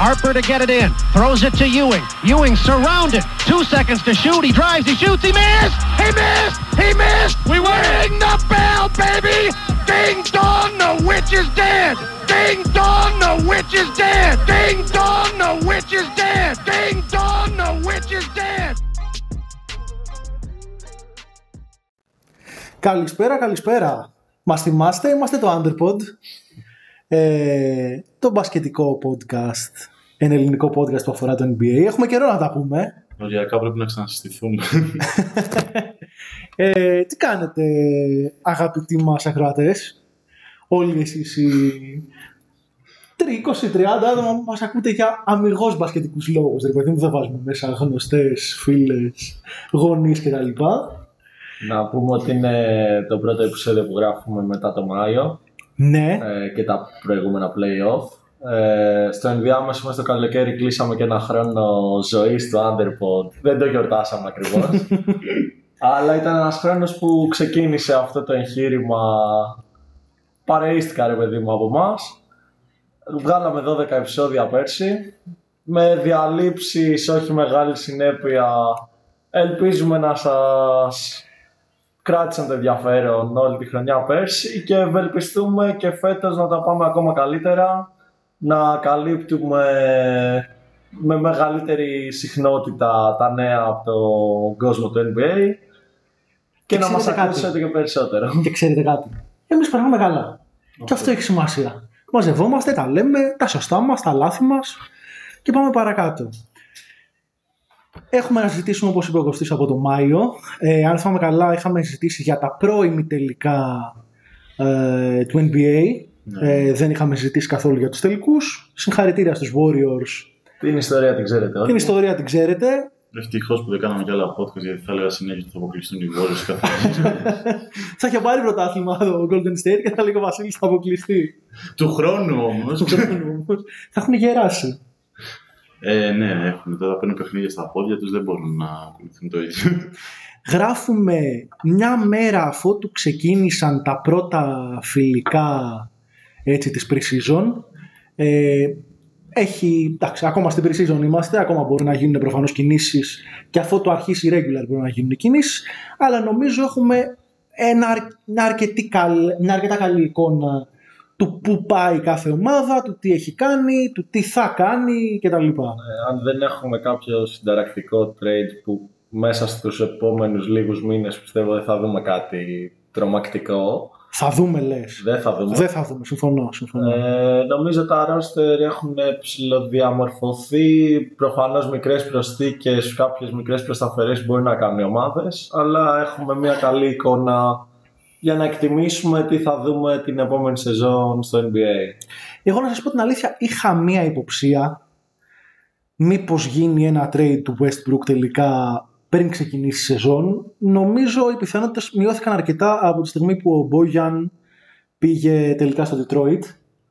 Harper to get it in. Throws it to Ewing. Ewing surrounded. Two seconds to shoot. He drives. He shoots. He missed. He missed. He missed. We ring the bell, baby. Ding dong, the witch is dead. Ding dong, the witch is dead. Ding dong, the witch is dead. Ding dong, the witch is dead. Καλησπέρα, καλησπέρα. Μα θυμάστε, είμαστε το Underpod. Ε, το μπασκετικό podcast. Ένα ελληνικό podcast που αφορά το NBA. Έχουμε καιρό να τα πούμε. Οριακά πρέπει να ξανασυστηθούμε. Ε, τι κάνετε, αγαπητοί μας ακροατές, όλοι εσείς οι 20-30 άτομα που μας ακούτε για αμυγός μπασκετικούς λόγους. Ρε παιδί μου, δεν βάζουμε μέσα γνωστές, φίλες, γονείς κτλ. Να πούμε ότι είναι το πρώτο επεισόδιο που γράφουμε μετά το Μάιο Ναι, ε, και τα προηγούμενα play-off. Ε, στο ενδιάμεσο μας το καλοκαίρι κλείσαμε και ένα χρόνο ζωής του Underpod. Δεν το γιορτάσαμε ακριβώς. Αλλά ήταν ένας χρόνος που ξεκίνησε αυτό το εγχείρημα. Παρείστηκα ρε παιδί μου από μας. Βγάλαμε 12 επεισόδια πέρσι. Με διαλύψεις, όχι μεγάλη συνέπεια. Ελπίζουμε να σας κράτησαν το ενδιαφέρον όλη τη χρονιά πέρσι και ευελπιστούμε και φέτος να τα πάμε ακόμα καλύτερα, να καλύπτουμε με μεγαλύτερη συχνότητα τα νέα από τον κόσμο του NBA και, να μας ξέρετε κάτι. ακούσετε και περισσότερο. και ξέρετε κάτι. Εμείς περνάμε καλά. Και αυτό έχει σημασία. Μαζευόμαστε, τα λέμε, τα σωστά μας, τα λάθη μας και πάμε παρακάτω. Έχουμε να συζητήσουμε, όπως είπε ο Κωστής, από το Μάιο. Ε, αν θυμάμαι καλά, είχαμε συζητήσει για τα πρώιμη τελικά ε, του NBA. Ε, δεν είχαμε συζητήσει καθόλου για τους τελικούς. Συγχαρητήρια στους Warriors. Την ιστορία την ξέρετε όλοι. Την ιστορία την ξέρετε. Ευτυχώς που δεν κάναμε κι άλλα podcast γιατί θα έλεγα συνέχεια ότι θα αποκλειστούν οι Warriors κάθε φορά. θα είχε πάρει πρωτάθλημα το Golden State και θα λέει ο Βασίλης θα αποκλειστεί. Του χρόνου όμως. θα έχουν γεράσει. ε, ναι, έχουν. Τώρα παίρνουν παιχνίδια στα πόδια τους, δεν μπορούν να ακολουθούν το ίδιο. Γράφουμε μια μέρα αφού του ξεκίνησαν τα πρώτα φιλικά έτσι, της pre-season. Ε, έχει, εντάξει, ακόμα στην pre-season είμαστε, ακόμα μπορούν να γίνουν προφανώς κινήσεις και αφού το αρχίσει η regular μπορούν να γίνουν κινήσεις, αλλά νομίζω έχουμε ένα, αρ- μια, αρκετή καλ- μια αρκετά καλή εικόνα του πού πάει κάθε ομάδα, του τι έχει κάνει, του τι θα κάνει κτλ. Ε, αν δεν έχουμε κάποιο συνταρακτικό trade που μέσα στους επόμενους λίγους μήνες πιστεύω δεν θα δούμε κάτι τρομακτικό. Θα δούμε λες. Δεν θα δούμε. Δεν θα δούμε, συμφωνώ. συμφωνώ. Ε, νομίζω τα ρόστερ έχουν ψηλοδιαμορφωθεί. Προφανώς μικρές προσθήκες, κάποιες μικρές προσταφερέ μπορεί να κάνουν οι ομάδες. Αλλά έχουμε μια καλή εικόνα για να εκτιμήσουμε τι θα δούμε την επόμενη σεζόν στο NBA. Εγώ να σας πω την αλήθεια, είχα μία υποψία μήπως γίνει ένα trade του Westbrook τελικά πριν ξεκινήσει η σεζόν. Νομίζω οι πιθανότητες μειώθηκαν αρκετά από τη στιγμή που ο Μπόγιαν πήγε τελικά στο Detroit.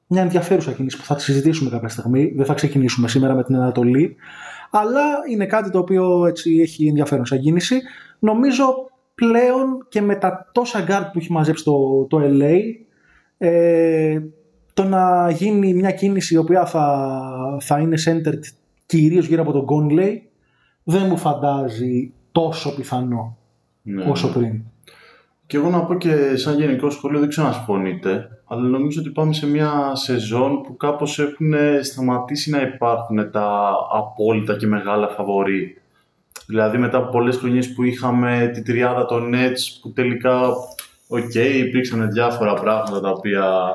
Μια ενδιαφέρουσα κίνηση που θα τη συζητήσουμε κάποια στιγμή. Δεν θα ξεκινήσουμε σήμερα με την Ανατολή. Αλλά είναι κάτι το οποίο έτσι έχει ενδιαφέρον σαν κίνηση. Νομίζω πλέον και με τα τόσα guard που έχει μαζέψει το, το LA ε, το να γίνει μια κίνηση η οποία θα, θα είναι centered κυρίως γύρω από τον Conley δεν μου φαντάζει τόσο πιθανό Ναι, όσο ναι. πριν. Και εγώ να πω και σαν γενικό σχόλιο, δεν ξέρω αν συμφωνείτε, αλλά νομίζω ότι πάμε σε μια σεζόν που κάπως έχουν σταματήσει να υπάρχουν τα απόλυτα και μεγάλα φαβορή. Δηλαδή μετά από πολλές χρονιές που είχαμε τη τριάδα των Nets που τελικά, οκ, υπήρξαν διάφορα πράγματα τα οποία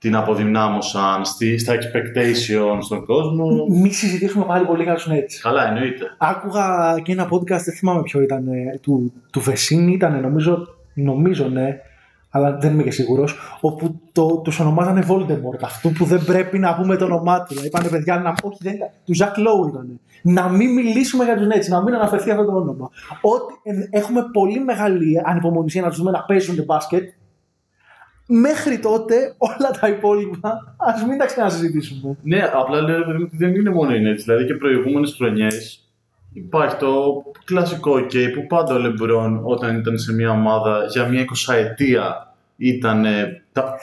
την αποδυνάμωσαν στη, στα expectations στον κόσμο. Μη συζητήσουμε πάλι πολύ για τους Nets. Καλά, εννοείται. Άκουγα και ένα podcast, δεν θυμάμαι ποιο ήταν, ε, του, του Vecenie ήταν, νομίζω, νομίζω ναι, αλλά δεν είμαι και σίγουρος, όπου το, τους ονομάζανε Voldemort, αυτού που δεν πρέπει να πούμε το όνομά του. Είπανε παιδιά, να, όχι δεν ήταν, του Zach Lowe ήταν. Να μην μιλήσουμε για τους Nets, να μην αναφερθεί αυτό το όνομα. Ότι ε, έχουμε πολύ μεγάλη ανυπομονησία να τους δούμε να παίζουν μπάσκετ, μέχρι τότε όλα τα υπόλοιπα ας μην τα ξανασυζητήσουμε. Ναι, απλά λέω ρε παιδί μου ότι δεν είναι μόνο οι Nets. Δηλαδή και προηγούμενες χρονιές υπάρχει το κλασικό OK που πάντα ο Λεμπρόν όταν ήταν σε μια ομάδα για μια 20 ετία ήταν τα,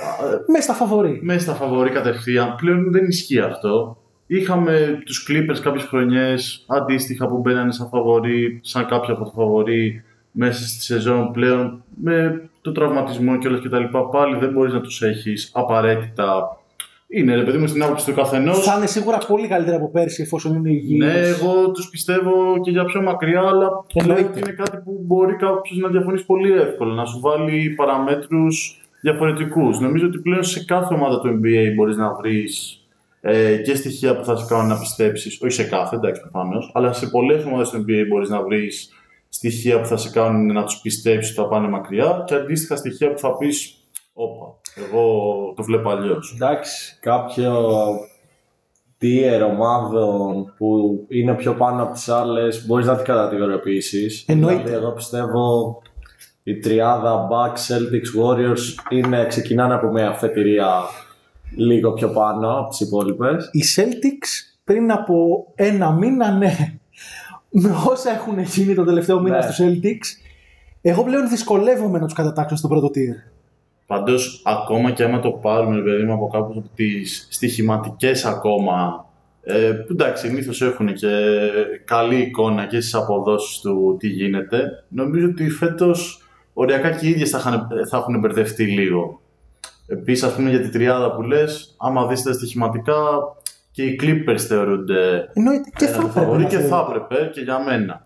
Μέσα στα φαβορή. μέσα στα φαβορή κατευθείαν. Πλέον δεν ισχύει αυτό. Είχαμε τους Clippers κάποιες χρονιές αντίστοιχα που μπαίνανε σαν φαβορή, σαν κάποια από το φαβορή μέσα στη σεζόν πλέον με το τραυματισμό και όλα και τα λοιπά πάλι δεν μπορείς να τους έχεις απαραίτητα είναι ρε παιδί μου στην άποψη του καθενός. Θα είναι σίγουρα πολύ καλύτερα από πέρσι εφόσον είναι υγιεί. Ναι, εγώ τους πιστεύω και για πιο μακριά, αλλά Εννοείται. ότι είναι κάτι που μπορεί κάποιος να διαφωνήσει πολύ εύκολα. Να σου βάλει παραμέτρους διαφορετικούς. Νομίζω ότι πλέον σε κάθε ομάδα του NBA μπορείς να βρεις ε, και στοιχεία που θα σε κάνουν να πιστέψεις. Όχι σε κάθε, εντάξει προφανώς, αλλά σε πολλές ομάδες του NBA μπορείς να βρεις στοιχεία που θα σε κάνουν να τους πιστέψεις ότι θα πάνε μακριά και αντίστοιχα στοιχεία που θα πεις. Όπα, εγώ το βλέπω αλλιώς. Εντάξει, κάποιο tier ομάδων που είναι πιο πάνω από τις άλλες μπορείς να την κατατηγοριοποιήσεις. Εννοείται. Δηλαδή, εγώ πιστεύω η τριάδα Bucks, Celtics, Warriors είναι, ξεκινάνε από μια αφετηρία λίγο πιο πάνω από τις υπόλοιπες. Οι Celtics πριν από ένα μήνα, ναι, με όσα έχουν γίνει το τελευταίο μήνα Ναι. στους Celtics, εγώ πλέον δυσκολεύομαι να τους κατατάξω στο πρώτο tier. Πάντως, ακόμα και άμα το πάρουμε, ρε παιδί μου, από κάπου από τις στοιχηματικές ακόμα. Ε, που εντάξει, συνήθως έχουν και καλή εικόνα και στις αποδόσεις του τι γίνεται. Νομίζω ότι φέτος οριακά και οι ίδιες θα, είχαν- θα έχουν μπερδευτεί λίγο. Επίσης, ας πούμε για τη τριάδα που λες, άμα δεις τα στοιχηματικά, και οι Clippers θεωρούνται Εννοείται και ένα θα έπρεπε. φαβορί να και θεωρούν. θα έπρεπε και για μένα.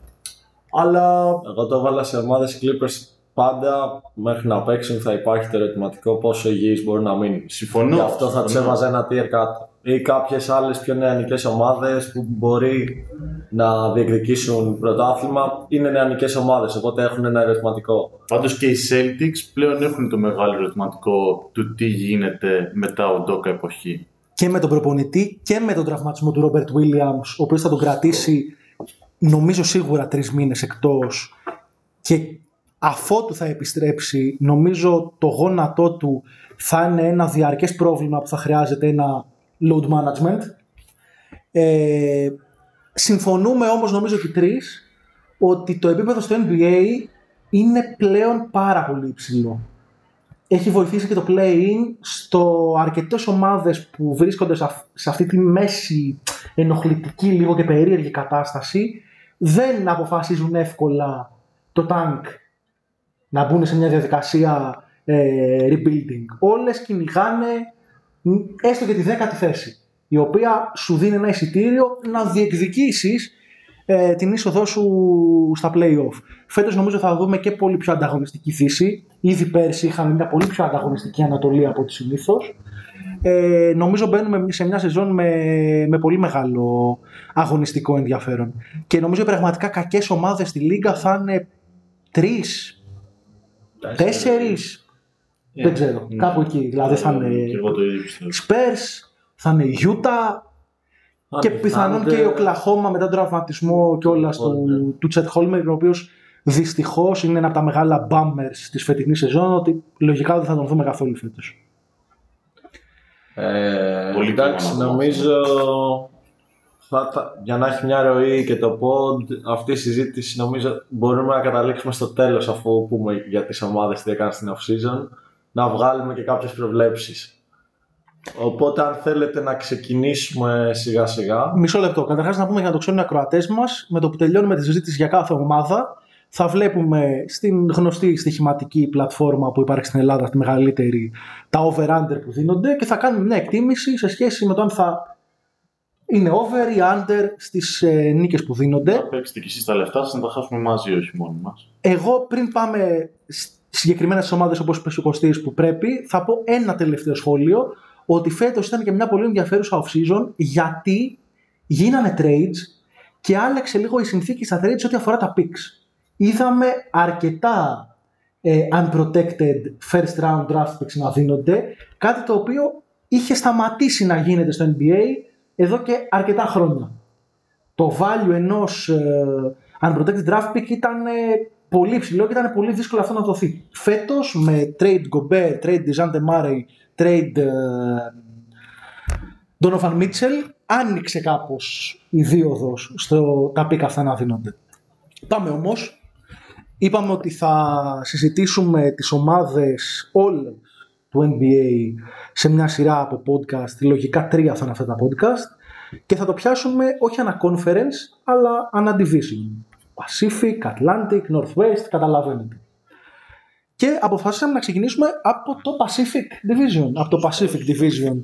Αλλά Εγώ το έβαλα σε ομάδες Clippers πάντα μέχρι να παίξουν θα υπάρχει το ερωτηματικό πόσο υγιείς μπορούν να μείνουν. συμφωνώ. Γι' αυτό θα του συμφωνώ. έβαζα ένα tier κάτω. Ή κάποιες άλλες πιο νεανικές ομάδες που μπορεί να διεκδικήσουν πρωτάθλημα είναι νεανικές ομάδες, οπότε έχουν ένα ερωτηματικό. Πάντως και οι Celtics πλέον έχουν το μεγάλο ερωτηματικό του τι γίνεται μετά ο Ντόκα εποχή. Και με τον προπονητή και με τον τραυματισμό του Ρόμπερτ Williams, ο οποίος θα τον κρατήσει νομίζω σίγουρα τρεις μήνες εκτός και αφότου θα επιστρέψει νομίζω το γόνατό του θα είναι ένα διαρκές πρόβλημα που θα χρειάζεται ένα load management. Ε, συμφωνούμε όμως νομίζω και οι τρεις ότι το επίπεδο στο NBA είναι πλέον πάρα πολύ υψηλό έχει βοηθήσει και το play-in στο αρκετές ομάδες που βρίσκονται σε, αυ- σε αυτή τη μέση ενοχλητική λίγο και περίεργη κατάσταση δεν αποφασίζουν εύκολα το tank να μπουν σε μια διαδικασία ε, rebuilding. Όλες κυνηγάνε μ, έστω και τη δέκατη θέση η οποία σου δίνει ένα εισιτήριο να διεκδικήσεις ε, την είσοδό σου στα play-off. Φέτος νομίζω θα δούμε και πολύ πιο ανταγωνιστική φύση. Ήδη πέρσι είχαμε μια πολύ πιο ανταγωνιστική Ανατολή από ό,τι συνήθως. Ε, νομίζω μπαίνουμε σε μια σεζόν με, με πολύ μεγάλο αγωνιστικό ενδιαφέρον. Και νομίζω πραγματικά κακές ομάδες στη Λίγκα θα είναι τρεις, τέσσερις, δεν ξέρω, Ναι. κάπου εκεί. Δηλαδή θα Και είναι εγώ το ίδιο πιστεύω. Spurs, θα είναι η Utah, και πιθανόν και η Οκλαχώμα μετά τον τραυματισμό και όλα του, του Τσετ Χόλμερ, ο οποίος δυστυχώς είναι ένα από τα μεγάλα bummers της φετινής σεζόν, ότι λογικά δεν θα τον δούμε καθόλου φέτος. Ε, Πολύ εντάξει, κρίμα να το νομίζω θα, θα- για να έχει μια ροή και το pod, αυτή η συζήτηση νομίζω μπορούμε να καταλήξουμε στο τέλος αφού πούμε για τις ομάδες τι έκαναν στην off-season, να βγάλουμε και κάποιες προβλέψεις. Οπότε αν θέλετε να ξεκινήσουμε σιγά σιγά, Μισό λεπτό. Καταρχάς, να πούμε για να το ξέρουν οι ακροατές μας, με το που τελειώνουμε τη συζήτηση για κάθε ομάδα, θα βλέπουμε στην γνωστή στοιχηματική πλατφόρμα που υπάρχει στην Ελλάδα, τη μεγαλύτερη, τα over-under που δίνονται και θα κάνουμε μια εκτίμηση σε σχέση με το αν θα είναι over ή under στις ε, νίκες που δίνονται. Θα παίξετε κι εσείς τα λεφτά σας να τα χάσουμε μαζί, όχι μόνοι μας. Εγώ πριν πάμε σ- συγκεκριμένες ομάδες όπως είπε ο Κωστής που πρέπει, θα πω ένα τελευταίο σχόλιο, ότι φέτος ήταν και μια πολύ ενδιαφέρουσα off-season γιατί γίνανε trades και άλλαξε λίγο η συνθήκη στα trades ό,τι αφορά τα picks. Είδαμε αρκετά ε, unprotected first round draft picks να δίνονται, κάτι το οποίο είχε σταματήσει να γίνεται στο NBA εδώ και αρκετά χρόνια το value ενός ε, unprotected draft pick ήταν ε, πολύ ψηλό και ήταν πολύ δύσκολο αυτό να δοθεί. Φέτος με trade Gobert, trade DeJounte Murray, trade ε, Donovan Mitchell άνοιξε κάπως η δίωδος στο τα pick αυτά να δίνονται. Πάμε όμως. Είπαμε ότι θα συζητήσουμε τις ομάδες όλες του NBA σε μια σειρά από podcast. Λογικά τρία θα είναι αυτά τα podcast. και θα το πιάσουμε όχι ανα conference, αλλά ανα division. Pacific, Atlantic, Northwest, καταλαβαίνετε. Και αποφασίσαμε να ξεκινήσουμε από το Pacific Division, από το Pacific Division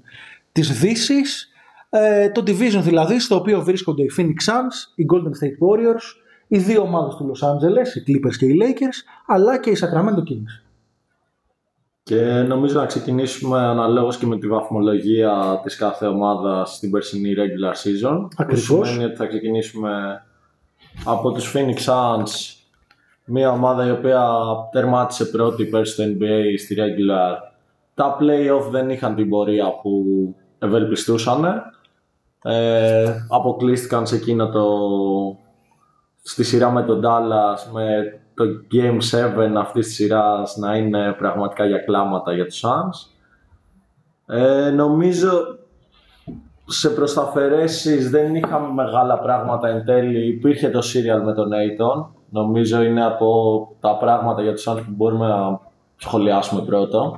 της Δύσης, ε, το Division δηλαδή στο οποίο βρίσκονται οι Phoenix Suns, οι Golden State Warriors, οι δύο ομάδες του Los Angeles, οι Clippers και οι Lakers, αλλά και οι Sacramento Kings. Και νομίζω να ξεκινήσουμε αναλόγως και με τη βαθμολογία της κάθε ομάδας στην περσινή regular season. Ακριβώς. Που σημαίνει ότι θα ξεκινήσουμε από τους Phoenix Suns, μια ομάδα η οποία τερμάτισε πρώτη πέρσι στο NBA στη regular. Τα play-off δεν είχαν την πορεία που ευελπιστούσαν. Ε, αποκλείστηκαν σε εκείνο το στη σειρά με τον Dallas με το Game 7 αυτής της σειράς να είναι πραγματικά για κλάματα για τους Suns. Ε, νομίζω σε προσταφαιρέσεις δεν είχαμε μεγάλα πράγματα εν τέλει. Υπήρχε το serial με τον Aiton. Νομίζω είναι από τα πράγματα για τους Suns που μπορούμε να σχολιάσουμε πρώτο.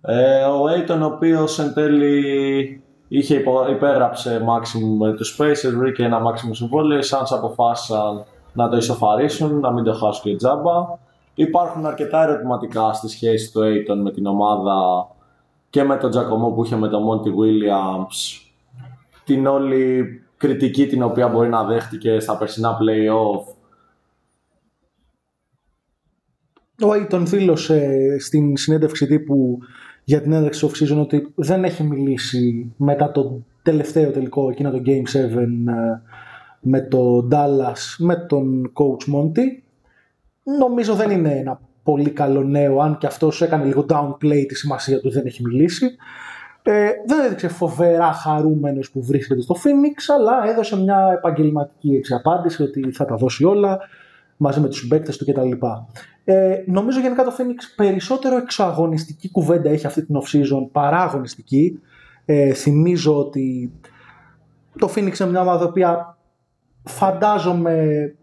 Ε, ο Aiton ο οποίος εν τέλει είχε υπο, υπέγραψε maximum με τους Spacers, βρήκε ένα maximum συμβόλαιο, οι Suns αποφάσισαν να το ισοφαρίσουν, να μην το χάσουν και τζάμπα. Υπάρχουν αρκετά ερωτηματικά στη σχέση του Aiton με την ομάδα και με τον Τζακωμό που είχε με τον Monty Williams. Την όλη κριτική την οποία μπορεί να δέχτηκε στα περσινά play-off. Ο Aiton δήλωσε στην συνέντευξη τύπου για την ένταξη off season ότι δεν έχει μιλήσει μετά το τελευταίο τελικό εκείνο το Game 7 ε, με το Dallas με τον coach Monty. Νομίζω δεν είναι ένα πολύ καλό νέο, αν και αυτός έκανε λίγο downplay τη σημασία του, δεν έχει μιλήσει. Ε, δεν έδειξε φοβερά χαρούμενος που βρίσκεται στο Phoenix, αλλά έδωσε μια επαγγελματική απάντηση ότι θα τα δώσει όλα μαζί με τους συμπαίκτες του κτλ. Ε, νομίζω γενικά το Phoenix περισσότερο εξωαγωνιστική κουβέντα έχει αυτή την off-season παρά αγωνιστική. Ε, θυμίζω ότι το Phoenix είναι μια ομάδα που φαντάζομαι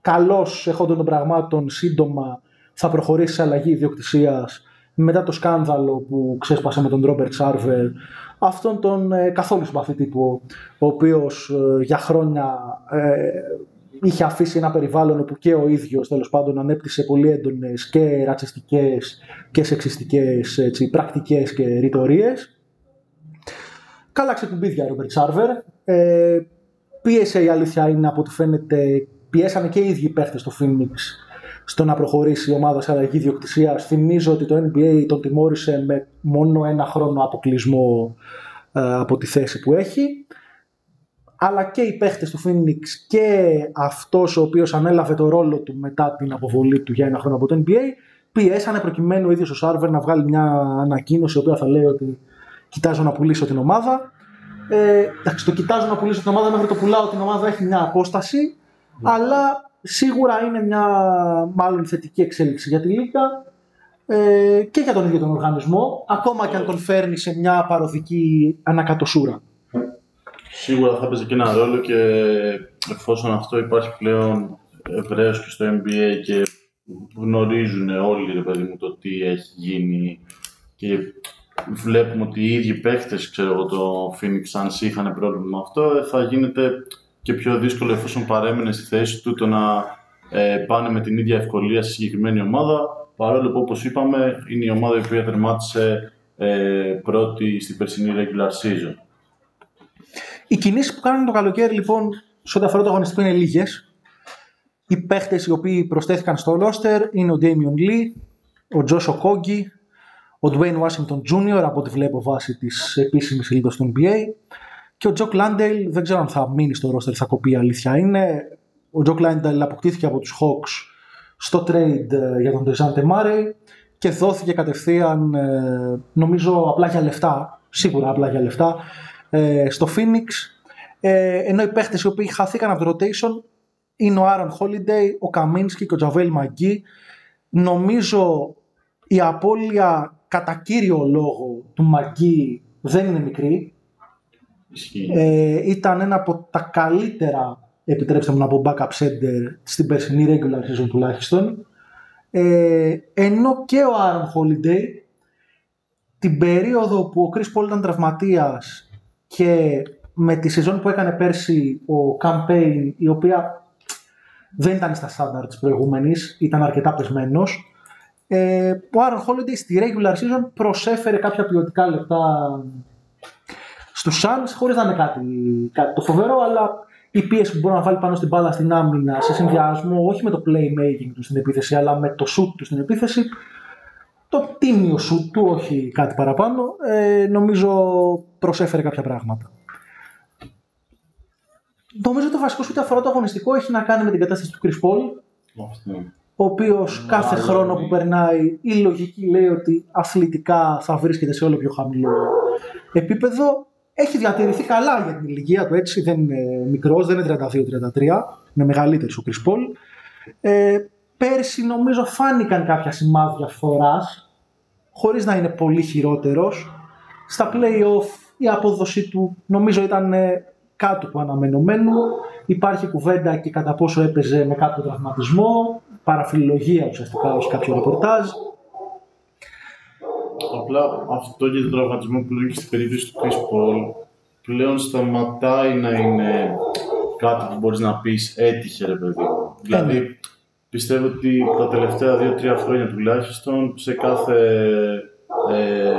καλώς έχοντας των πραγμάτων σύντομα θα προχωρήσει σε αλλαγή ιδιοκτησίας μετά το σκάνδαλο που ξέσπασε με τον Ρόμπερτ Σάρβερ αυτόν τον ε, καθόλου συμπαθή τύπου ο οποίος ε, για χρόνια ε, είχε αφήσει ένα περιβάλλον όπου και ο ίδιος τέλος πάντων ανέπτυσε πολύ έντονες και ρατσιστικές και σεξιστικές έτσι, πρακτικές και ρητορίες. Καλά ξεκουμπίδια Ρόμπερτ Σάρβερ. Ε, πίεσε η αλήθεια είναι από ό,τι φαίνεται πιέσανε και οι ίδιοι παίχτες στο Phoenix στο να προχωρήσει η ομάδα σε αλλαγή ιδιοκτησίας. Θυμίζω ότι το NBA τον τιμώρησε με μόνο ένα χρόνο αποκλεισμό ε, από τη θέση που έχει. Αλλά και οι παίχτες του Phoenix και αυτός ο οποίος ανέλαβε το ρόλο του μετά την αποβολή του για ένα χρόνο από το NBA πιέσανε προκειμένου ο ίδιος ο Σάρβερ να βγάλει μια ανακοίνωση η οποία θα λέει ότι κοιτάζω να πουλήσω την ομάδα. Ε, εντάξει, το κοιτάζω να πουλήσω την ομάδα μέχρι το πουλάω την ομάδα έχει μια απόσταση αλλά σίγουρα είναι μια μάλλον θετική εξέλιξη για τη Λίγκα ε, και για τον ίδιο τον οργανισμό, ακόμα και αν τον φέρνει σε μια παροδική ανακατοσούρα. Σίγουρα θα παίζει και ένα ρόλο και εφόσον αυτό υπάρχει πλέον ευρέως και στο NBA και γνωρίζουν όλοι ρε παιδί μου το τι έχει γίνει και βλέπουμε ότι οι ίδιοι παίχτες, ξέρω εγώ, το Phoenix Suns είχαν πρόβλημα με αυτό, θα γίνεται και πιο δύσκολο εφόσον παρέμεινε στη θέση του το να ε, πάνε με την ίδια ευκολία στη συγκεκριμένη ομάδα. Παρόλο που όπως είπαμε είναι η ομάδα η οποία τερμάτισε ε, πρώτη στην περσινή regular season. Οι κινήσεις που κάνουν το καλοκαίρι λοιπόν σε ό,τι αφορά το αγωνιστικό είναι λίγες. Οι παίχτες οι οποίοι προσθέθηκαν στο roster είναι ο Damian Lee, ο Josh Okogie, ο Dwayne Washington Jr. από ό,τι βλέπω βάσει της επίσημης σελίδας του NBA, και ο Jock Landale δεν ξέρω αν θα μείνει στο ρόστερ, θα κοπεί η αλήθεια είναι. Ο Jock Landale αποκτήθηκε από τους Hawks στο trade ε, για τον Dejounte Murray και δόθηκε κατευθείαν, ε, νομίζω απλά για λεφτά, σίγουρα απλά για λεφτά, ε, στο Phoenix. Ενώ οι παίχτες οι οποίοι χαθήκαν από το rotation είναι ο Aaron Holiday, ο Kaminsky και ο JaVale McGee. Νομίζω η απώλεια κατά κύριο λόγο του McGee δεν είναι μικρή. Ε, ήταν ένα από τα καλύτερα, επιτρέψτε μου να πω, backup center στην περσινή regular season τουλάχιστον. Ε, ενώ και ο Aaron Holiday την περίοδο που ο Chris Paul ήταν τραυματίας και με τη σεζόν που έκανε πέρσι ο Campaign, η οποία δεν ήταν στα στάνταρ της προηγούμενης, ήταν αρκετά πεσμένος, ε, ο Aaron Holiday στη regular season προσέφερε κάποια ποιοτικά λεπτά στους Suns, χωρίς να είναι κάτι, κάτι το φοβερό, αλλά η πίεση που μπορεί να βάλει πάνω στην μπάλα στην άμυνα σε συνδυασμό όχι με το playmaking του στην επίθεση, αλλά με το shoot του στην επίθεση, το τίμιο shoot του, όχι κάτι παραπάνω, ε, νομίζω προσέφερε κάποια πράγματα. Νομίζω το βασικό σου αφορά το αγωνιστικό έχει να κάνει με την κατάσταση του Chris Paul, Αυτό. ο οποίος κάθε Άλλο χρόνο είναι. που περνάει η λογική λέει ότι αθλητικά θα βρίσκεται σε όλο πιο χαμηλό επίπεδο. Έχει διατηρηθεί καλά για την ηλικία του έτσι, δεν είναι μικρός, δεν είναι 32-33, είναι μεγαλύτερος ο Chris Paul. Ε, πέρσι νομίζω φάνηκαν κάποια σημάδια φθοράς, χωρίς να είναι πολύ χειρότερος. Στα play-off η απόδοσή του νομίζω ήταν ε, κάτω του αναμενωμένου. Υπάρχει κουβέντα και κατά πόσο έπαιζε με κάποιο τραυματισμό, παραφιλολογία ουσιαστικά, όχι κάποιο ρεπορτάζ. Απλά αυτό για τον τραυματισμό που λένε και στην περίπτωση του Chris Paul πλέον σταματάει να είναι κάτι που μπορείς να πεις έτυχε ρε παιδί μου. Δηλαδή πιστεύω ότι τα τελευταία 2-3 χρόνια τουλάχιστον σε κάθε, ε,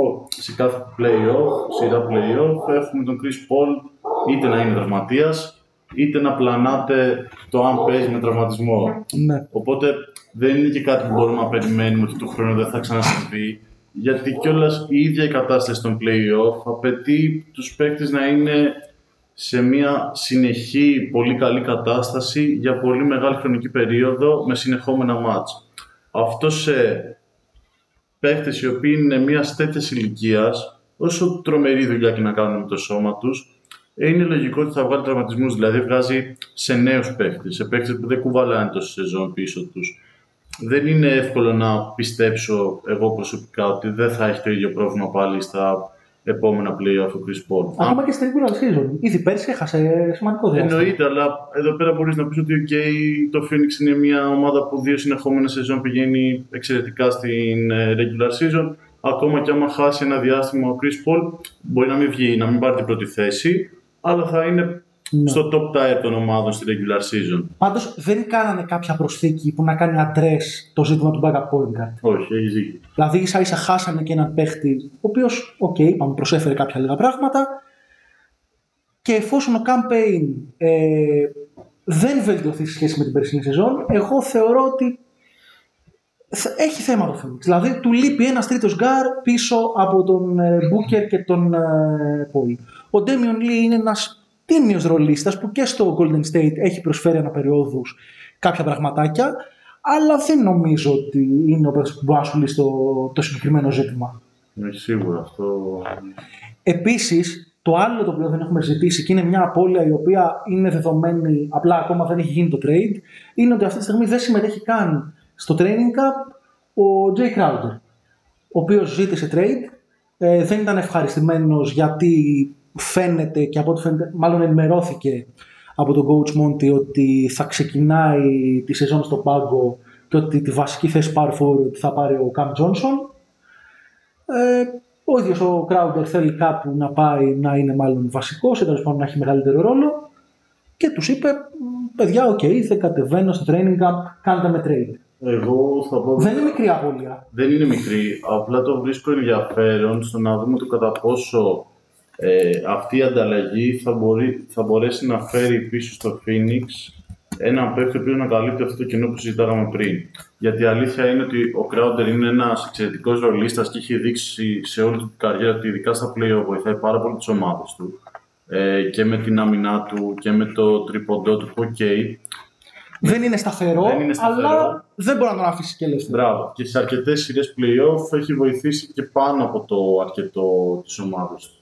ο- σε κάθε play-off, σειρά play-off έχουμε τον Chris Paul είτε να είναι τραυματίας είτε να πλανάται το αν παίζει με τραυματισμό. Ναι. Οπότε δεν είναι και κάτι που μπορούμε να περιμένουμε ότι του χρόνου δεν θα ξανασυμβεί. Γιατί κιόλας η ίδια η κατάσταση των play-off απαιτεί τους παίκτες να είναι σε μια συνεχή πολύ καλή κατάσταση για πολύ μεγάλη χρονική περίοδο με συνεχόμενα μάτς. Αυτό σε παίκτες οι οποίοι είναι μια τέτοια ηλικίας, όσο τρομερή δουλειά και να κάνουν με το σώμα τους, ε, είναι λογικό ότι θα βγάλει τραυματισμούς, δηλαδή βγάζει σε νέους παίκτες, σε παίκτες που δεν κουβαλάνε τόση σεζόν πίσω τους. Δεν είναι εύκολο να πιστέψω εγώ προσωπικά ότι δεν θα έχει το ίδιο πρόβλημα πάλι στα επόμενα play-off ο Chris Paul. Ακόμα και στην regular season. Ήδη πέρσι έχασε σημαντικό διάστημα. Εννοείται, αλλά εδώ πέρα μπορείς να πεις ότι okay, το Phoenix είναι μια ομάδα που δύο συνεχόμενες σεζόν πηγαίνει εξαιρετικά στην ε, regular season. Ακόμα και άμα χάσει ένα διάστημα ο Chris Paul, μπορεί να μην βγει, να μην πάρει την πρώτη θέση, αλλά θα είναι Ναι. στο top tier των ομάδων στη regular season. Πάντως δεν κάνανε κάποια προσθήκη που να κάνει address το ζήτημα του backup point guard. Όχι, έχει δίκιο. Δηλαδή ίσα ίσα χάσανε και έναν παίχτη, ο οποίος, οκ, είπαμε, προσέφερε κάποια λίγα πράγματα. Και εφόσον ο Cam Payne ε, δεν βελτιωθεί σε σχέση με την περσινή σεζόν, εγώ θεωρώ ότι θα- έχει θέμα το Phoenix. Δηλαδή του λείπει ένας τρίτος γκάρ πίσω από τον ε, Booker και τον ε, Paul. Ο Damian Lee είναι ένας τίμιο ρολίστας που και στο Golden State έχει προσφέρει αναπεριόδους κάποια πραγματάκια, αλλά δεν νομίζω ότι είναι ο παίκτης που μπορεί να σου λύσει το, το συγκεκριμένο ζήτημα. Όχι σίγουρα αυτό. Επίσης, το άλλο το οποίο δεν έχουμε ζητήσει και είναι μια απώλεια η οποία είναι δεδομένη, απλά ακόμα δεν έχει γίνει το trade, είναι ότι αυτή τη στιγμή δεν συμμετέχει καν στο training camp ο Jay Crowder, ο οποίος ζήτησε trade. Ε, δεν ήταν ευχαριστημένος γιατί φαίνεται και από ό,τι φαίνεται, μάλλον ενημερώθηκε από τον coach Monty ότι θα ξεκινάει τη σεζόν στο πάγκο και ότι τη βασική θέση power forward θα πάρει ο Cam Johnson. Ε, ο ίδιος ο Crowder θέλει κάπου να πάει να είναι μάλλον βασικός, ή τέλος πάντων να έχει μεγαλύτερο ρόλο. Και τους είπε: «Μ, Παιδιά, οκ, δεν κατεβαίνω στο training camp, κάντε με trade. Εγώ θα πω. Δεν είναι μικρή απώλεια. δεν είναι μικρή. Απλά το βρίσκω ενδιαφέρον στο να δούμε το κατά πόσο ε, αυτή η ανταλλαγή θα, μπορεί, θα μπορέσει να φέρει πίσω στο Phoenix έναν παίκτη ο οποίος να καλύπτει αυτό το κενό που συζητάγαμε πριν. Γιατί η αλήθεια είναι ότι ο Crowder είναι ένας εξαιρετικός ρολίστας και έχει δείξει σε όλη την καριέρα ότι ειδικά στα playoff βοηθάει πάρα πολύ τις ομάδες του. Ε, και με την άμυνά του και με το τρίποντό του που οκ. Δεν είναι σταθερό, Δεν είναι σταθερό. αλλά δεν μπορεί να τον αφήσει και ελεύθερο. Μπράβο. Και σε αρκετές σειρές playoff έχει βοηθήσει και πάνω από το αρκετό της ομάδας του.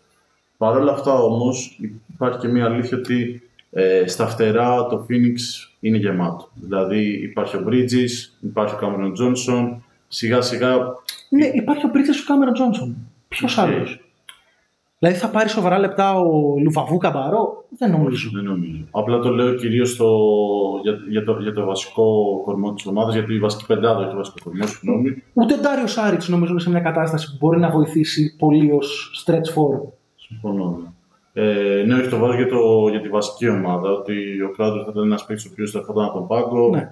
Παρ' όλα αυτά όμως υπάρχει και μια αλήθεια ότι ε, στα φτερά το Phoenix είναι γεμάτο. Δηλαδή υπάρχει ο Bridges, υπάρχει ο Cameron Johnson, σιγά σιγά Ναι, υπάρχει ο Bridges, ο Cameron Johnson. Ποιος Οκ. άλλος; Δηλαδή θα πάρει σοβαρά λεπτά ο Luwawu-Cabarrot; Δεν νομίζω. δεν νομίζω. Απλά το λέω κυρίως για, για, το, για το βασικό κορμό της ομάδας, γιατί η βασική πεντάδα έχει το βασικό κορμό, συγγνώμη. Ούτε ο Ντάριο Σάριτς νομίζω είναι σε μια κατάσταση που μπορεί να βοηθήσει πολύ ως stretch forward. Συμφωνώ. ναι. Ε, ναι, όχι, το βάζω για, το, για τη βασική ομάδα. Ότι ο Crowder θα ήταν ένας παίκτης ο οποίος θα ερχόταν από τον πάγκο. Ναι.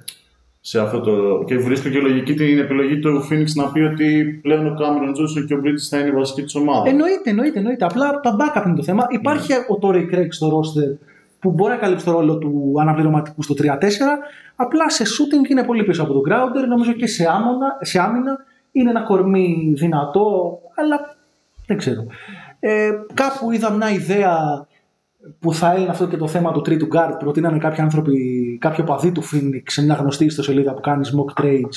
Σε αυτό το... Και βρίσκω και λογική την επιλογή του Phoenix να πει ότι πλέον ο Cameron Johnson και ο Bridges θα είναι η βασική τη ομάδα. Εννοείται, εννοείται, εννοείται. Απλά τα backup είναι το θέμα. Υπάρχει ο Torrey Craig στο roster που μπορεί να καλύψει το ρόλο του αναπληρωματικού στο 3-4. Απλά σε shooting είναι πολύ πίσω από τον Crowder. Νομίζω και σε, άμυνα, σε άμυνα είναι ένα κορμί δυνατό, αλλά δεν ξέρω. Ε, κάπου είδα μια ιδέα που θα έλεγε αυτό και το θέμα του τρίτου guard. Προτείνανε κάποιοι άνθρωποι, κάποιοι οπαδοί του Phoenix σε μια γνωστή ιστοσελίδα που κάνει mock trades.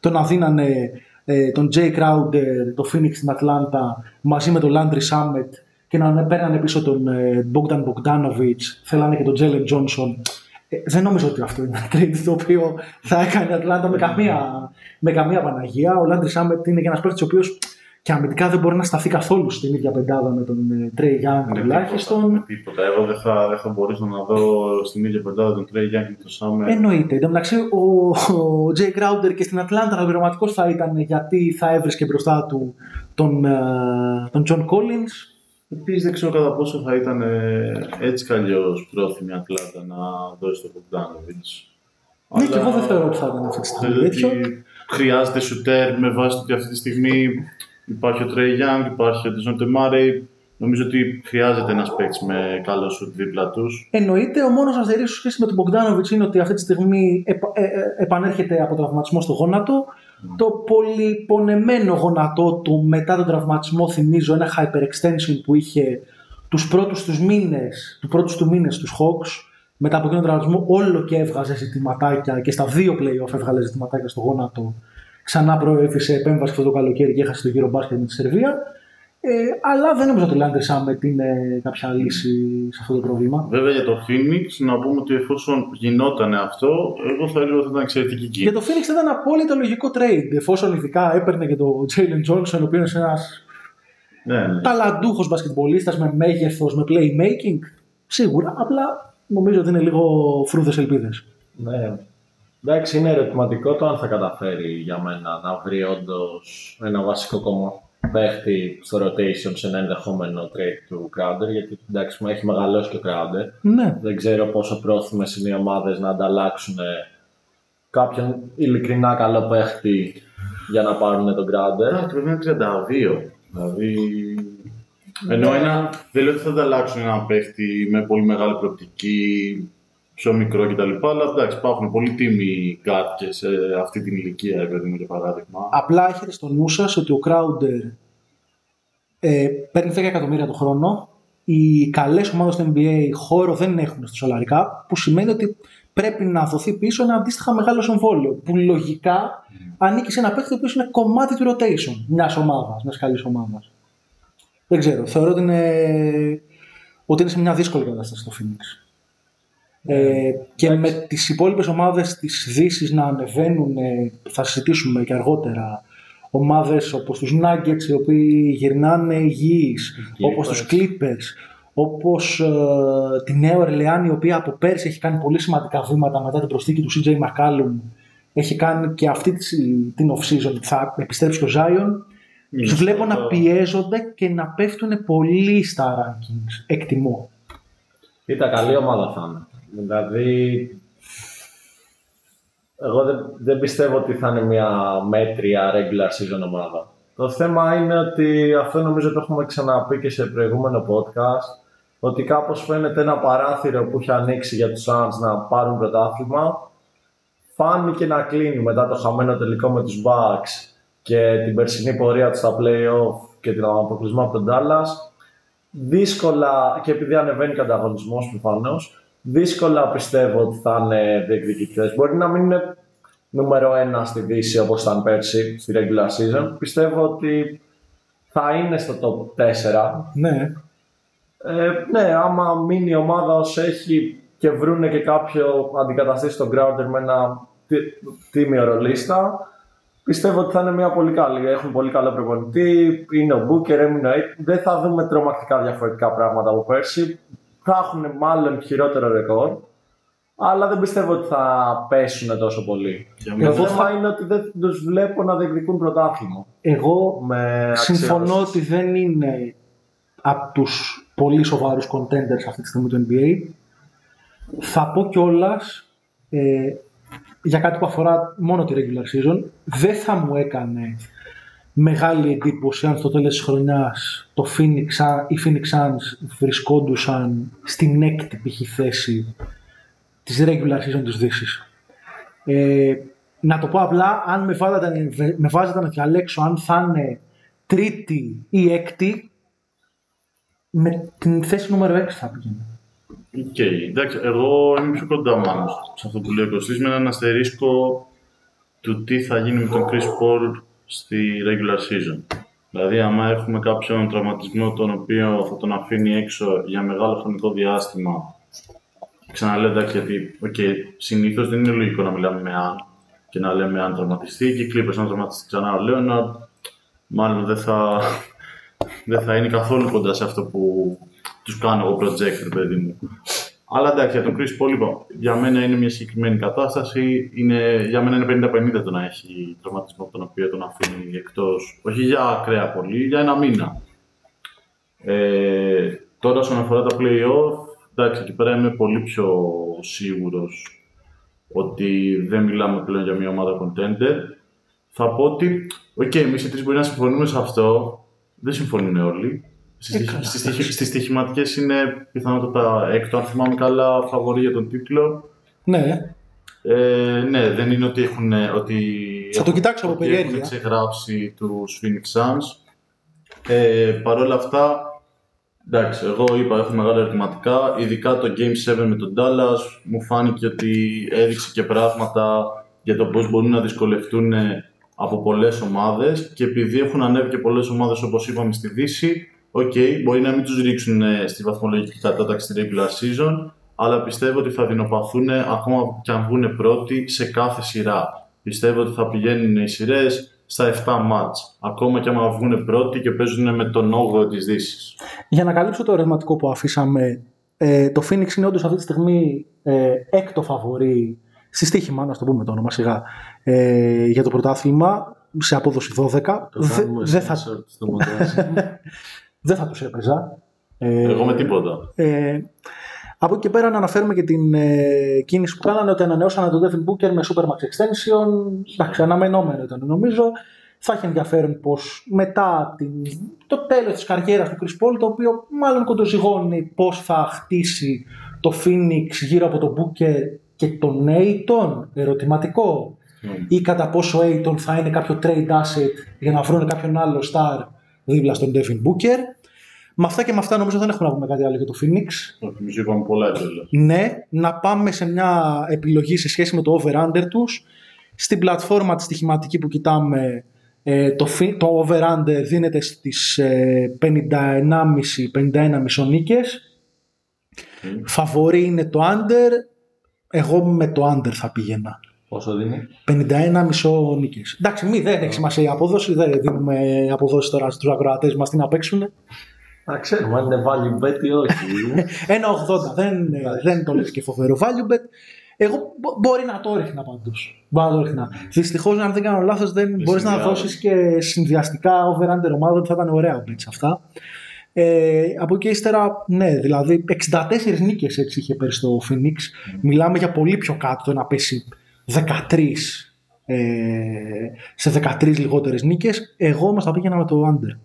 Το να δίνανε ε, τον Jae Crowder, το Phoenix στην Ατλάντα μαζί με τον Landry Shamet και να παίρνανε πίσω τον ε, Bogdan Bogdanovic, θέλανε και τον Jalen Johnson. Ε, δεν νομίζω ότι αυτό είναι ένα trade το οποίο θα έκανε η Ατλάντα με καμία, με καμία Παναγία. Ο Landry Shamet είναι και ένας παίκτης ο οποίος και αμυντικά δεν μπορεί να σταθεί καθόλου στην ίδια πεντάδα με τον Trey Young Ναι, τουλάχιστον. Τίποτα, τίποτα. Εγώ δεν θα, δεν θα μπορούσα να δω στην ίδια πεντάδα τον Trey Young και τον Shamet. Εννοείται. Εν τω μεταξύ, ο, ο Jae Crowder και στην Ατλάντα αναπληρωματικό θα ήταν γιατί θα έβρισκε μπροστά του τον, ε, τον John Collins. Επίσης δεν ξέρω κατά πόσο θα ήταν ε, έτσι κι αλλιώς πρόθυμη η Ατλάντα να δώσει τον Bogdanovic. Ναι, και εγώ δεν θεωρώ ότι θα ήταν αυτή τη στιγμή Νομίζω τέτοιο. ότι χρειάζεται σουτέρ με βάση το ότι αυτή τη στιγμή υπάρχει ο Trey Young, υπάρχει ο Dejounte Murray. Νομίζω ότι χρειάζεται ένας παίκτης με καλό σουτ δίπλα τους. Εννοείται, ο μόνος αστερίσκος σε σχέση με τον Bogdanovic είναι ότι αυτή τη στιγμή επα- ε, ε, επανέρχεται από τραυματισμό στο γόνατο. Το πολυπονεμένο γόνατό του μετά τον τραυματισμό θυμίζω ένα hyperextension που είχε τους πρώτους τους μήνες, του πρώτους του μήνες στους Hawks μετά από εκείνον τον τραυματισμό όλο και έβγαζε ζητηματάκια και στα δύο playoff έβγαλε ζητηματάκια στο γόνατο. Ξανά προέβησε επέμβαση αυτό το καλοκαίρι και έχασε το γύρο μπάσκετ με τη Σερβία. Ε, αλλά δεν νομίζω ότι ο Λάντερ Σάμετ είναι κάποια λύση σε αυτό το πρόβλημα. Βέβαια για το Phoenix, να πούμε ότι εφόσον γινόταν αυτό, εγώ θα έλεγα ότι θα ήταν εξαιρετική Για κίνηση. το Phoenix θα ήταν απόλυτο λογικό trade. Εφόσον ειδικά έπαιρνε και το Jalen Johnson, ο οποίος είναι ένας Ναι, ναι. ταλαντούχος μπασκετμπολίστας με μέγεθος, με playmaking. Σίγουρα. Απλά νομίζω ότι είναι λίγο φρούδες ελπίδες. Ναι. Εντάξει, είναι ερωτηματικό το αν θα καταφέρει για μένα να βρει όντως ένα βασικό κόμμα παίχτη στο rotation σε ένα ενδεχόμενο trade του Crowder. Γιατί εντάξει, μου έχει μεγαλώσει και ο Crowder. Ναι. Δεν ξέρω πόσο πρόθυμες είναι οι ομάδες να ανταλλάξουν κάποιον ειλικρινά καλό παίχτη για να πάρουν τον Crowder. Εντάξει, βέβαια είναι 32. Δηλαδή. Ενώ ένα. Δεν λέω ότι θα ανταλλάξουν έναν παίχτη με πολύ μεγάλη προοπτική, πιο μικρό κτλ. Αλλά εντάξει, υπάρχουν πολύ τίμοι κάρτες σε αυτή την ηλικία, παιδί μου, για παράδειγμα. Απλά έχετε στο νου σας ότι ο Crowder ε, παίρνει 10 εκατομμύρια το χρόνο. Οι καλές ομάδες του NBA χώρο δεν έχουν στο σολαρικά, που σημαίνει ότι πρέπει να δοθεί πίσω ένα αντίστοιχα μεγάλο συμβόλαιο. Που λογικά ανήκει σε ένα παίχτη ο οποίος είναι κομμάτι του rotation μιας ομάδας, μιας καλής ομάδας. Δεν ξέρω. Θεωρώ ότι είναι, ότι είναι σε μια δύσκολη κατάσταση το Phoenix. Ε, και με τις υπόλοιπες ομάδες της Δύσης να ανεβαίνουν, ε, θα συζητήσουμε και αργότερα, ομάδες όπως τους Nuggets οι οποίοι γυρνάνε υγιείς, όπως τους Clippers, όπως ε, τη Νέο Ορλεάνη η οποία από πέρσι έχει κάνει πολύ σημαντικά βήματα μετά την προσθήκη του CJ McCallum έχει κάνει και αυτή τη- την off-season θα επιστρέψει και ο Zion τους βλέπω να πιέζονται και να πέφτουν πολύ στα rankings. Εκτιμώ. Κοίτα, καλή ομάδα θα είναι. Δηλαδή, εγώ δεν, δεν πιστεύω ότι θα είναι μια μέτρια regular season ομάδα. Το θέμα είναι ότι αυτό νομίζω το έχουμε ξαναπεί και σε προηγούμενο podcast ότι κάπως φαίνεται ένα παράθυρο που έχει ανοίξει για τους Suns να πάρουν πρωτάθλημα φάνηκε να κλείνει μετά το χαμένο τελικό με τους Bucks και την περσινή πορεία τους στα play-off και την αποκλεισμό από τον Dallas δύσκολα και επειδή ανεβαίνει και ο ανταγωνισμό προφανώς, δύσκολα πιστεύω ότι θα είναι διεκδικητές. Μπορεί να μην είναι νούμερο ένα στη Δύση όπως ήταν πέρσι στη regular season. Πιστεύω ότι θα είναι στο top 4. Ναι. Ε, ναι, άμα μείνει η ομάδα όσο έχει και βρούνε και κάποιο αντικαταστήσει τον Crowder με ένα τι- τίμιο ρολίστα, πιστεύω ότι θα είναι μια πολύ καλή. Έχουν πολύ καλό προπονητή, είναι ο Booker, έμεινε ο Aiton. Δεν θα δούμε τρομακτικά διαφορετικά πράγματα από πέρσι. Θα έχουν μάλλον χειρότερο ρεκόρ, αλλά δεν πιστεύω ότι θα πέσουν τόσο πολύ. Για Το μένα- Εγώ θέμα θα- είναι ότι δεν τους βλέπω να διεκδικούν πρωτάθλημα. Εγώ Με συμφωνώ αξιώσεις. ότι δεν είναι από τους πολύ σοβαρούς contenders αυτή τη στιγμή του NBA. Θα πω κιόλας ε, για κάτι που αφορά μόνο τη regular season, δεν θα μου έκανε μεγάλη εντύπωση αν στο τέλος της χρονιάς το Phoenix, οι Phoenix Suns βρισκόντουσαν στην έκτη π.χ. θέση της regular season της Δύσης. Ε, να το πω απλά, αν με βάζατε, με βάζατε να διαλέξω αν θα είναι τρίτη ή έκτη, με την θέση νούμερο 6 θα πήγαινε. Οκ, εντάξει, εγώ είμαι πιο κοντά μάλλον σε αυτό που λέει ο Κωστής, με έναν αστερίσκο του τι θα γίνει με τον Chris Paul στη regular season. Δηλαδή, άμα έχουμε κάποιον τραυματισμό τον οποίο θα τον αφήνει έξω για μεγάλο χρονικό διάστημα, ξαναλέω εντάξει, γιατί okay, συνήθως δεν είναι λογικό να μιλάμε με αν και να λέμε αν τραυματιστεί και οι Clippers αν τραυματιστεί ξανά ο Λέοναρντ, μάλλον δεν θα, δεν θα είναι καθόλου κοντά σε αυτό που τους κάνω εγώ project, παιδί μου. Αλλά εντάξει, για τον Chris Paul, λοιπόν, για μένα είναι μια συγκεκριμένη κατάσταση. Είναι, για μένα είναι 50-50 το να έχει τραυματισμό τον οποίο τον αφήνει εκτός. Όχι για ακραία πολύ, για ένα μήνα. Ε, τώρα, όσον αφορά τα playoff, εντάξει, εκεί πέρα είμαι πολύ πιο σίγουρος ότι δεν μιλάμε πλέον για μια ομάδα contender. Θα πω ότι, OK, okay, εμείς οι τρεις μπορεί να συμφωνούμε σε αυτό. Δεν συμφωνούν όλοι. Στις στοιχηματικές είναι πιθανότατα έκτο, αν θυμάμαι καλά, φαβορή για τον τίτλο. Ναι. Ε, ναι, δεν είναι ότι έχουν. Ότι Θα το κοιτάξω από περιέργεια. Έχουν ξεγράψει τους Phoenix Suns. Ε, Παρ' όλα αυτά, εντάξει, εγώ είπα έχω μεγάλα ερωτηματικά. Ειδικά το Game 7 με τον Dallas μου φάνηκε ότι έδειξε και πράγματα για το πώς μπορούν να δυσκολευτούν από πολλές ομάδες και επειδή έχουν ανέβει και πολλές ομάδες όπως είπαμε στη Δύση, OK, okay, μπορεί να μην τους ρίξουν ε, στη βαθμολογική κατάταξη στη regular season, αλλά πιστεύω ότι θα δεινοπαθούν ακόμα και αν βγουν πρώτοι σε κάθε σειρά. Πιστεύω ότι θα πηγαίνουν οι σειρές στα 7 ματς, ακόμα και αν βγουν πρώτοι και παίζουν με τον 8ο της Δύσης. Για να καλύψω το ερωτηματικό που αφήσαμε, ε, το Phoenix είναι όντως αυτή τη στιγμή ε, έκτο φαβορή στη στοίχημα, να το πούμε το όνομα σιγά, ε, για το πρωτάθλημα σε απόδοση 12. Δεν θα... δεν θα τους έπαιζα. Εγώ με τίποτα. Ε, από εκεί και πέρα να αναφέρουμε και την ε, κίνηση που κάνανε ότι ανανεώσανε τον Devin Booker με Supermax Extension. Εντάξει, αναμενόμενο ήταν νομίζω. Θα έχει ενδιαφέρον πως μετά την, το τέλος της καριέρας του Chris Paul, το οποίο μάλλον κοντοζυγώνει πώ θα χτίσει το Phoenix γύρω από τον Booker και τον Aiton, ερωτηματικό. Mm. Ή κατά πόσο ο Aiton θα είναι κάποιο trade asset για να βρουν κάποιον άλλο star δίπλα στον Devin Booker. Με αυτά και με αυτά νομίζω δεν έχουμε να πούμε κάτι άλλο για το Phoenix. Νομίζω είπαμε πολλά έντολα. Ναι, να πάμε σε μια επιλογή σε σχέση με το over-under τους. Στην πλατφόρμα τη στοιχηματική που κοιτάμε ε, το, το over-under δίνεται στις ε, 51,5-51,5 νίκες. Mm. Φαβορή είναι το under. Εγώ με το under θα πήγαινα. Πόσο δίνει; 51 μισό νίκες. Εντάξει, μη, δεν έχει σημασία η απόδοση. Δεν δίνουμε αποδόσεις τώρα στους ακροατές μας τι να παίξουν. Να ξέρουμε αν είναι value bet ή όχι. Ένα 80. Δεν, δεν το λες και φοβερό value bet. Εγώ μπορεί να το ρίχνα πάντως. Μπορεί να το ρίχνα. Δυστυχώς, αν δεν κάνω λάθος, δεν μπορείς να δώσεις και συνδυαστικά over-under ομάδα. Θα ήταν ωραία bets αυτά. Ε, από εκεί ύστερα, ναι, δηλαδή 64 νίκες έτσι είχε πέρυσι το Phoenix. Mm. Μιλάμε για πολύ πιο κάτω το να πέσει 13 ε, σε 13 λιγότερες νίκες. Εγώ όμως θα πήγαινα με το under.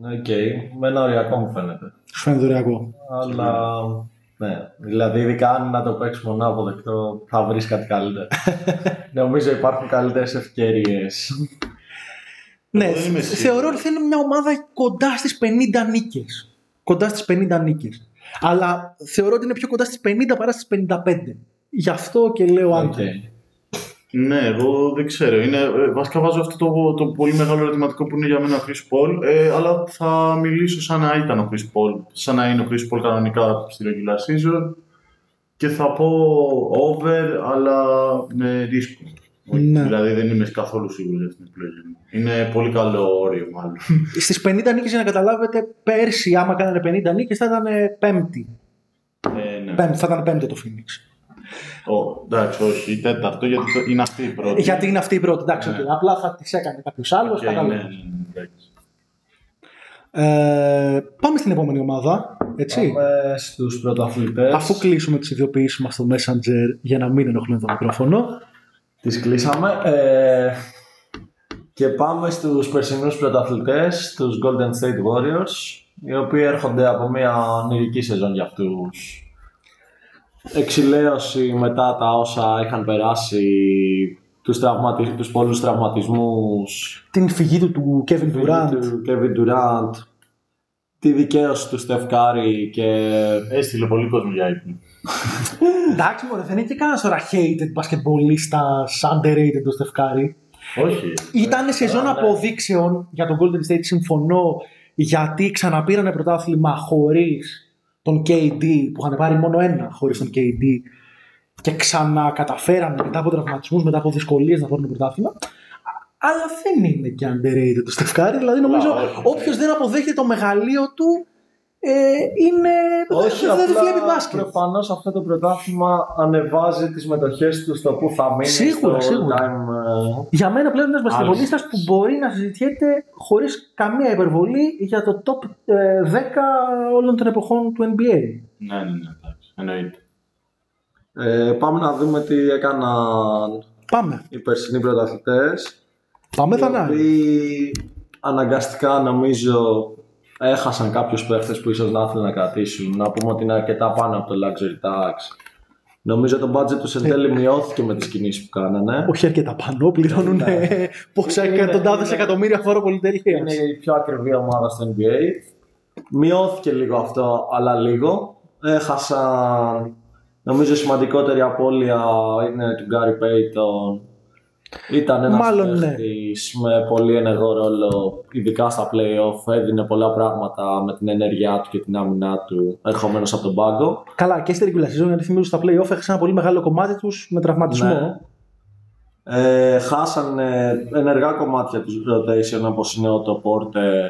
OK, okay. με ένα οριακό μου φαίνεται. Σου φαίνεται οριακό. Αλλά, ναι, δηλαδή ειδικά αν να το παίξει μονά αποδεκτό θα βρεις κάτι καλύτερο. Νομίζω υπάρχουν καλύτερες ευκαιρίες. ναι, θεωρώ ότι θέλει μια ομάδα κοντά στις 50 νίκες. Κοντά στις 50 νίκες. Αλλά θεωρώ ότι είναι πιο κοντά στις 50 παρά στις 55. Γι' αυτό και λέω okay. Ναι, εγώ δεν ξέρω. Είναι, ε, βασικά βάζω αυτό το, το πολύ μεγάλο ερωτηματικό που είναι για μένα ο Chris Paul, ε, αλλά θα μιλήσω σαν να ήταν ο Chris Paul, σαν να είναι ο Chris Paul κανονικά στη regular season και θα πω over, αλλά με ρίσκο. Ναι. Δηλαδή δεν είμαι καθόλου σίγουρος για την επιλογή Είναι πολύ καλό όριο, μάλλον. Στις 50 νίκες, για να καταλάβετε, πέρσι, άμα κάνανε 50 νίκες, θα ήταν πέμπτη. Ε, ναι. πέμπτη. Θα ήταν πέμπτη το Phoenix. Oh, εντάξει, όχι, η τέταρτο, γιατί το, είναι αυτή η πρώτη. Γιατί είναι αυτή η πρώτη, εντάξει. Ναι. Okay. Απλά θα τη έκανε κάποιος άλλος. Okay, ναι, ναι, Ε, πάμε στην επόμενη ομάδα. Έτσι. Πάμε στους πρωταθλητές. Αφού κλείσουμε τις ιδιοποιήσεις μας στο Messenger για να μην ενοχλούν το μικρόφωνο. Τις κλείσαμε. Ε, και πάμε στους περσινούς πρωταθλητές, τους Golden State Warriors, οι οποίοι έρχονται από μια ονειρική σεζόν για αυτούς. Εξηλαίωση μετά τα όσα είχαν περάσει, τους, τραυματι... τους πολλούς τραυματισμούς, Την φυγή του του Kevin Durant. του Kevin Durant, τη δικαίωση του Steph Curry και Έστειλε πολύ κόσμο για ύπνο. Εντάξει, μωρέ, δεν είναι και κανένας τώρα hated μπασκετμπολίστα underrated το Steph Curry. Όχι. Ήταν σεζόν ναι. αποδείξεων για τον Golden State, συμφωνώ, γιατί ξαναπήρανε πρωτάθλημα χωρίς τον KD, που είχαν πάρει μόνο ένα χωρίς τον KD, και ξανακαταφέρανε μετά από τραυματισμούς, μετά από δυσκολίες να πάρουν πρωτάθλημα. Αλλά δεν είναι και underrated το Steph Curry, δηλαδή νομίζω όχι, όχι. όποιος δεν αποδέχεται το μεγαλείο του ε, είναι. δεν δεν βλέπει μπάσκετ. Προφανώς αυτό το πρωτάθλημα ανεβάζει τις μετοχές τους στο που θα μείνει. Σίγουρα, στο σίγουρα. Time, ε, Για μένα πλέον είναι ένα μπασκετμπολίστας που μπορεί να συζητιέται χωρίς καμία υπερβολή για το top ε, 10 όλων των εποχών του NBA. Ναι, ναι, ναι, εντάξει. Εννοείται. ε, πάμε να δούμε τι έκαναν Πάμε. οι περσινοί πρωταθλητές. Πάμε οι Θανάη. οποίοι αναγκαστικά νομίζω έχασαν κάποιους παίχτες που ίσως να ήθελαν να κρατήσουν. Να πούμε ότι είναι αρκετά πάνω από το luxury tax. Νομίζω το budget τους εν τέλει μειώθηκε με τις κινήσεις που κάνανε. Όχι αρκετά πάνω, πληρώνουν Ναι. πόσα Είναι- εκατοντάδες είναι- εκατομμύρια φόρο πολυτελεία. Είναι η πιο ακριβή ομάδα στο NBA. Μειώθηκε λίγο αυτό, αλλά λίγο. Έχασαν, νομίζω η σημαντικότερη απώλεια είναι του Γκάρι Πέιτον. Ήταν ένας Μάλλον, ναι. παίχτης με πολύ ενεργό ρόλο, ειδικά στα play-off. Έδινε πολλά πράγματα με την ενέργειά του και την άμυνά του, ερχομένος από τον πάγκο. Καλά, και στη regular season, γιατί θυμίζω στα playoff έχασαν ένα πολύ μεγάλο κομμάτι τους με τραυματισμό. Ναι. Ε, χάσαν ενεργά κομμάτια τους rotation όπως είναι ο το Porter,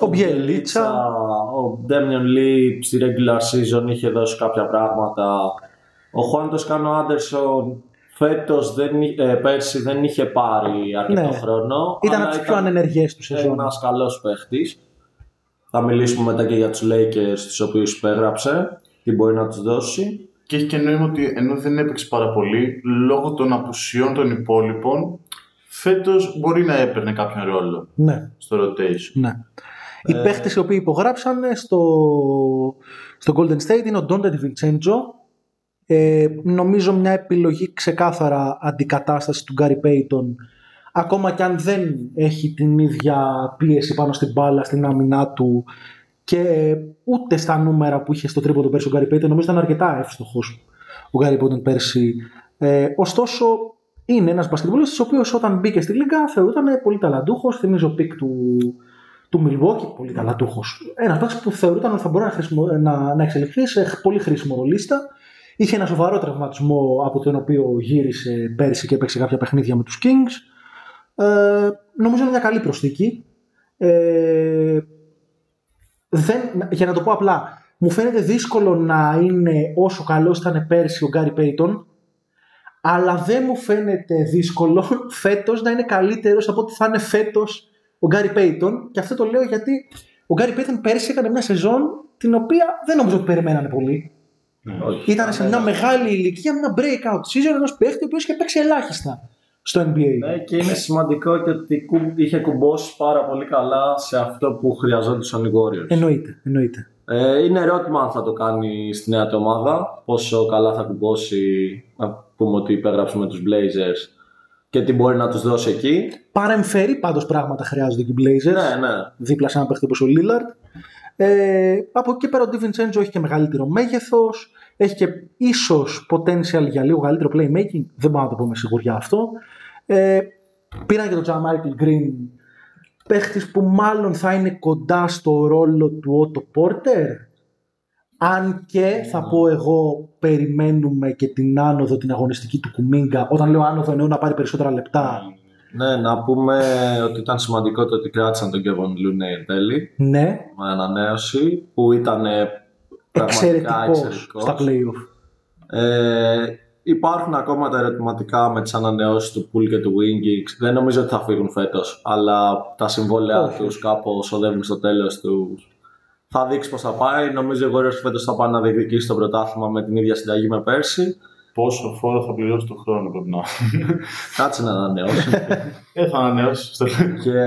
Ο Μπιελίτσα. ο Damian Lee στη regular season είχε δώσει κάποια πράγματα. Ο Juan Toscano Anderson φέτος δεν, εί- ε, πέρσι δεν είχε πάρει αρκετό Ναι. χρόνο. Ήταν αλλά από τις πιο ανενεργές του σεζόν. ένας καλός παίχτης. Θα μιλήσουμε μετά και για τους Lakers, τους οποίους υπέγραψε, τι μπορεί να τους δώσει. Και έχει και νόημα ότι ενώ δεν έπαιξε πάρα πολύ, λόγω των απουσιών των υπόλοιπων, φέτος μπορεί να έπαιρνε κάποιον ρόλο Ναι, στο rotation. ναι. Οι Ε, παίχτες οι οποίοι υπογράψανε στο, στο Golden State είναι ο Donte DiVincenzo. Ε, νομίζω μια επιλογή ξεκάθαρα αντικατάσταση του Gary Payton ακόμα και αν δεν έχει την ίδια πίεση πάνω στην μπάλα, στην άμυνά του και ούτε στα νούμερα που είχε στο τρίποντο πέρσι ο Gary Payton νομίζω ήταν αρκετά εύστοχος ο Gary Payton πέρσι. Ε, ωστόσο είναι ένας μπασκετμπολίστας ο οποίος όταν μπήκε στη Λίγκα θεωρούταν πολύ ταλαντούχος. Θυμίζω pick του, του Milwaukee, πολύ ταλαντούχος. Ένας παίκτης που θεωρούταν ότι θα μπορεί να, χρησιμο- να, να εξελιχθεί σε πολύ χρήσιμο ρολίστα Είχε ένα σοβαρό τραυματισμό από τον οποίο γύρισε πέρσι και έπαιξε κάποια παιχνίδια με τους Kings. Ε, νομίζω είναι μια καλή προσθήκη. Ε, δεν, για να το πω απλά, μου φαίνεται δύσκολο να είναι όσο καλός ήταν πέρσι ο Γκάρι Πέιτον, αλλά δεν μου φαίνεται δύσκολο φέτος να είναι καλύτερος από ό,τι θα είναι φέτος ο Γκάρι Πέιτον. Και αυτό το λέω γιατί ο Γκάρι Πέιτον πέρσι έκανε μια σεζόν την οποία δεν νομίζω ότι περιμένανε πολύ. Όχι. Ήταν σε μια μεγάλη ηλικία, μια breakout season ενός παίχτη ο οποίος είχε παίξει ελάχιστα στο NBA. Ναι, και είναι σημαντικό και ότι κου- είχε κουμπώσει πάρα πολύ καλά σε αυτό που χρειαζόντουσαν οι Warriors. Εννοείται, εννοείται. Ε, είναι ερώτημα αν θα το κάνει στη νέα του ομάδα, πόσο καλά θα κουμπώσει, να πούμε ότι υπέγραψε με τους Blazers και τι μπορεί να τους δώσει εκεί. Παρεμφερεί πάντως πράγματα χρειάζονται και οι Blazers. Ναι, ναι. Δίπλα σε ένα παίχτη όπως ο Lillard. Ε, από εκεί και πέρα ο DiVincenzo έχει και μεγαλύτερο μέγεθος. Έχει και ίσως potential για λίγο καλύτερο playmaking. Δεν μπορώ να το πω με σιγουριά αυτό. Ε, πήραν και τον Τζα Michael Green. Παίχτης που μάλλον θα είναι κοντά στο ρόλο του Otto Porter. Αν και θα πω εγώ περιμένουμε και την άνοδο την αγωνιστική του Κουμίγκα. Όταν λέω άνοδο εννοώ να πάρει περισσότερα λεπτά. Ναι, να πούμε ότι ήταν σημαντικό το ότι κράτησαν τον Kevin Looney εν τέλει Ναι, με ανανέωση που ήταν πραγματικά εξαιρετικός εξαιρετικός. στα playoff. Ε, υπάρχουν ακόμα τα ερωτηματικά με τις ανανεώσεις του Pool και του Wingix. Δεν νομίζω ότι θα φύγουν φέτος, αλλά τα συμβόλαια Όχι. τους κάπως οδεύουν στο τέλος τους. Θα δείξει πώς θα πάει. Νομίζω οι Warriors φέτος θα πάνε να διεκδικήσει το πρωτάθλημα με την ίδια συνταγή με πέρσι. Πόσο φόρο θα πληρώσει το χρόνο πρέπει να. Κάτσε να ανανεώσει. Ε, θα ανανεώσει. στο λέω. και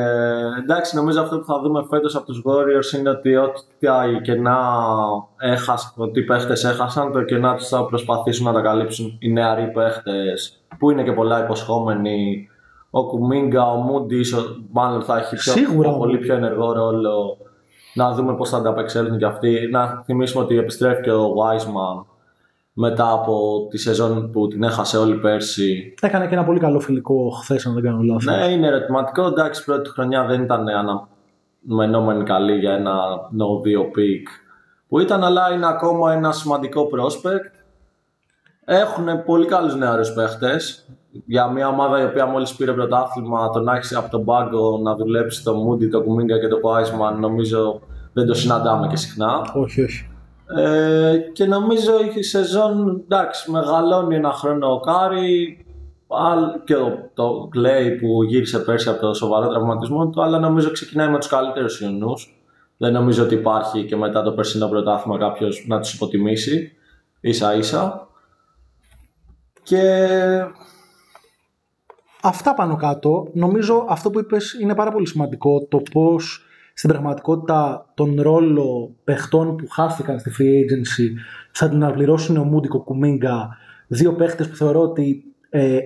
εντάξει, νομίζω αυτό που θα δούμε φέτος από τους Warriors είναι ότι ό,τι τα κενά έχασαν, ότι οι παίχτες έχασαν, το κενά τους θα προσπαθήσουν να τα καλύψουν οι νεαροί παίχτες που είναι και πολλά υποσχόμενοι. Ο Κουμίγκα, ο Μούντι, ίσως- μάλλον θα έχει πιο, Σίγουρα. πολύ πιο ενεργό ρόλο. Να δούμε πώς θα ανταπεξέλθουν και αυτοί. Να θυμίσουμε ότι επιστρέφει και ο Wiseman μετά από τη σεζόν που την έχασε όλη πέρσι Έκανε και ένα πολύ καλό φιλικό χθες, αν δεν κάνω λάθος. ναι, είναι ερωτηματικό. Εντάξει, πρώτη χρονιά δεν ήταν αναμενόμενη καλή για ένα no 2 pick που ήταν, αλλά είναι ακόμα ένα σημαντικό prospect. Έχουν πολύ καλούς νεαρούς παίχτες. Για μια ομάδα η οποία μόλις πήρε πρωτάθλημα, τον άρχισε από τον πάγκο να δουλέψει το Moody, το Kuminga και το Wiseman, νομίζω δεν το συναντάμε και συχνά. Όχι, όχι. Ε, και νομίζω η σεζόν εντάξει, μεγαλώνει ένα χρόνο ο Κάρι άλλ- και ο, το Klay που γύρισε πέρσι από το σοβαρό τραυματισμό του, αλλά νομίζω ξεκινάει με τους καλύτερους οιωνούς. Δεν νομίζω ότι υπάρχει και μετά το περσινό πρωτάθλημα κάποιος να τους υποτιμήσει ίσα ίσα. Και Αυτά πάνω κάτω. Νομίζω αυτό που είπες είναι πάρα πολύ σημαντικό. Το πώς στην πραγματικότητα τον ρόλο παιχτών που χάθηκαν στη free agency θα την αναπληρώσουν ο Μούντικο Κουμίγκα. Δύο παίχτες που θεωρώ ότι ε,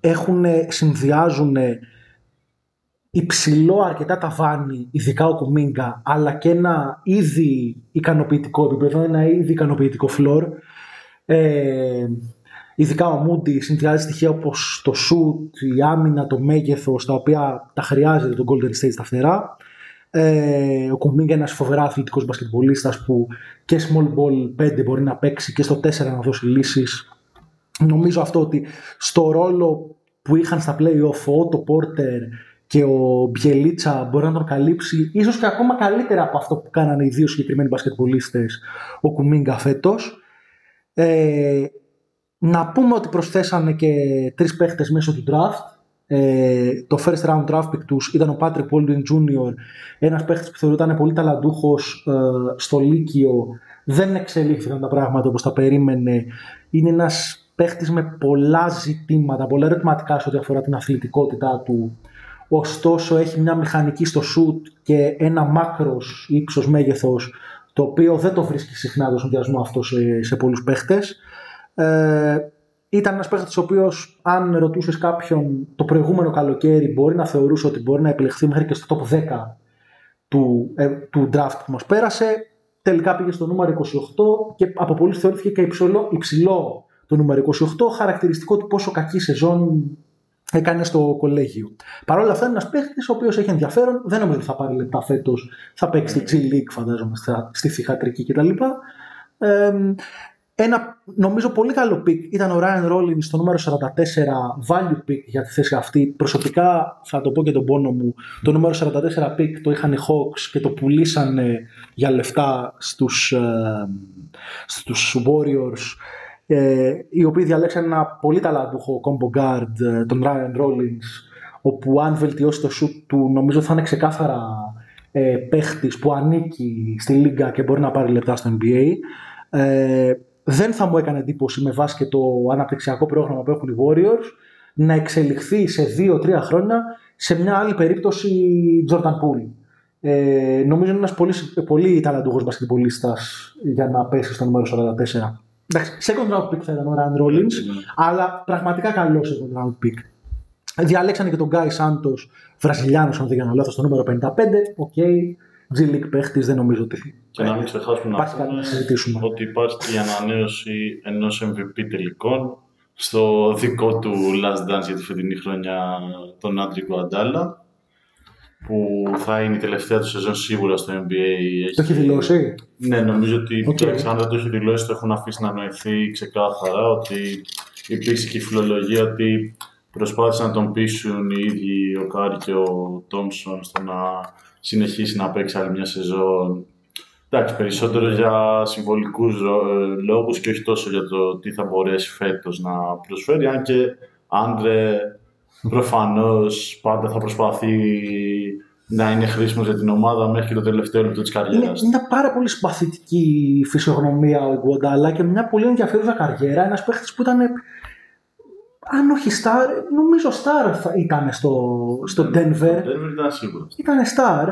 έχουν, συνδυάζουν υψηλό αρκετά ταβάνι, ειδικά ο Κουμίγκα, αλλά και ένα ήδη ικανοποιητικό επίπεδο, ένα ήδη ικανοποιητικό floor. Ε, ειδικά ο Μούντι συνδυάζει στοιχεία όπως το shoot, η άμυνα, το μέγεθος, τα οποία τα χρειάζεται τον Golden State στα φτερά. Ε, ο Κουμίγκα είναι ένας φοβερά αθλητικός μπασκετμπολίστας που και small ball 5 μπορεί να παίξει και στο 4 να δώσει λύσεις. Νομίζω αυτό ότι στο ρόλο που είχαν στα play-off ο Otto Porter και ο Μπιελίτσα μπορεί να τον καλύψει ίσως και ακόμα καλύτερα από αυτό που κάνανε οι δύο συγκεκριμένοι μπασκετμπολίστες ο Κουμίγκα φέτος. Ε, να πούμε ότι προσθέσανε και τρεις παίχτες μέσω του draft. Ε, το first round draft pick τους ήταν ο Patrick Baldwin Jr. Ένας παίχτης που θεωρούταν πολύ ταλαντούχος ε, στο Λύκειο. Δεν εξελίχθηκαν τα πράγματα όπως τα περίμενε. Είναι ένας παίχτης με πολλά ζητήματα, πολλά ερωτηματικά σε ό,τι αφορά την αθλητικότητά του. Ωστόσο έχει μια μηχανική στο shoot και ένα μάκρος ύψος μέγεθος το οποίο δεν το βρίσκει συχνά το συνδυασμό αυτό σε, σε πολλούς παίχτες. Ε, ήταν ένας παίχτης ο οποίος αν ρωτούσες κάποιον το προηγούμενο καλοκαίρι μπορεί να θεωρούσε ότι μπορεί να επιλεχθεί μέχρι και στο top 10 του, ε, του draft που μας πέρασε. Τελικά πήγε στο νούμερο 28 και από πολλούς θεωρήθηκε και υψηλό, υψηλό το νούμερο 28, χαρακτηριστικό του πόσο κακή σεζόν έκανε στο κολέγιο. Παρ' όλα αυτά είναι ένας παίχτης ο οποίος έχει ενδιαφέρον. Δεν νομίζω ότι θα πάρει λεπτά φέτος. Θα παίξει στη G League, φαντάζομαι, στα- στη θηγατρική κτλ. Ε, ένα νομίζω πολύ καλό pick ήταν ο Ryan Rollins στο νούμερο 44 value pick για τη θέση αυτή. Προσωπικά θα το πω και τον πόνο μου. Το νούμερο 44 pick το είχαν οι Hawks και το πουλήσανε για λεφτά στους, ε, στους Warriors ε, οι οποίοι διαλέξαν ένα πολύ ταλαντούχο combo guard, ε, τον Ryan Rollins, όπου αν βελτιώσει το shoot του νομίζω θα είναι ξεκάθαρα ε, παίχτης που ανήκει στη λίγα και μπορεί να πάρει λεπτά στο NBA. Ε, δεν θα μου έκανε εντύπωση με βάση και το αναπτυξιακό πρόγραμμα που έχουν οι Warriors να εξελιχθεί σε 2-3 χρόνια σε μια άλλη περίπτωση Jordan Poole. Ε, νομίζω είναι ένας πολύ, πολύ ταλαντούχος μπασκετμπολίστας για να πέσει στο νούμερο 44. Εντάξει, second round pick θα ήταν ο Ryan Rollins, αλλά πραγματικά καλός second round pick. Διαλέξανε και τον Gui Santos, Βραζιλιάνος αν δεν κάνω λάθος, στο νούμερο 55. OK, G League παίχτης, δεν νομίζω ότι Και να μην ξεχάσουμε να υπάρχει κάτι να πούμε συζητήσουμε. ότι υπάρχει και η ανανέωση ενός MVP τελικών στο δικό του Last Dance για τη φετινή χρονιά, τον Andre Iguodala, που θα είναι η τελευταία του σεζόν σίγουρα στο NBA. Το έχει δηλώσει; Ναι, νομίζω ότι OK. okay. αν δεν το έχει δηλώσει, το έχουν αφήσει να εννοηθεί ξεκάθαρα ότι υπήρξε και η φιλολογία ότι προσπάθησαν να τον πείσουν οι ίδιοι ο Κάρι και ο Thompson στο να συνεχίσει να παίξει άλλη μια σεζόν. Εντάξει, περισσότερο για συμβολικούς λόγους και όχι τόσο για το τι θα μπορέσει φέτος να προσφέρει. Αν και Άντρε προφανώς πάντα θα προσπαθεί να είναι χρήσιμος για την ομάδα μέχρι και το τελευταίο λεπτό της καριέρας. Είναι μια πάρα πολύ συμπαθητική φυσιογνωμία ο Γκουοντάλα και μια πολύ ενδιαφέρουσα καριέρα. Ένας παίχτης που ήταν. Αν όχι Star, νομίζω Star ήταν στο, στο Denver. Denver ήταν σίγουρος. Ήταν Star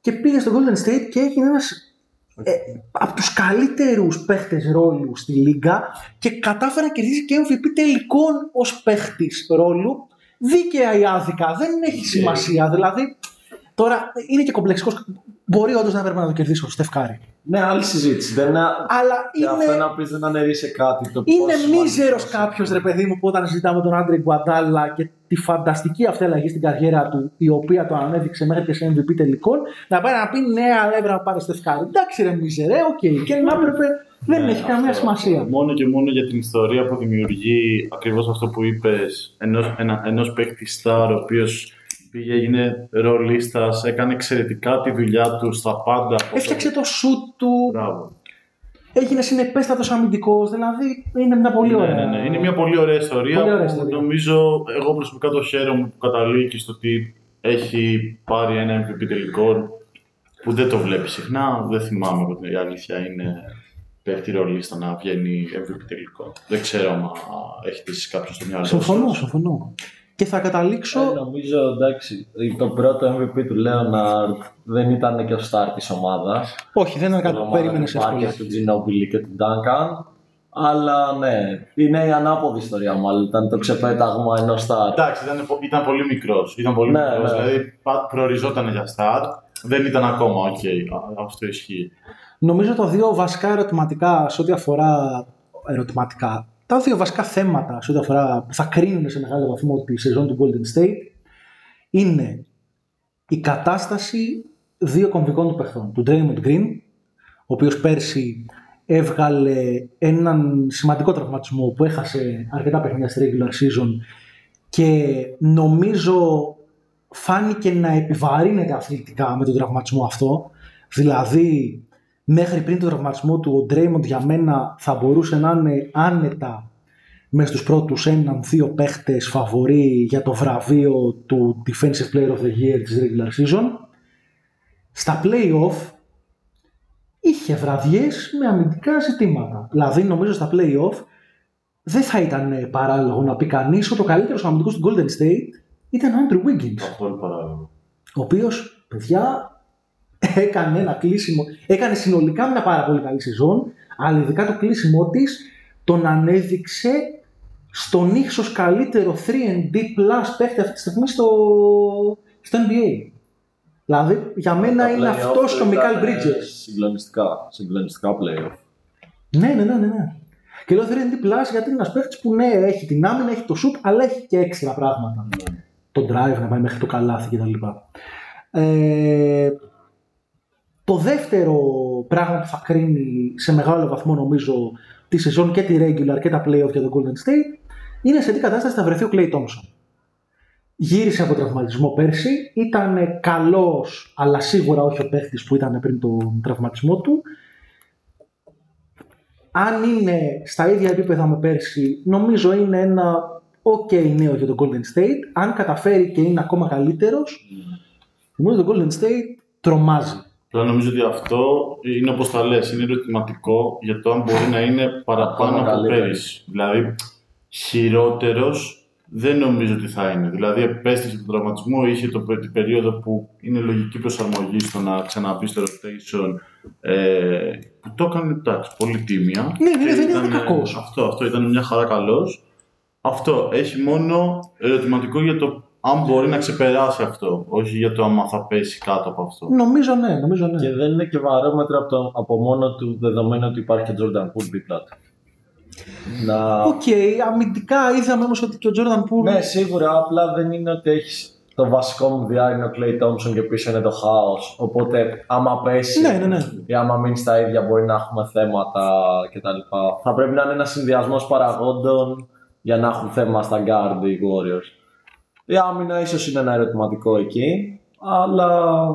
και πήγε στο Golden State και έγινε ένας ε, από τους καλύτερους παίχτες ρόλου στη Λίγκα και κατάφερε να κερδίσει και MVP τελικών ως παίχτης ρόλου δίκαια ή άδικα, δεν έχει σημασία. Δηλαδή, τώρα είναι και κομπλεξικός, μπορεί όντως να πρέπει να το κερδίσει ο Στεφκάρη. Ναι, άλλη συζήτηση. Δεν είναι... Αλλά και είναι, αυτό να πεις δεν αναιρεί σε κάτι. Το είναι πόσο μίζερος σημαντικός κάποιος ρε παιδί μου που όταν συζητάμε τον Άντρε Γκουαντάλα και τη φανταστική αυτή αλλαγή στην καριέρα του, η οποία το ανέδειξε μέχρι και σε MVP τελικών, να πάει να πει ναι, αλλά έπρεπε να πάρει Steph Curry. Εντάξει, ρε μίζερε, οκ. Και να έπρεπε, δεν Ναι, έχει καμία αυτό. σημασία. Μόνο και μόνο για την ιστορία που δημιουργεί ακριβώς αυτό που είπες ενός, ένα, ενός παίκτη star ο οποίος πήγε, έγινε ρολίστας, έκανε εξαιρετικά τη δουλειά του στα πάντα. Έφτιαξε το σουτ του, Μπράβο. έγινε συνεπέστατος αμυντικός, δηλαδή είναι μια πολύ Ναι, ωραία. ναι, ναι. Είναι μια πολύ ωραία ιστορία. Πολύ ωραία που ιστορία. Νομίζω, εγώ προσωπικά το χαίρομαι που καταλήγει στο ότι έχει πάρει ένα MVP τελικό που δεν το βλέπει συχνά. Δεν θυμάμαι ότι η αλήθεια είναι παίχτη ρολίστα να βγαίνει MVP τελικό. Δεν ξέρω αν έχετε εσείς κάποιον στο μυαλό Συμφωνώ, σας. συμφωνώ. Και θα καταλήξω. Ε, νομίζω εντάξει, το πρώτο MVP του Λέοναρντ δεν ήταν και ο star της ομάδας. Όχι, δεν ήταν κάτι που περίμενες εύκολα. του Τζινόμπιλι και του Ντάνκαν. Αλλά ναι, είναι η ανάποδη ιστορία μάλλον. Ήταν το ξεπέταγμα ενός star. Εντάξει, ήταν, πο- ήταν πολύ μικρός. Ήταν πολύ Ναι, μικρός, ναι. δηλαδή πα- προοριζόταν για star. Δεν ήταν ακόμα, οκ, Α, αυτό ισχύει. Νομίζω τα δύο βασικά ερωτηματικά σε ό,τι αφορά. Ερωτηματικά. Τα δύο βασικά θέματα σε ό,τι αφορά που θα κρίνουν σε μεγάλο βαθμό τη σεζόν του Golden State είναι η κατάσταση δύο κομβικών του παιχτών. Του Draymond Green, ο οποίος πέρσι έβγαλε έναν σημαντικό τραυματισμό που έχασε αρκετά παιχνίδια στη regular season και νομίζω φάνηκε να επιβαρύνεται αθλητικά με τον τραυματισμό αυτό. Δηλαδή, μέχρι πριν τον τραυματισμό του, ο Draymond για μένα θα μπορούσε να είναι άνετα μες στους πρώτους έναν-δύο παίχτες φαβορεί για το βραβείο του Defensive Player of the Year της regular season. Στα play-off είχε βραδιές με αμυντικά ζητήματα. Δηλαδή νομίζω στα play-off δεν θα ήταν παράλογο να πει κανείς ότι ο καλύτερος αμυντικός του Golden State ήταν ο Andrew Wiggins Καθόλου παράλογο. ο οποίος, παιδιά, έκανε ένα κλείσιμο, έκανε συνολικά μια πάρα πολύ καλή σεζόν, αλλά ειδικά το κλείσιμό της τον ανέδειξε στον ίσως καλύτερο 3D plus παίχτη αυτή τη στιγμή στο, στο NBA. Δηλαδή, για μένα Τα είναι play-off αυτός και ο ήταν, Μικάλ ε, Bridges. Συγκλονιστικά, συγκλονιστικά playoff. Ναι, ναι, ναι, ναι. ναι. Και λέω 3D plus γιατί είναι ένας παίχτης που ναι, έχει την άμυνα, έχει το shoot, αλλά έχει και έξτρα πράγματα. Το drive να πάει μέχρι το καλάθι κτλ. Ε, το δεύτερο πράγμα που θα κρίνει σε μεγάλο βαθμό νομίζω τη σεζόν και τη regular και τα playoff για το Golden State είναι σε τι κατάσταση θα βρεθεί ο Clay Thompson. Γύρισε από τραυματισμό πέρσι, ήταν καλός αλλά σίγουρα όχι ο παίχτης που ήταν πριν τον τραυματισμό του. Αν είναι στα ίδια επίπεδα με πέρσι, νομίζω είναι ένα ok νέο για το Golden State. Αν καταφέρει και είναι ακόμα καλύτερος, νομίζω το Golden State τρομάζει. Απλά νομίζω ότι αυτό είναι όπως τα λες, είναι ερωτηματικό για το αν μπορεί να είναι παραπάνω Ακόμα από καλύτερο. πέρυσι. Δηλαδή, χειρότερος δεν νομίζω ότι θα είναι. Δηλαδή, επέστρεψε τον τραυματισμό, είχε το, την περίοδο που είναι λογική προσαρμογή στο να ξαναμπεί στο rotation. Ε, που το έκανε εντάξει, πολύ τίμια. Ναι, ναι, Και δεν ήταν ήταν, κακός. Αυτό, αυτό ήταν μια χαρά καλός. Αυτό έχει μόνο ερωτηματικό για το αν μπορεί να ξεπεράσει αυτό. Όχι για το άμα θα πέσει κάτω από αυτό. Νομίζω ναι, νομίζω ναι. Και δεν είναι και βαρόμετρο από, το, από μόνο του δεδομένο ότι υπάρχει και Jordan Poole δίπλα του. Να... Οκ, αμυντικά είδαμε όμως ότι και ο Jordan Poole Ναι, σίγουρα, απλά δεν είναι ότι έχεις το βασικό μου δυάρι είναι ο Klay Thompson και πίσω είναι το χάος. Οπότε, άμα πέσει Ναι, ναι, ναι. ή άμα μείνει στα ίδια, μπορεί να έχουμε θέματα κτλ. Θα πρέπει να είναι ένας συνδυασμός παραγόντων για να έχουν θέμα στα guard οι Warriors. Η άμυνα ίσως είναι ένα ερωτηματικό εκεί, αλλά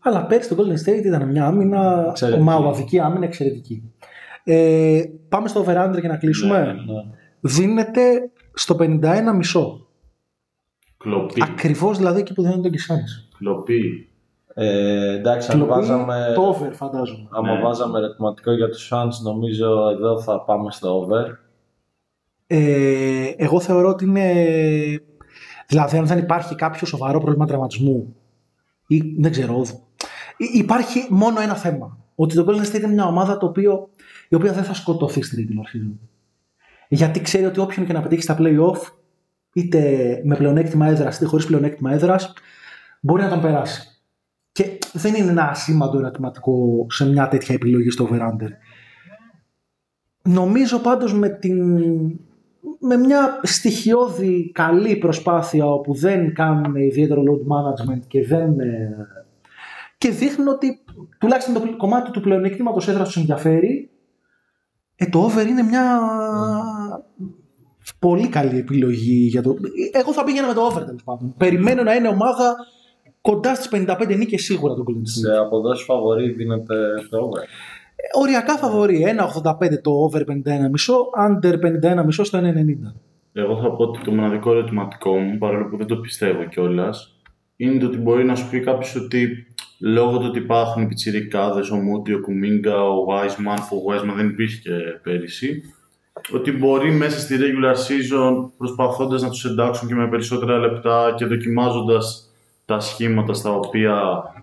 Αλλά πέρσι το Golden State ήταν μια άμυνα, Εξαιρετική. ομαδική άμυνα εξαιρετική. Ε, πάμε στο over για να κλείσουμε. Ναι, Ναι. Δίνεται στο 51 μισό. Κλοπή. Ακριβώς δηλαδή εκεί που δίνεται τον Κισάνης. Κλοπή. Ε, εντάξει, αν Κλοπή, βάζαμε, Το over φαντάζομαι. άμα Ναι. βάζαμε ερωτηματικό για τους fans, νομίζω εδώ θα πάμε στο over. Ε, εγώ θεωρώ ότι είναι. Δηλαδή, αν δεν υπάρχει κάποιο σοβαρό πρόβλημα τραυματισμού ή δεν ξέρω. υ- Υπάρχει μόνο ένα θέμα. Ότι το Golden State είναι μια ομάδα το οποίο, η οποία δεν θα σκοτωθεί στην regular season. Γιατί ξέρει ότι όποιον και να πετύχει στα playoff, είτε με πλεονέκτημα έδρας είτε χωρίς πλεονέκτημα έδρας, μπορεί να τον περάσει. Και δεν είναι ένα ασήμαντο ερωτηματικό σε μια τέτοια επιλογή στο over-under. Νομίζω πάντως με, την, με μια στοιχειώδη καλή προσπάθεια όπου δεν κάνουν ιδιαίτερο load management και δεν ε, και δείχνουν ότι τουλάχιστον το πλ- κομμάτι του πλεονεκτήματος έδρας τους ενδιαφέρει ε, το over είναι μια πολύ καλή επιλογή για το... Εγώ θα πήγαινα με το over τέλος πάντων. Περιμένω να είναι ομάδα κοντά στις 55 νίκες σίγουρα το Golden State. Σε αποδόσεις φαβορή δίνεται το over. Οριακά φαβορεί. 1,85 το over 51,5, under 51,5 στο 1,90. Εγώ θα πω ότι το μοναδικό ερωτηματικό μου, παρόλο που δεν το πιστεύω κιόλας, είναι το ότι μπορεί να σου πει κάποιος ότι λόγω του ότι υπάρχουν οι πιτσιρικάδες, ο Μούντι, ο Κουμίγκα, ο Wiseman, που ο Wiseman δεν υπήρχε και πέρυσι, ότι μπορεί μέσα στη regular season προσπαθώντας να τους εντάξουν και με περισσότερα λεπτά και δοκιμάζοντας τα σχήματα στα οποία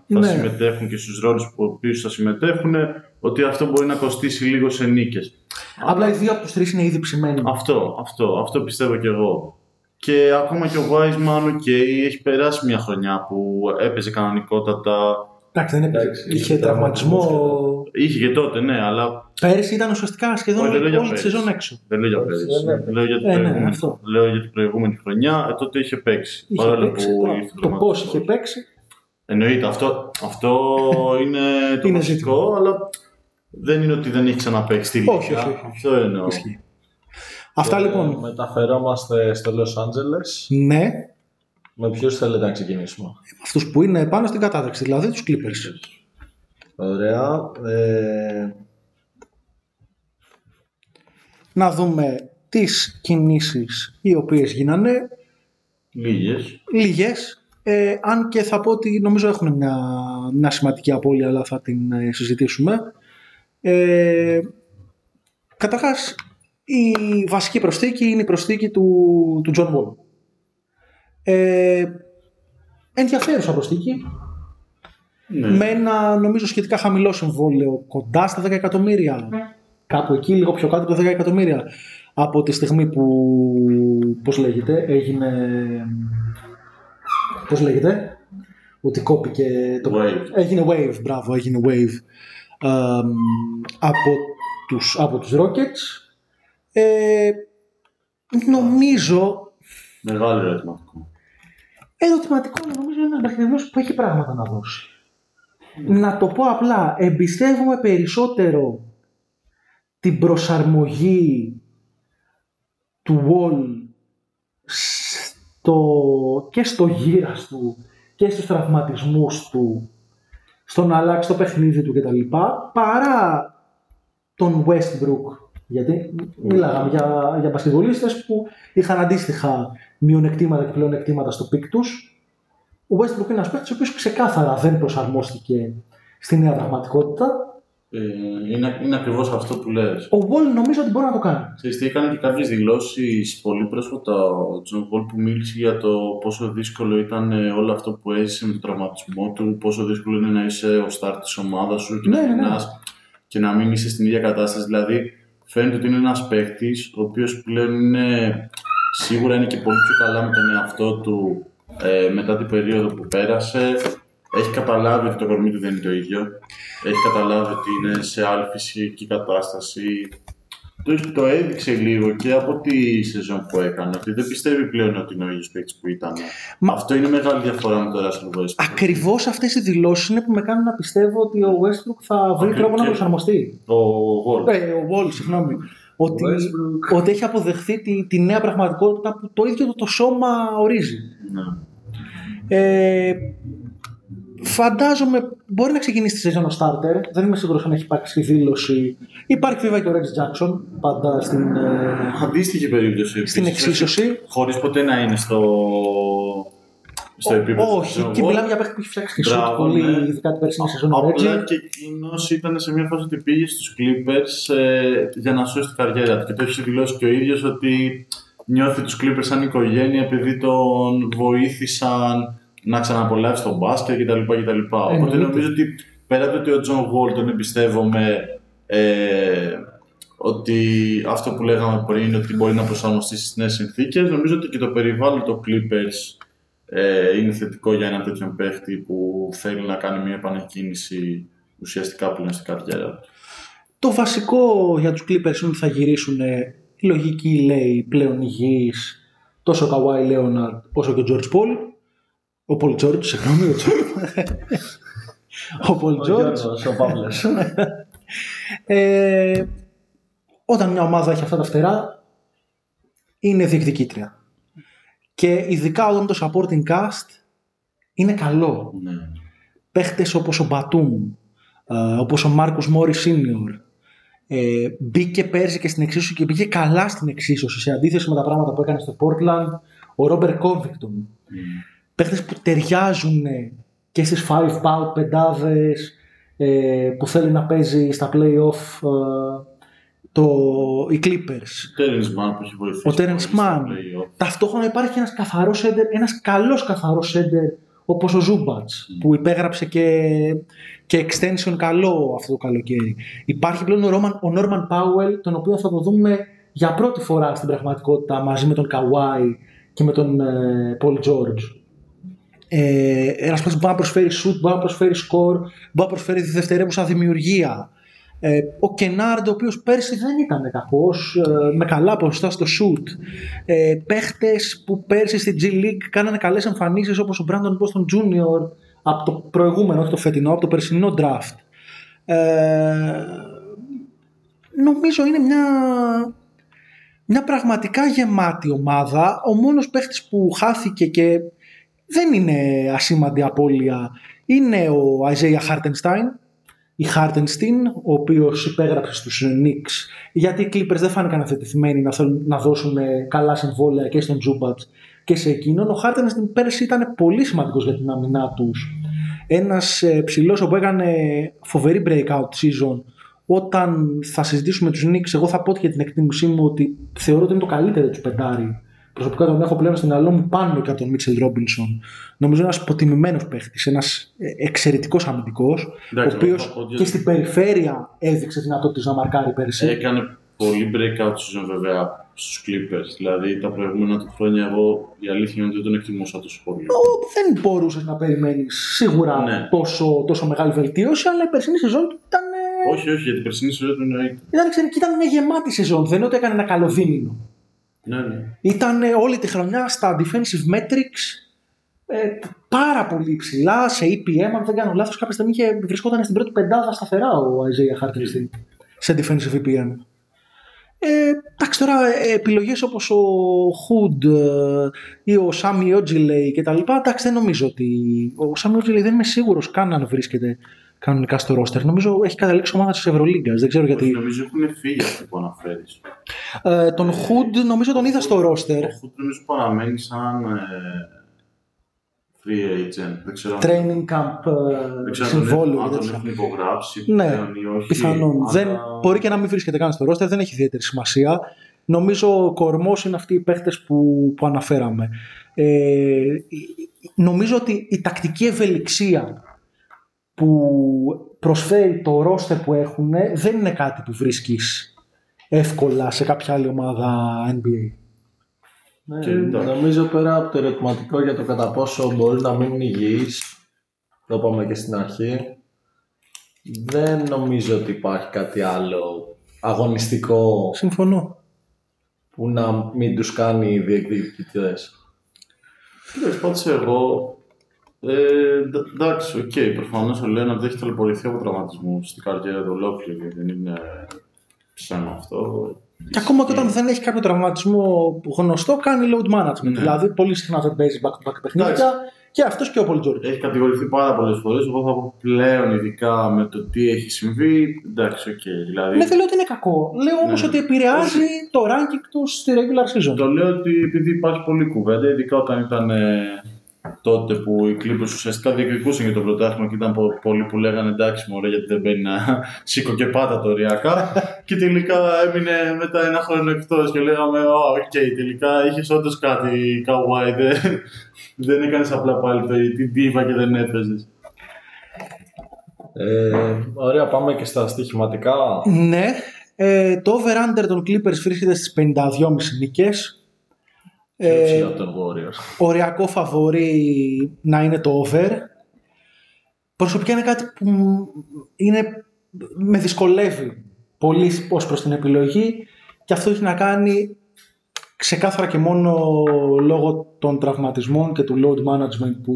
θα Ναι. συμμετέχουν και στους ρόλους που οποίους θα συμμετέχουν, ότι αυτό μπορεί να κοστίσει λίγο σε νίκες. Απλά οι δύο από τους τρεις είναι ήδη ψημένοι. Αυτό, αυτό, αυτό πιστεύω κι εγώ. Και ακόμα και ο Wiseman, ok, έχει περάσει μια χρονιά που έπαιζε κανονικότατα. Εντάξει, δεν έπαιζε. Εντάξει, Είχε είχε τραυματισμό. τραυματισμό Είχε και τότε, ναι, αλλά Πέρυσι ήταν ουσιαστικά σχεδόν Όχι, δεν λέω όλη για τη πέρυσι. σεζόν έξω. δεν λέω για Όχι, πέρυσι. δεν έπαιζε. Λέω για την Ε, ναι, προηγούμενη, αυτό. λέω για την προηγούμενη χρονιά, ε, τότε είχε παίξει. Είχε παρόλο παίξει. που τώρα. ήρθε Το πώς τραυματισμός. είχε παίξει. Εννοείται, αυτό, αυτό είναι το Είναι βασικό, αλλά δεν είναι ότι δεν έχει ξαναπαίξει τη λίγα. Όχι, όχι, όχι. Αυτό εννοώ. Ισχύει. Αυτά Και λοιπόν. Μεταφερόμαστε στο Los Angeles. Ναι, Με ποιους θέλετε να ξεκινήσουμε; αυτούς που είναι πάνω στην κατάταξη, δηλαδή τους Clippers. Ωραία. Ε, Να δούμε τις κινήσεις οι οποίες γίνανε Λίγες. λίγες ε, αν και θα πω ότι νομίζω έχουν μια, μια σημαντική απώλεια αλλά θα την ε, συζητήσουμε ε, καταρχάς η βασική προσθήκη είναι η προσθήκη του, του John Wall. Ε, ενδιαφέρουσα προσθήκη. Ναι. με ένα νομίζω σχετικά χαμηλό συμβόλαιο κοντά στα 10 εκατομμύρια. Κάπου εκεί λίγο πιο κάτω από τα 10 εκατομμύρια. Από τη στιγμή που πώς λέγεται έγινε πώς λέγεται ότι κόπηκε το Wave. έγινε wave μπράβο έγινε wave. εμ, από τους, από τους Rockets ε, νομίζω Μεγάλο ερωτηματικό. ερωτηματικό αλλά νομίζω είναι ένας παιχνιδισμός που έχει πράγματα να δώσει. Να το πω απλά, εμπιστεύομαι περισσότερο την προσαρμογή του Wall στο, και στο γήρας του και στους τραυματισμούς του στο να αλλάξει το παιχνίδι του κτλ. παρά τον Westbrook. Γιατί μιλάγαμε για, για μπασκετμπολίστες που είχαν αντίστοιχα μειονεκτήματα και πλεονεκτήματα στο peak τους. Ο Westbrook είναι ένας παίκτης ο οποίος ξεκάθαρα δεν προσαρμόστηκε στη νέα πραγματικότητα. Ε, είναι, είναι ακριβώς αυτό που λες. Ο Wall νομίζω ότι μπορεί να το κάνει. Ξέρεις τι, έκανε και κάποιες δηλώσεις πολύ πρόσφατα ο Τζον Wall που μίλησε για το πόσο δύσκολο ήταν ε, όλο αυτό που έζησε με τον τραυματισμό του, πόσο δύσκολο είναι να είσαι ο star της ομάδας σου και Ναι, να ναι, ναι. γυρνάς και να μην είσαι στην ίδια κατάσταση. Δηλαδή φαίνεται ότι είναι ένας παίκτης ο οποίος πλέον είναι, σίγουρα είναι και πολύ πιο καλά με τον εαυτό του ε, μετά την περίοδο που πέρασε. Έχει καταλάβει ότι το κορμί του δεν είναι το ίδιο. Έχει καταλάβει ότι είναι σε άλλη φυσική κατάσταση. Το, το έδειξε λίγο και από τη σεζόν που έκανε ότι δεν πιστεύει πλέον ότι είναι ο ίδιος παίκτης που ήταν. Μα- Αυτό είναι μεγάλη διαφορά με τον Russell Westbrook. Ακριβώς αυτές οι δηλώσεις είναι που με κάνουν να πιστεύω ότι ο Westbrook θα βρει Ακριβώς. τρόπο να Και- προσαρμοστεί. Ο Wall. Ε, ο Wall, συγγνώμη. Ότι, Westbrook. ότι έχει αποδεχθεί τη, τη νέα πραγματικότητα που το ίδιο το, το σώμα ορίζει. Ναι. Ε, Φαντάζομαι μπορεί να ξεκινήσει τη σεζόν ο starter. Δεν είμαι σίγουρος αν έχει υπάρξει δήλωση. Υπάρχει βέβαια και ο Rex Jackson πάντα στην, ε, Αντίστοιχη περίπτωση. στην επίσης, εξίσωση. Χωρίς ποτέ να είναι στο, στο επίπεδο. του Όχι, John και Wall. μιλάμε για παίχτη που έχει φτιάξει και σουτ Μπράβο, πολύ, ναι. ειδικά την περσινή σεζόν. ο Απλά Reggie. και εκείνος ήταν σε μια φάση ότι πήγε στους Clippers ε, για να σώσει την καριέρα του. Και το έχει δηλώσει και ο ίδιος ότι νιώθει τους Clippers σαν οικογένεια επειδή τον βοήθησαν να ξαναπολαύσει τον μπάσκετ κτλ. κτλ. Οπότε Εννοείται. νομίζω ότι πέρα από το ότι ο Τζον Wall τον εμπιστεύομαι ε, ότι αυτό που λέγαμε πριν ότι μπορεί να προσαρμοστεί στις νέες συνθήκες νομίζω ότι και το περιβάλλον των Clippers ε, είναι θετικό για έναν τέτοιον παίχτη που θέλει να κάνει μια επανεκκίνηση ουσιαστικά πλέον στην καριέρα του. Το βασικό για τους Clippers είναι ότι θα γυρίσουν ε, η λογική λέει πλέον υγιείς τόσο ο Kawhi Leonard όσο και ο George Paul. Ο Paul George, συγγνώμη, ο George. ο Paul Ο George. Γιώργος, ο Παύλος. Ε, όταν μια ομάδα έχει αυτά τα φτερά, είναι διεκδικήτρια. Και ειδικά όταν το supporting cast είναι καλό. Ναι. Παίχτες όπως ο Μπατούμ, ε, όπως ο Μάρκους Μόρις Senior, ε, μπήκε πέρσι και στην εξίσωση και πήγε καλά στην εξίσωση σε αντίθεση με τα πράγματα που έκανε στο Portland ο Ρόμπερ Κόβικτον. Παίχτες που ταιριάζουν και στις 5 out πεντάδες ε, που θέλει να παίζει στα play-off ε, το, οι Clippers. Ο Terrence Mann που έχει βοηθήσει. Ο Terrence πολύ στο Mann. play-off. Ταυτόχρονα υπάρχει ένας καθαρός σέντερ, ένας καλός καθαρός σέντερ όπως ο Ζούμπατς που υπέγραψε και, και extension καλό αυτό το καλοκαίρι. Υπάρχει πλέον ο, Roman, ο Norman Powell τον οποίο θα το δούμε για πρώτη φορά στην πραγματικότητα μαζί με τον Kawhi και με τον ε, Paul George. Ε, ένας παίκτης που μπορεί να προσφέρει shoot, μπορεί να προσφέρει score, μπορεί να προσφέρει δευτερεύουσα δημιουργία. Ε, ο Κενάρντ, ο οποίος πέρσι δεν ήταν κακός, ε, με καλά ποσοστά στο shoot. Ε, παίχτες που πέρσι στη G League κάνανε καλές εμφανίσεις όπως ο Brandon Boston Jr. από το προηγούμενο, όχι το φετινό, από το περσινό draft. Ε, νομίζω είναι μια, μια πραγματικά γεμάτη ομάδα. Ο μόνος παίχτης που χάθηκε και δεν είναι ασήμαντη απώλεια είναι ο Isaiah Hartenstein η Hartenstein, ο οποίος υπέγραψε στους Knicks γιατί οι Clippers δεν φάνηκαν αθετημένοι να θέλουν να δώσουν ε, καλά συμβόλαια και στον Τζούμπατς και σε εκείνον. Ο Hartenstein πέρσι ήταν πολύ σημαντικός για την αμυνά τους. Ένας ε, ψηλός που έκανε φοβερή breakout season όταν θα συζητήσουμε τους Knicks εγώ θα πω και την εκτίμησή μου ότι θεωρώ ότι είναι το καλύτερο του πεντάρι Προσωπικά τον έχω πλέον στην μυαλό μου πάνω και από τον Μίτσελ Ρόμπινσον. Νομίζω ένας υποτιμημένος παίχτης, ένας εξαιρετικός αμυντικός, ο Εντάξει, οποίος θα πω ότι- και στην περιφέρεια έδειξε δυνατότητες να μαρκάρει πέρσι. Έκανε πολύ breakout season βέβαια στους Clippers. Δηλαδή τα προηγούμενα του χρόνια εγώ η αλήθεια είναι ότι δεν τον εκτιμούσα τόσο πολύ. Ο, δεν μπορούσες να περιμένεις σίγουρα Ναι. τόσο, τόσο μεγάλη βελτίωση, αλλά η περσινή σεζόν του ήταν, ε, Όχι, όχι, για την περσινή σεζόν του εννοείται. ήταν, εξαιρετική, ήταν μια γεμάτη σεζόν. Δεν είναι ότι έκανε ένα καλό δίμηνο. Ναι, ναι. Ήταν ε, όλη τη χρονιά στα defensive metrics ε, πάρα πολύ υψηλά, σε EPM, αν δεν κάνω λάθος, κάποια στιγμή είχε, βρισκόταν στην πρώτη πεντάδα σταθερά ο Isaiah Hartenstein σε defensive EPM. Ε, εντάξει τώρα ε, επιλογές όπως ο Hood ε, ή ο Sammy Ojile και τα λοιπά, εντάξει δεν νομίζω ότι ο Sammy Ojile δεν είμαι σίγουρος καν αν βρίσκεται κανονικά στο roster. Νομίζω έχει καταλήξει ομάδα της Ευρωλίγκας, δεν ξέρω γιατί. Όχι, νομίζω έχουν φύγει αυτοί που αναφέρεις. Ε, τον Hood νομίζω τον είδα στο roster. Ο Χουτ νομίζω παραμένει σαν ε, free agent. Δεν ξέρω, αν- training camp ε, δεν ξέρω αν τον- συμβόλαιο αν και τον τέτοια. έχουν υπογράψει Ναι, πλέον ή όχι. πιθανόν. αλλά- Δεν, μπορεί και να μην βρίσκεται καν στο roster, δεν έχει ιδιαίτερη σημασία. Νομίζω ο κορμός είναι αυτοί οι παίχτες που, που αναφέραμε. Ε, νομίζω ότι η τακτική ευελιξία που προσφέρει το roster που έχουν δεν είναι κάτι που βρίσκεις εύκολα σε κάποια άλλη ομάδα NBA. Ναι, Και εντάξει. νομίζω πέρα από το ερωτηματικό για το κατά πόσο μπορεί να μείνουν υγιείς, το είπαμε και στην αρχή, δεν νομίζω ότι υπάρχει κάτι άλλο αγωνιστικό Συμφωνώ. που να μην τους κάνει διεκδικητές. Κοίταξε, πάτησε εγώ. Ε, εντ- εντάξει, OK, okay, προφανώς ο Λέοναρντ έχει ταλαιπωρηθεί από τραυματισμούς στην καριέρα του ολόκληρη. Δεν είναι ψέμα αυτό. Και ακόμα και όταν δεν έχει κάποιο τραυματισμό γνωστό, κάνει load management. Ναι. Δηλαδή, πολύ συχνά δεν παίζει back-to-back παιχνίδια. Και αυτός και ο Πολ Τζόρτζ. Έχει κατηγορηθεί πάρα πολλές φορές. Εγώ θα πω πλέον, ειδικά με το τι έχει συμβεί. Εντάξει, οκ. δηλαδή. Ναι, δεν λέω ότι είναι κακό. Λέω όμως Ναι. ότι επηρεάζει το ranking του στη regular season. Το λέω ότι επειδή υπάρχει πολλή κουβέντα, ειδικά όταν ήταν ε, τότε που οι Clippers ουσιαστικά διεκδικούσαν για το πρωτάθλημα και ήταν πο- πολλοί που λέγανε εντάξει μωρέ γιατί δεν μπαίνει να σήκω και πάτα το ωριακά και τελικά έμεινε μετά ένα χρόνο εκτός και λέγαμε «Ω, οκ, τελικά είχες όντως κάτι καουάι, δεν, δεν έκανες απλά πάλι το, την ντίβα και δεν έπαιζες». Ε, ωραία, πάμε και στα στοιχηματικά. Ναι. Ε, το over-under των Clippers βρίσκεται στις 52,5 νίκες. Πιο Ε, ψηλά από των Warriors. οριακό φαβορή να είναι το over. Προσωπικά είναι κάτι που είναι, με δυσκολεύει πολύ ως προς την επιλογή και αυτό έχει να κάνει ξεκάθαρα και μόνο λόγω των τραυματισμών και του load management που,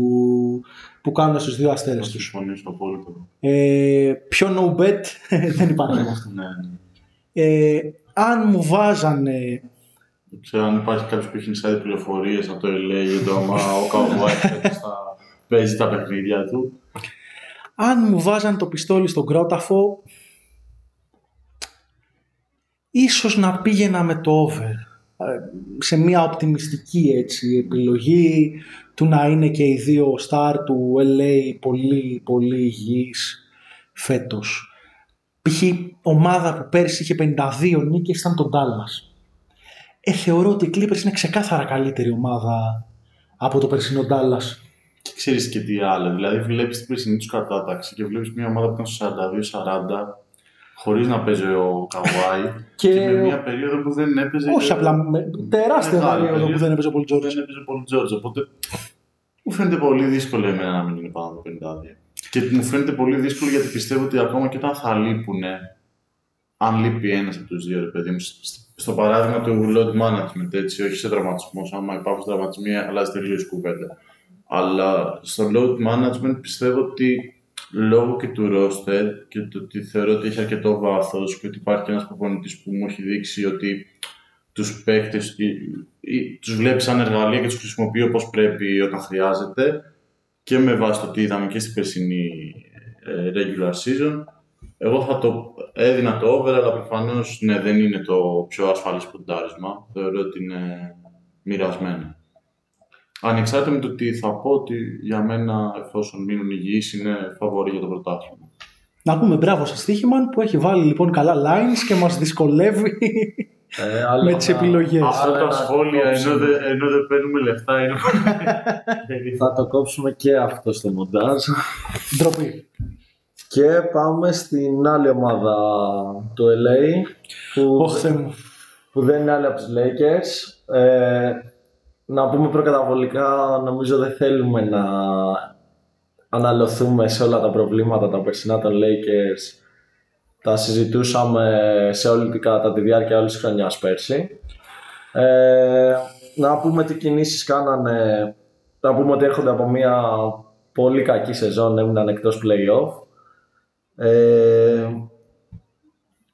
που κάνουν στους δύο Θα αστέρες τους. συμφωνήσω απόλυτα. Ε, πιο no bet δεν υπάρχει με αυτό. Ναι. Ε, αν μου βάζανε Δεν ξέρω αν υπάρχει κάποιος που έχει inside πληροφορίες από το LA για το άμα ο Καουάι φέτος θα παίζει τα παιχνίδια του. αν μου βάζαν το πιστόλι στον κρόταφο ίσως να πήγαινα με το over Ε, σε μια οπτιμιστική έτσι, επιλογή του να είναι και οι δύο star του LA πολύ πολύ υγιείς φέτος. Π.χ. ομάδα που πέρσι είχε 52 νίκες ήταν τον Dallas. Ε, θεωρώ ότι οι Clippers είναι ξεκάθαρα καλύτερη ομάδα από το περσινό Dallas. Και ξέρεις και τι άλλο. Δηλαδή, βλέπεις την περσινή τους κατάταξη και βλέπεις μια ομάδα που ήταν στο 42-40 χωρίς να παίζει ο Καουάι Και- και, με μια περίοδο που δεν έπαιζε. Όχι και- απλά με τεράστια Μεγάλη περίοδο που περίοδο. δεν έπαιζε ο Πολ Τζόρτζ. Δεν έπαιζε πολύ Τζόρτζ. Οπότε μου φαίνεται πολύ δύσκολο εμένα να μην είναι πάνω από 52. Και μου φαίνεται πολύ δύσκολο γιατί πιστεύω ότι ακόμα και όταν θα λείπουν, αν λείπει ένας από τους δύο, ρε παιδί μου, σ- στο παράδειγμα του load management, έτσι, όχι σε τραυματισμό, άμα υπάρχουν τραυματισμοί, αλλάζει τελείως η κουβέντα. Αλλά στο load management πιστεύω ότι λόγω και του roster και το ότι θεωρώ ότι έχει αρκετό βάθος και ότι υπάρχει ένας προπονητής που μου έχει δείξει ότι τους παίχτες ή- ή τους βλέπεις σαν εργαλεία και τους χρησιμοποιεί όπως πρέπει όταν χρειάζεται και με βάση το τι είδαμε και στην περσινή ε, regular season εγώ θα το έδινα το over αλλά προφανώς ναι, δεν είναι το πιο ασφαλές ποντάρισμα θεωρώ ότι είναι μοιρασμένο Ανεξάρτητα με το τι θα πω ότι για μένα εφόσον μείνουν υγιείς είναι φαβορή για το πρωτάθλημα. Να πούμε μπράβο σε Στίχημαν που έχει βάλει λοιπόν καλά lines και μας δυσκολεύει Ε, άλλο με τις ένα- επιλογές. άλλο Αυτά τα ένα σχόλια κόψιμο. ενώ δεν, ενώ δεν παίρνουμε λεφτά είναι Θα το κόψουμε και αυτό στο μοντάζ. Ντροπή. Και πάμε στην άλλη ομάδα του LA που, Ωχ, Θεέ μου. που δεν είναι άλλη από τους Lakers. Ε, να πούμε προκαταβολικά, νομίζω δεν θέλουμε να αναλωθούμε σε όλα τα προβλήματα τα περσινά των Lakers. Τα συζητούσαμε σε όλη την, κατά τη διάρκεια όλης της χρονιάς πέρσι. Ε, να πούμε τι κινήσεις κάνανε. Να πούμε ότι έρχονται από μια πολύ κακή σεζόν, έμειναν εκτός play-off. Ε,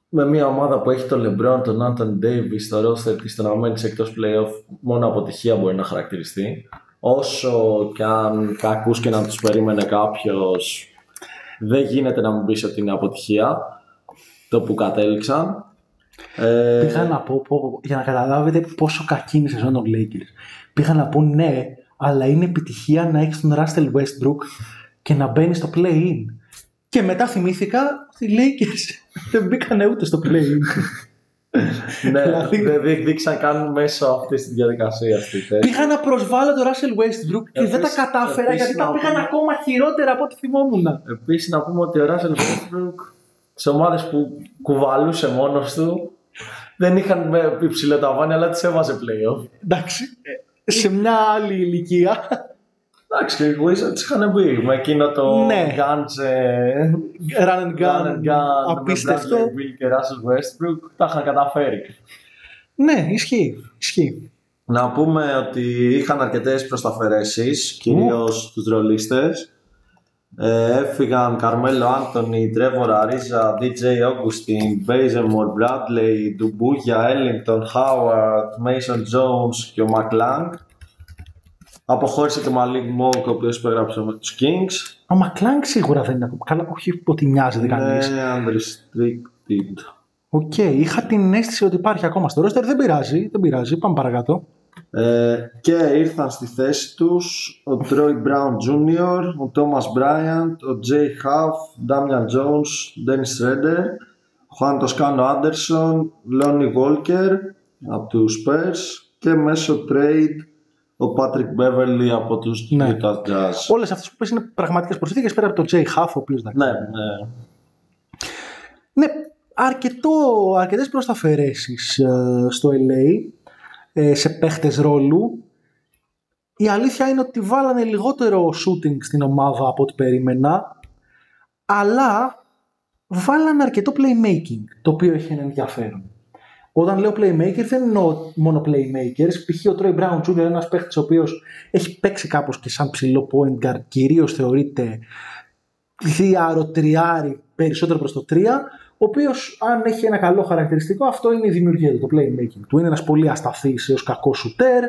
με μια ομάδα που έχει τον LeBron, τον Anthony Davis, το roster της, το να μένεις εκτός play-off, μόνο αποτυχία μπορεί να χαρακτηριστεί. Όσο και αν κακούς και να τους περίμενε κάποιος, δεν γίνεται να μην πεις ότι είναι αποτυχία το που κατέληξαν. Ε, Πήγα να πω, πω, πω, για να καταλάβετε πόσο κακή είναι η σεζόν των Lakers. Πήγα να πω ναι, αλλά είναι επιτυχία να έχεις τον Russell Westbrook και να μπαίνεις στο play-in. Και μετά θυμήθηκα ότι οι Lakers δεν μπήκαν ούτε στο play-in. ναι, Δηλαδή- δεν διεκδίκησαν καν μέσω αυτής της διαδικασίας αυτή. Πήγα να προσβάλλω τον Russell Westbrook και δεν τα Επίσης- κατάφερα επίσης γιατί τα να πήγαν πούμε- ακόμα χειρότερα από ό,τι θυμόμουν. Επίσης να πούμε ότι ο Russell Westbrook σε ομάδες που κουβαλούσε μόνος του δεν είχαν με υψηλό ταβάνι, αλλά τις έβαζε playoff. Εντάξει, ε, σε μια άλλη ηλικία. Εντάξει, και οι Wizards είχαν μπει με εκείνο το Ναι. Guns, ε, Run and Gun gun, and Gun, απίστευτο. με Bradley Beal και Russell Westbrook, τα είχαν καταφέρει. Ναι, ισχύει. ισχύει. Να πούμε ότι είχαν αρκετές προσθαφαιρέσεις, κυρίως στους ρολίστες. Ε, έφυγαν Καρμέλο Άντονι, Τρέβορ Αρίζα, DJ Augustin, Μπέιζεμορ, Μπράντλεϊ, Ντουμπούγια, Έλιγκτον, Χάουαρντ, Μέισον Τζόουνς και ο Μακλάνγκ. Αποχώρησε και ο Μαλίκ Μονκ, ο οποίος υπέγραψε με τους Kings. Ο Μακλάνγκ σίγουρα δεν είναι ακόμα. Καλά, όχι ότι νοιάζεται κανείς. Είναι unrestricted. OK, είχα την αίσθηση ότι υπάρχει ακόμα στο ρόστερ. Δεν πειράζει, δεν πειράζει. Πάμε παρακάτω. Ε, και ήρθαν στη θέση τους ο Troy Brown Jr., ο Thomas Bryant, ο Jay Huff, Damian Jones, Dennis Schroeder, ο Juan Toscano Anderson, Lonnie Walker από τους Spurs και μέσω trade ο Patrick Beverly από τους Ναι. Utah Jazz. Όλες αυτές που πες είναι πραγματικές προσθήκες πέρα από τον Jay Huff, ο οποίος Ναι, ναι. Ναι, αρκετό, αρκετές προσταφαιρέσεις ε, στο LA ε, σε παίχτες ρόλου. Η αλήθεια είναι ότι βάλανε λιγότερο shooting στην ομάδα από ό,τι περίμενα, αλλά βάλανε αρκετό playmaking, το οποίο έχει ένα ενδιαφέρον. Όταν λέω playmaker δεν εννοώ μόνο playmakers. Π.χ. ο Troy Brown Jr. είναι ένας παίχτης ο οποίος έχει παίξει κάπως και σαν ψηλό point guard, κυρίως θεωρείται διάρο τριάρι περισσότερο προς το 3 ο οποίος αν έχει ένα καλό χαρακτηριστικό αυτό είναι η δημιουργία του, το playmaking του. Είναι ένας πολύ ασταθής έως κακός σουτέρ,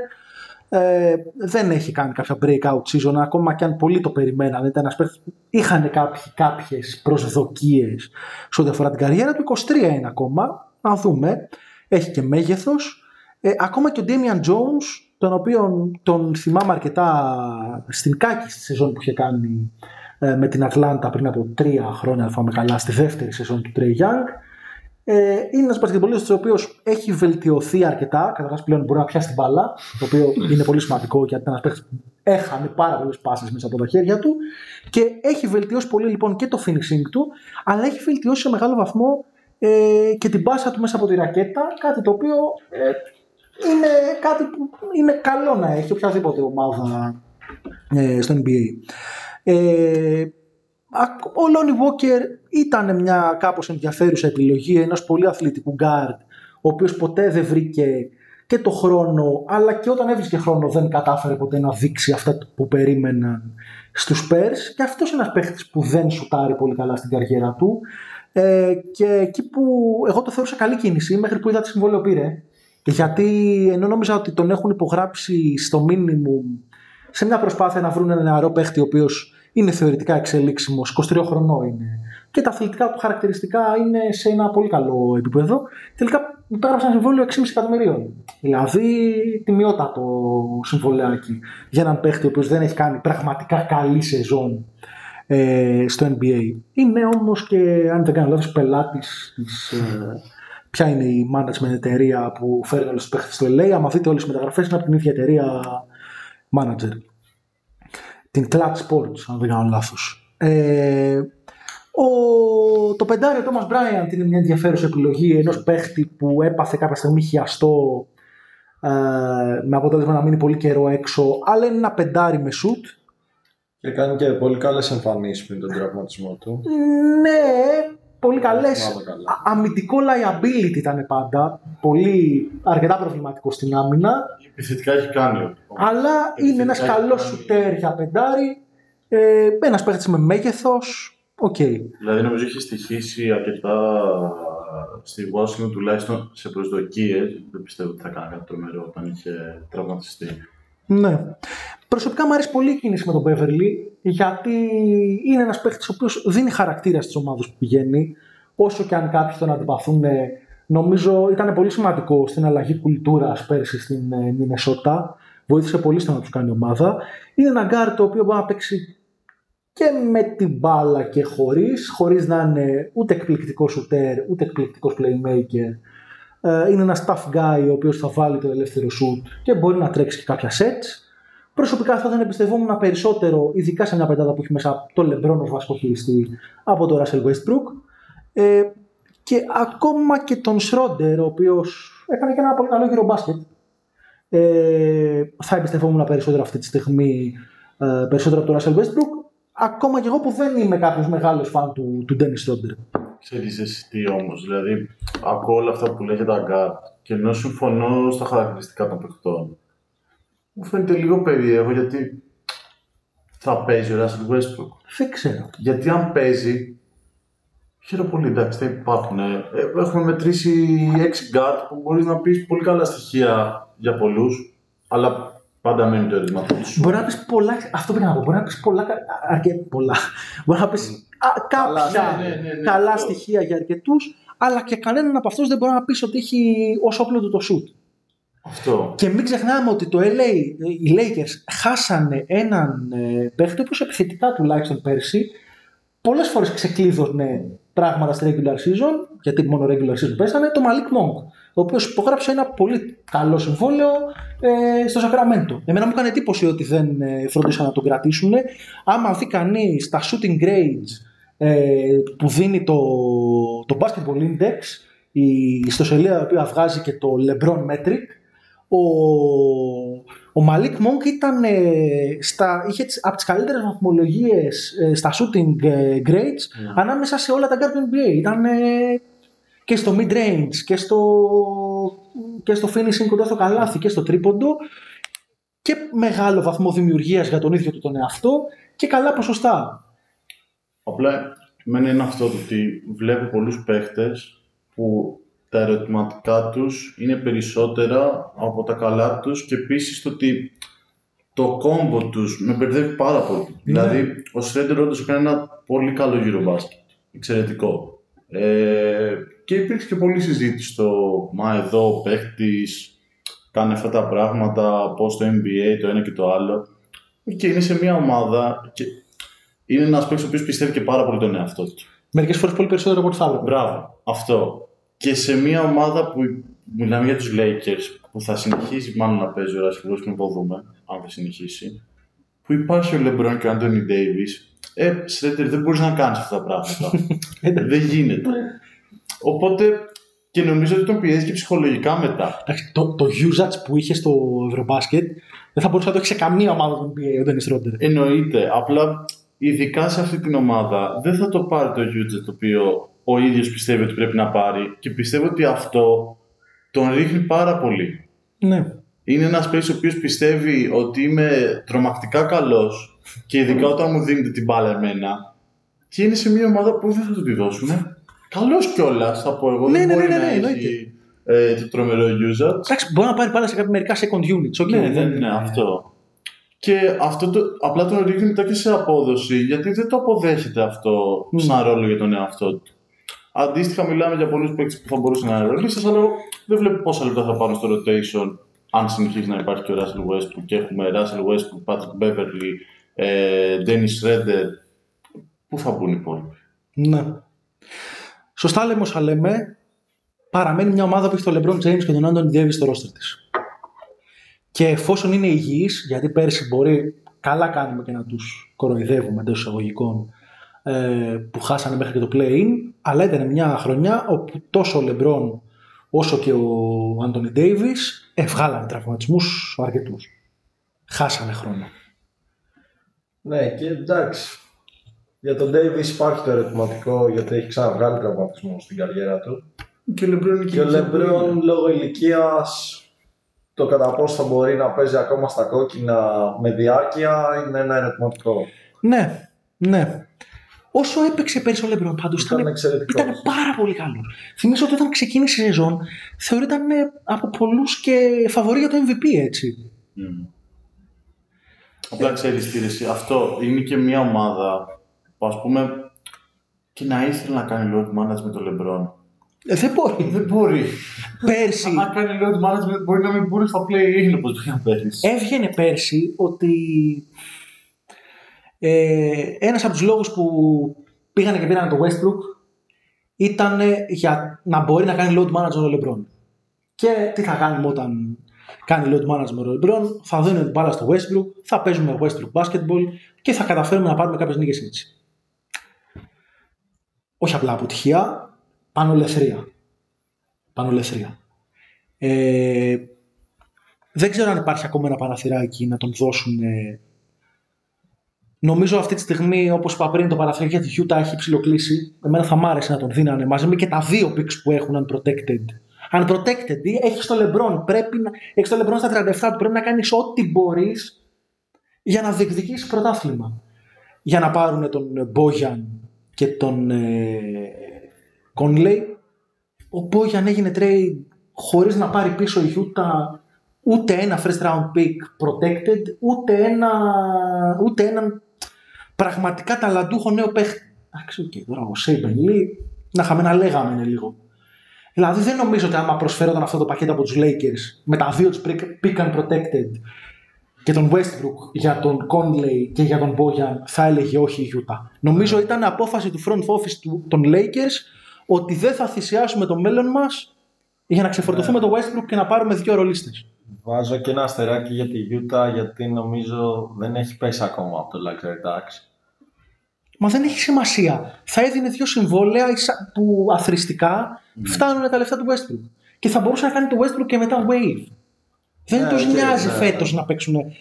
ε, δεν έχει κάνει κάποια breakout season ακόμα και αν πολλοί το περιμέναν. Ήταν ένας παίκτης που είχαν κάποιοι, κάποιες προσδοκίες σε ό,τι αφορά την καριέρα του. 23 είναι ακόμα, να δούμε. Έχει και μέγεθος. Ε, ακόμα και ο Damian Jones, τον οποίο τον θυμάμαι αρκετά στην κάκιστη σεζόν που είχε κάνει ε, με την Ατλάντα πριν από τρία χρόνια, αν θυμάμαι καλά, στη δεύτερη σεζόν του Trey Young. Ε, είναι ένας μπασκετμπολίστας ο οποίος έχει βελτιωθεί αρκετά. Καταρχάς πλέον μπορεί να πιάσει την μπάλα, το οποίο είναι πολύ σημαντικό γιατί ήταν ένας παίκτης που έχανε πάρα πολλές πάσες μέσα από τα χέρια του. Και έχει βελτιώσει πολύ λοιπόν και το finishing του, αλλά έχει βελτιώσει σε μεγάλο βαθμό ε, και την πάσα του μέσα από τη ρακέτα. Κάτι το οποίο ε, είναι κάτι που είναι καλό να έχει οποιαδήποτε ομάδα ε, στο NBA. Ε, ο Λόνι Walker ήταν μια κάπως ενδιαφέρουσα επιλογή ενός πολύ αθλητικού guard ο οποίος ποτέ δεν βρήκε και το χρόνο αλλά και όταν έβρισκε χρόνο δεν κατάφερε ποτέ να δείξει αυτά που περίμεναν στους Spurs και αυτός είναι ένας παίχτης που δεν σουτάρει πολύ καλά στην καριέρα του ε, και εκεί που εγώ το θεώρησα καλή κίνηση μέχρι που είδα τι συμβόλαιο πήρε γιατί ενώ νόμιζα ότι τον έχουν υπογράψει στο minimum σε μια προσπάθεια να βρουν ένα νεαρό παίχτη ο οποίος είναι θεωρητικά εξελίξιμος, 23 χρονών είναι. Και τα αθλητικά του χαρακτηριστικά είναι σε ένα πολύ καλό επίπεδο. Τελικά μου πέραψαν συμβόλαιο 6,5 εκατομμυρίων. Δηλαδή τιμιότατο συμβολέακι για έναν παίχτη ο οποίος δεν έχει κάνει πραγματικά καλή σεζόν ε, στο NBA. Είναι όμως και, αν δεν κάνω λάθος, πελάτης της... Ε, ποια είναι η management εταιρεία που φέρνει όλους τους παίχτες στο LA. Άμα δείτε όλες τις μεταγραφές είναι από την ίδια εταιρεία manager την Clutch Sports, αν δεν κάνω λάθος. Ε, ο, το πεντάρι ο Thomas Bryant είναι μια ενδιαφέρουσα επιλογή ενός παίχτη που έπαθε κάποια στιγμή χιαστό ε, με αποτέλεσμα να μείνει πολύ καιρό έξω, αλλά είναι ένα πεντάρι με σουτ. Και κάνει και πολύ καλές εμφανίσεις πριν τον τραυματισμό του. Ναι, πολύ καλές. Θυμάμαι καλά. Α- Αμυντικό liability ήταν πάντα, πολύ αρκετά προβληματικό στην άμυνα, Επιθετικά έχει κάνει. αλλά είναι ένας Επιθετικά καλός έχει κάνει. σουτέρ για πεντάρι, ε, ένας παίχτης με μέγεθος, οκ. Δηλαδή νομίζω έχει στοιχήσει αρκετά στη Washington τουλάχιστον σε προσδοκίες. Δεν πιστεύω ότι θα κάνει κάτι τρομερό όταν είχε τραυματιστεί. Ναι. Προσωπικά μου αρέσει πολύ η κίνηση με τον Beverly γιατί είναι ένας παίχτης ο οποίος δίνει χαρακτήρα στις ομάδες που πηγαίνει. Όσο και αν κάποιοι τον αντιπαθούν ε, νομίζω ήταν πολύ σημαντικό στην αλλαγή κουλτούρας πέρσι στην ε, Μινεσότα. Βοήθησε πολύ στο να τους κάνει ομάδα. Είναι ένα γκάρ το οποίο μπορεί να παίξει και με την μπάλα και χωρίς χωρίς να είναι ούτε εκπληκτικός σουτέρ ούτε εκπληκτικός playmaker. Ε, είναι ένας tough guy ο οποίος θα βάλει το ελεύθερο shoot και μπορεί να τρέξει και κάποια sets. Προσωπικά θα τον εμπιστευόμουν περισσότερο, ειδικά σε μια πεντάδα που έχει μέσα το LeBron ως βασικό χειριστή από τον Russell Westbrook. Ε, και ακόμα και τον Schroeder, ο οποίος έκανε και ένα πολύ καλό γύρο μπάσκετ. Ε, θα εμπιστευόμουν περισσότερο αυτή τη στιγμή ε, περισσότερο από τον Russell Westbrook. Ακόμα και εγώ που δεν είμαι κάποιος μεγάλος φαν του, του Dennis Schroeder. Ξέρεις εσύ τι όμως, δηλαδή ακούω όλα αυτά που λέγεται αγκάρτ και ενώ συμφωνώ στα χαρακτηριστικά των παιχτών μου φαίνεται λίγο περίεργο γιατί θα παίζει ο Russell Westbrook. Δεν ξέρω. Γιατί αν παίζει, χαίρομαι πολύ, εντάξει, δεν υπάρχουν. ε, Έχουμε μετρήσει 6 guard που μπορείς να πεις πολύ καλά στοιχεία για πολλούς, αλλά πάντα μένει το ερωτηματικό σου. Μπορεί να πεις πολλά. Αυτό πρέπει να πω. Μπορεί να πεις πολλά. Αρκετά πολλά. Μπορεί να πεις κάποια ναι, ναι, ναι, ναι, καλά αυτό. στοιχεία για αρκετούς, αλλά και κανέναν από αυτούς δεν μπορεί να πεις ότι έχει ως όπλο του το shoot. Αυτό. Και μην ξεχνάμε ότι το LA, οι Lakers χάσανε έναν ε, παίχτη, ο οποίος επιθετικά τουλάχιστον πέρσι, πολλές φορές ξεκλείδωνε πράγματα στη regular season, γιατί μόνο regular season πέσανε, το Malik Monk, ο οποίος υπογράψε ένα πολύ καλό συμβόλαιο ε, στο Sacramento. Εμένα μου έκανε εντύπωση ότι δεν ε, φρόντισαν να τον κρατήσουν. Άμα δει κανείς τα shooting grades ε, που δίνει το, το Basketball Index, η ιστοσελίδα η οποία βγάζει και το LeBron Metric, ο, ο Μαλίκ Μόγκ ήταν ε, στα, είχε τις, από τις καλύτερες βαθμολογίες ε, στα shooting ε, grades ανάμεσα σε όλα τα guard του NBA. Ήταν ε, και στο mid range και στο, και στο finishing κοντά στο καλάθι και στο τρίποντο και μεγάλο βαθμό δημιουργίας για τον ίδιο του τον εαυτό και καλά ποσοστά. Απλά εμένα είναι αυτό το ότι βλέπω πολλούς παίχτες που τα ερωτηματικά τους είναι περισσότερα από τα καλά τους και επίσης το ότι το κόμπο τους με μπερδεύει πάρα πολύ. Δηλαδή, ο Σρέντερ όντως έκανε ένα πολύ καλό γύρο μπάσκετ. Εξαιρετικό. Ε, και υπήρξε και πολλή συζήτηση στο «Μα εδώ ο παίχτης κάνει αυτά τα πράγματα, πώς το NBA, το ένα και το άλλο». Και είναι σε μια ομάδα και είναι ένας παίκτης ο οποίος πιστεύει και πάρα πολύ τον εαυτό του. Μερικές φορές πολύ περισσότερο από ό,τι θα έπρεπε. Μπράβο, αυτό. Και σε μια ομάδα που μιλάμε για τους Lakers, που θα συνεχίσει μάλλον να παίζει ο Russell Westbrook, να το δούμε, αν θα συνεχίσει, που υπάρχει ο LeBron και ο Anthony Davis, ε, Σρέτερ, δεν μπορείς να κάνεις αυτά τα πράγματα. δεν γίνεται. Οπότε, και νομίζω ότι τον πιέζει και ψυχολογικά μετά. Εντάξει, το, το usage που είχε στο Ευρωμπάσκετ δεν θα μπορούσε να το έχει σε καμία ομάδα του NBA ο Dennis Rodder. Εννοείται. Απλά, ειδικά σε αυτή την ομάδα, δεν θα το πάρει το Utah το οποίο ο ίδιος πιστεύει ότι πρέπει να πάρει και πιστεύω ότι αυτό τον ρίχνει πάρα πολύ. Ναι. Είναι ένας παίκτης ο οποίος πιστεύει ότι είμαι τρομακτικά καλός και ειδικά όταν μου δίνετε την μπάλα εμένα και είναι σε μια ομάδα που δεν θα του τη δώσουν. Καλός κιόλας, θα πω εγώ. Ναι, δεν ναι, μπορεί ναι, ναι, να εννοείται. έχει ε, το τρομερό usage. Εντάξει, μπορεί να πάρει πάρα σε κάποια μερικά second units. Okay, Ναι, ναι, ναι, αυτό. Και αυτό το, απλά τον ρίχνει μετά και σε απόδοση, γιατί δεν το αποδέχεται αυτό σαν ρόλο για τον εαυτό του. Αντίστοιχα, μιλάμε για πολλούς παίκτες που θα μπορούσαν να είναι ρολίστε, αλλά εγώ δεν βλέπω πόσα λεπτά θα πάρουν στο rotation αν συνεχίζει να υπάρχει και ο Russell Westbrook και έχουμε Russell Westbrook, Patrick Beverly, ε, Dennis Schroeder. Πού θα μπουν οι υπόλοιποι; Ναι. Σωστά λέμε όσα λέμε. Παραμένει μια ομάδα που έχει τον LeBron James και τον Anthony Davis στο roster της. Και εφόσον είναι υγιείς, γιατί πέρσι μπορεί, καλά κάνουμε και να τους κοροϊδεύουμε εντός εισαγωγικών, ε, που χάσανε μέχρι και το play-in, αλλά ήταν μια χρονιά όπου τόσο ο LeBron όσο και ο Anthony Davis ε, βγάλανε τραυματισμούς αρκετούς. Χάσανε χρόνο. Ναι, και εντάξει. Για τον Davis υπάρχει το ερωτηματικό γιατί έχει ξαναβγάλει τραυματισμό στην καριέρα του. Και ο LeBron είναι Και ο Λεμπρόν λόγω ηλικίας το κατά πόσο θα μπορεί να παίζει ακόμα στα κόκκινα με διάρκεια είναι ένα ερωτηματικό. Ναι, ναι. Όσο έπαιξε πέρσι ο Λεμπρόν πάντως Ήταν ήταν, εξαιρετικός. ήταν πάρα πολύ καλό. Θυμίζω ότι όταν ξεκίνησε η σεζόν θεωρείται από πολλούς και φαβορή για το MVP έτσι. Mm. Απλά ξέρεις τι ρε, εσύ, αυτό είναι και μια ομάδα που ας πούμε και να ήθελε να κάνει load management με τον LeBron. Ε, δεν μπορεί. Δεν μπορεί. πέρσι Αν κάνει load management μπορεί να μην μπορεί στα play-in όπως πήγαν πέρυσι. έβγαινε πέρσι ότι ε, ένας από τους λόγους που πήγανε και πήραν το Westbrook ήταν για να μπορεί να κάνει load management ο LeBron. Και τι θα κάνουμε όταν κάνει load management ο LeBron, θα δίνουμε την μπάλα στο Westbrook, θα παίζουμε Westbrook basketball και θα καταφέρουμε να πάρουμε κάποιες νίκες έτσι. Όχι απλά αποτυχία, πάνω λεθρία. Πάνω λεθρία. Ε, δεν ξέρω αν υπάρχει ακόμα ένα παραθυράκι να τον δώσουν. Ε, Νομίζω αυτή τη στιγμή, όπως είπα πριν, το παραθυράκι για τη Utah έχει ψηλοκλήσει. Εμένα θα μ' άρεσε να τον δίνανε μαζί με και τα δύο picks που έχουν unprotected. Unprotected, έχει το LeBron. Πρέπει να, έχεις το LeBron στα 37 του. Πρέπει να κάνεις ό,τι μπορείς για να διεκδικήσεις πρωτάθλημα. για να πάρουν τον Μπόγιαν και τον ε, Conley. Ο Bojan έγινε trade χωρίς να πάρει πίσω η Utah ούτε ένα first round pick protected, ούτε, ένα, ούτε έναν πραγματικά ταλαντούχο νέο παίχτη. Εντάξει, okay, τώρα ο Saben Lee να είχαμε να λέγαμε είναι λίγο. Δηλαδή δεν νομίζω ότι άμα προσφέρονταν αυτό το πακέτο από τους Lakers με τα δύο τους pick unprotected και τον Westbrook για τον Conley και για τον Bojan θα έλεγε όχι η Utah. Νομίζω ήταν απόφαση του front office των Lakers ότι δεν θα θυσιάσουμε το μέλλον μας για να ξεφορτωθούμε ναι. το Westbrook και να πάρουμε δύο ρολίστες. Βάζω και ένα αστεράκι για τη Utah γιατί νομίζω δεν έχει πέσει ακόμα από το Luxury Tax. Μα δεν έχει σημασία. Θα έδινε δύο συμβόλαια που αθρηστικά mm. φτάνουν τα λεφτά του Westbrook. Και θα μπορούσε να κάνει το Westbrook και μετά wave. Δεν yeah, ναι, τους νοιάζει ναι, φέτος να,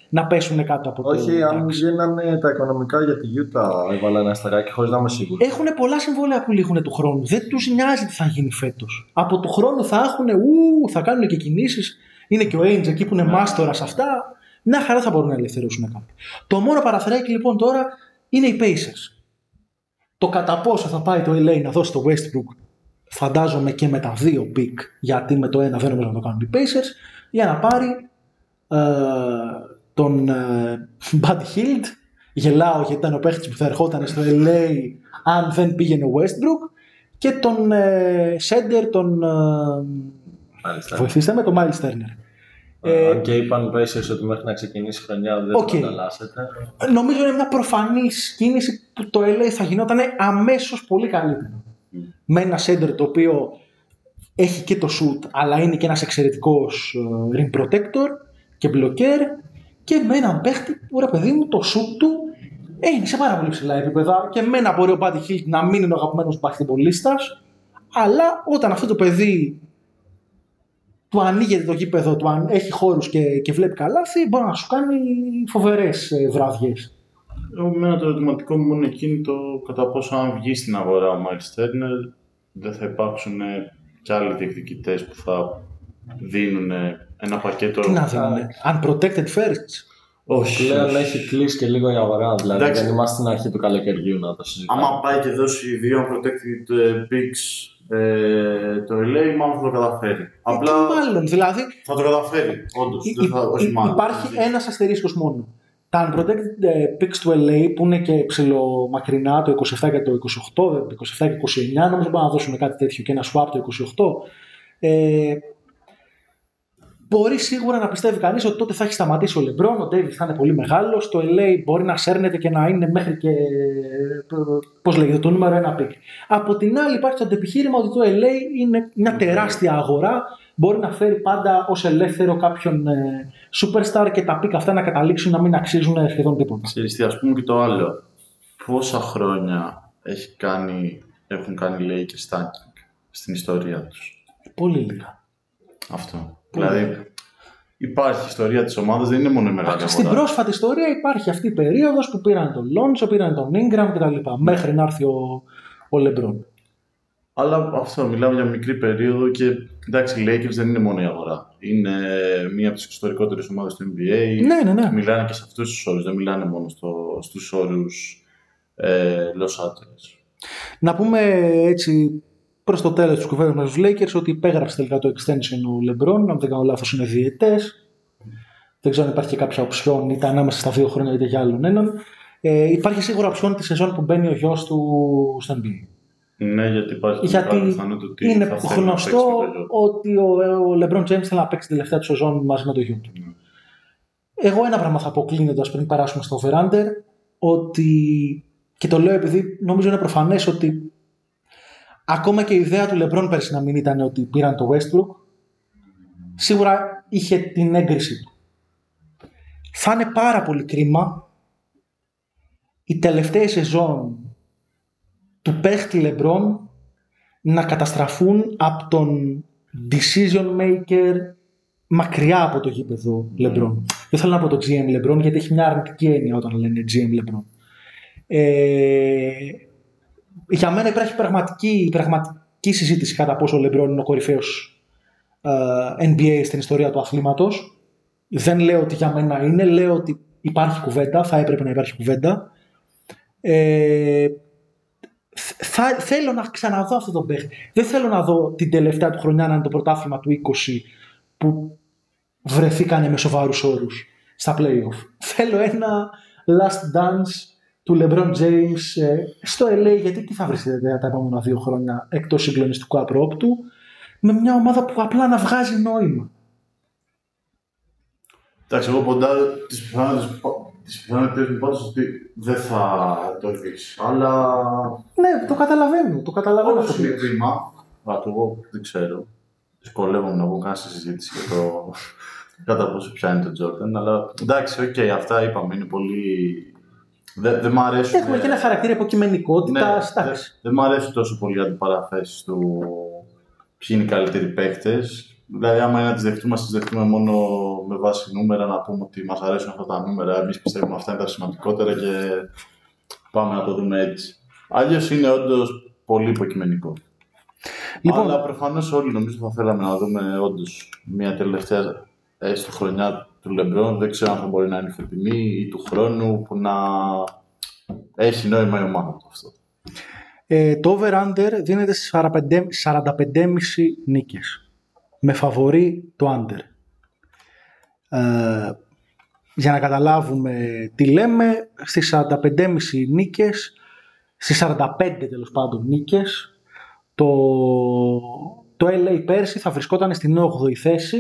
να πέσουν κάτω από το Όχι, αν γίνανε τα οικονομικά για τη Utah, έβαλα ένα αστεράκι χωρίς να είμαι σίγουρος. Έχουν πολλά συμβόλαια που λήγουν του χρόνου. Δεν τους νοιάζει τι θα γίνει φέτος. Από του χρόνου θα έχουν, ου, θα κάνουν και κινήσεις. Είναι και ο Ainge εκεί που είναι yeah. μάστορας σε αυτά. Μια χαρά θα μπορούν να ελευθερώσουν κάτι. Το μόνο παραθυράκι λοιπόν τώρα είναι οι Pacers. Το κατά πόσο θα πάει το LA να δώσει το Westbrook, φαντάζομαι και με τα δύο pick, γιατί με το ένα δεν νομίζω να το κάνουν οι Pacers, για να πάρει ε, τον ε, Bud Hill. Γελάω γιατί ήταν ο παίχτης που θα ερχόταν στο LA αν δεν πήγαινε ο Westbrook και τον ε, Σέντερ, τον... Ε, βοηθήστε με, τον Miles Turner. Ε, Αν και είπαν Pacers ότι μέχρι να ξεκινήσει η χρονιά δεν okay. θα ανταλλάσσετε. Νομίζω είναι μια προφανή κίνηση που το LA θα γινόταν αμέσως πολύ καλύτερο. Mm. Με ένα center το οποίο έχει και το shoot, αλλά είναι και ένας εξαιρετικός ε, rim protector και blocker και με έναν παίχτη που ρε παιδί μου το shoot του είναι σε πάρα πολύ ψηλά επίπεδα και με ένα μπορεί ο Buddy Hill να μην είναι ο αγαπημένος μπασκετμπολίστας αλλά όταν αυτό το παιδί του ανοίγεται το γήπεδο του, αν έχει χώρους και, και βλέπει καλάθι, μπορεί να σου κάνει φοβερές ε, βράδιες. Εγώ με το ερωτηματικό μου μόνο εκείνη το κατά πόσο αν βγει στην αγορά ο Μάιλς Στέρνερ δεν θα υπάρξουν και άλλοι διεκδικητές που θα δίνουν ένα πακέτο. Τι να δίνουν, Unprotected first. Όχι. Πλέον έχει κλείσει και λίγο η αγορά. Δηλαδή Εντάξει. δεν είμαστε στην αρχή του καλοκαιριού να το συζητάμε. Άμα πάει και δώσει δύο unprotected ε, picks ε, το LA μάλλον θα το καταφέρει. Ε, Απλά μάλλον, δηλαδή. Θα το καταφέρει, όντως. Υπάρχει ένας αστερίσκος μόνο. Τα unprotected ε, picks του LA που είναι και ψηλομακρινά το 27 και το 28, το 27 και 29, νομίζω μπορούμε να δώσουμε κάτι τέτοιο και ένα swap το 28. Ε, μπορεί σίγουρα να πιστεύει κανείς ότι τότε θα έχει σταματήσει ο Λεμπρόν, ο Ντέιβιτς θα είναι πολύ μεγάλος. Το LA μπορεί να σέρνεται και να είναι μέχρι και. Πώς λέγεται, το νούμερο ένα pick. Από την άλλη, υπάρχει το αντεπιχείρημα ότι το LA είναι μια τεράστια αγορά. Μπορεί να φέρει πάντα ως ελεύθερο κάποιον ε, superstar και τα pick αυτά να καταλήξουν να μην αξίζουν σχεδόν τίποτα. Ξέρετε, ας πούμε και το άλλο. Πόσα χρόνια έχει κάνει, έχουν κάνει Lakers tanking στην ιστορία τους; Πολύ λίγα. Αυτό. Δηλαδή υπάρχει ιστορία της ομάδας, δεν είναι μόνο η μεγάλη Στην πρόσφατη ιστορία υπάρχει αυτή η περίοδος που πήραν τον Λόντσο, πήραν τον Ingram κτλ. Μέχρι να έρθει ο, ο Λεμπρόν. Αλλά αυτό, μιλάμε για μικρή περίοδο και εντάξει, οι Lakers δεν είναι μόνο η αγορά. Είναι μία από τις ιστορικότερες ομάδες του NBA. Ναι, ναι, ναι. Μιλάνε και σε αυτούς τους όρους, δεν μιλάνε μόνο στους όρους ε, Los Angeles. Να πούμε έτσι προς το τέλος της κουβέντα με τους Lakers ότι υπέγραψε τελικά το extension ο LeBron. Αν δεν κάνω λάθος, είναι διαιτέ. Δεν ξέρω αν υπάρχει και κάποια οψιόν, είτε ανάμεσα στα δύο χρόνια είτε για άλλον έναν. Ε, υπάρχει σίγουρα οψιόν τη σεζόν που μπαίνει ο γιος του στο NBA. Ναι, γιατί υπάρχει γιατί ότι είναι θα γνωστό ότι ο, ο LeBron James θέλει να παίξει τη τελευταία του σεζόν μαζί με το γιο του. Mm. Εγώ ένα πράγμα θα πω κλείνοντας πριν περάσουμε στο over ότι και το λέω επειδή νομίζω είναι προφανές ότι Ακόμα και η ιδέα του Λεμπρόν πέρσι να μην ήταν ότι πήραν το Westbrook, σίγουρα είχε την έγκριση του. Θα είναι πάρα πολύ κρίμα η τελευταία σεζόν του παίχτη Λεμπρόν να καταστραφούν από τον decision maker μακριά από το γήπεδο Λεμπρόν. Δεν θέλω να πω το GM Λεμπρόν γιατί έχει μια αρνητική έννοια όταν λένε GM Λεμπρόν. Ε, για μένα υπάρχει πραγματική, πραγματική συζήτηση κατά πόσο ο Λεμπρόν είναι ο κορυφαίος uh, ε, NBA στην ιστορία του αθλήματος. Δεν λέω ότι για μένα είναι, λέω ότι υπάρχει κουβέντα, θα έπρεπε να υπάρχει κουβέντα. Ε, θα, θέλω να ξαναδώ αυτό το παίχτη. Δεν θέλω να δω την τελευταία του χρονιά να είναι το πρωτάθλημα του 20 που βρεθήκανε με σοβαρούς όρους στα playoff. Θέλω ένα last dance του LeBron James ε, στο LA, γιατί τι θα βρίσκεται τα επόμενα δύο χρόνια εκτός συγκλονιστικού απρόπτου, με μια ομάδα που απλά να βγάζει νόημα. Εντάξει, εγώ ποντάρω τις πιθανότητες τις πιθανότητες μου πάντως ότι δεν θα το δεις. Αλλά Ναι, το καταλαβαίνω. Το καταλαβαίνω όλο αυτό το που λες. κλίμα, θα το εγώ δεν ξέρω. Δυσκολεύομαι να βγω καν στη συζήτηση για το κατά πόσο πιάνει τον Τζόρνταν. Αλλά εντάξει, οκ, αυτά είπαμε, είναι πολύ... Δεν δε μ' αρέσουν... Έχουμε και ένα χαρακτήρα υποκειμενικότητας. Ναι, δεν εντάξει. δε μ' αρέσουν τόσο πολύ οι αντιπαραθέσεις του ποιοι είναι οι καλύτεροι παίκτες. Δηλαδή, άμα είναι να τις δεχτούμε, να τις δεχτούμε μόνο με βάση νούμερα, να πούμε ότι μας αρέσουν αυτά τα νούμερα, εμείς πιστεύουμε αυτά είναι τα σημαντικότερα και πάμε να το δούμε έτσι. Αλλιώς είναι όντως πολύ υποκειμενικό. Λοιπόν, Αλλά προφανώς όλοι νομίζω θα θέλαμε να δούμε όντως μια τελευταία έστω χρονιά του Λεμπρόν. Δεν ξέρω αν θα μπορεί να είναι φετινή ή του χρόνου που να έχει νόημα η ομάδα του αυτό. ε, το over-under δίνεται στις 45 45,5 νίκες. Με φαβορή το under. Ε, για να καταλάβουμε τι λέμε, στις 45,5 νίκες, στις 45 τέλος πάντων νίκες, το, το LA πέρσι θα βρισκόταν στην 8η θέση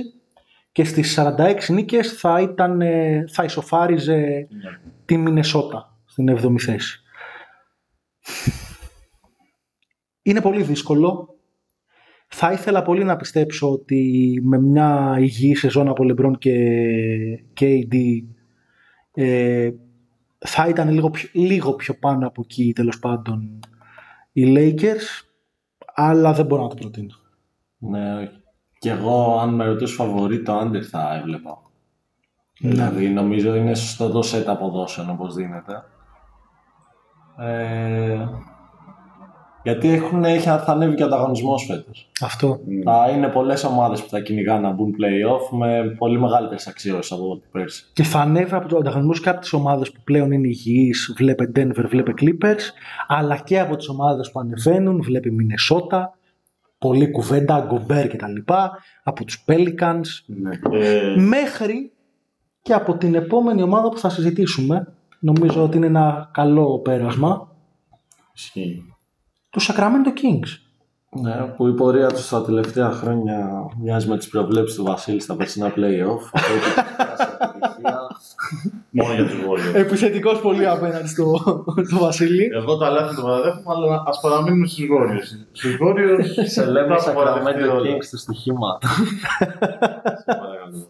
και στις 46 νίκες θα, ήταν, ε, θα ισοφάριζε τη Μινεσότα στην 7η θέση. Είναι πολύ δύσκολο. Θα ήθελα πολύ να πιστέψω ότι με μια υγιή σεζόν από LeBron και, και AD ε, θα ήταν λίγο πιο, λίγο πιο πάνω από εκεί τέλος πάντων οι Lakers αλλά δεν μπορώ να το προτείνω. Ναι, όχι. Και εγώ, αν με ρωτούσε φαβορή, το under θα έβλεπα. Δηλαδή, νομίζω είναι σωστό το set αποδόσεων όπως δίνεται. Ε, γιατί έχουν, έχει, θα ανέβει και ο ανταγωνισμός φέτος. Αυτό. Θα είναι πολλές ομάδες που θα κυνηγάνε να μπουν play-off με πολύ μεγαλύτερες αξιώσεις από ό,τι πέρσι. Και θα ανέβει από του ανταγωνισμού και από τι ομάδες που πλέον είναι υγιείς, βλέπε Denver, βλέπε Clippers, αλλά και από τις ομάδες που ανεβαίνουν, βλέπει Minnesota, πολλή κουβέντα, Gobert κτλ. Από τους Pelicans, Ναι. Ε, μέχρι και από την επόμενη ομάδα που θα συζητήσουμε. Νομίζω ότι είναι ένα καλό πέρασμα. ισχύει. Του Sacramento Kings. Ναι, που η πορεία τους στα τελευταία χρόνια μοιάζει με τις προβλέψεις του Βασίλη στα περσινά play-off. Αυτό ότι έχει επιτυχία. Μόνο για τους Warriors. Επιθετικός πολύ απέναντι στο, στο Βασίλη. Εγώ τα λάθη το παραδέχομαι, αλλά ας παραμείνουμε στους Warriors. Στους Warriors. Σε λέμε θα παραδεχτεί Sacramento όλα. Kings του στοιχήματα. Παρακαλώ.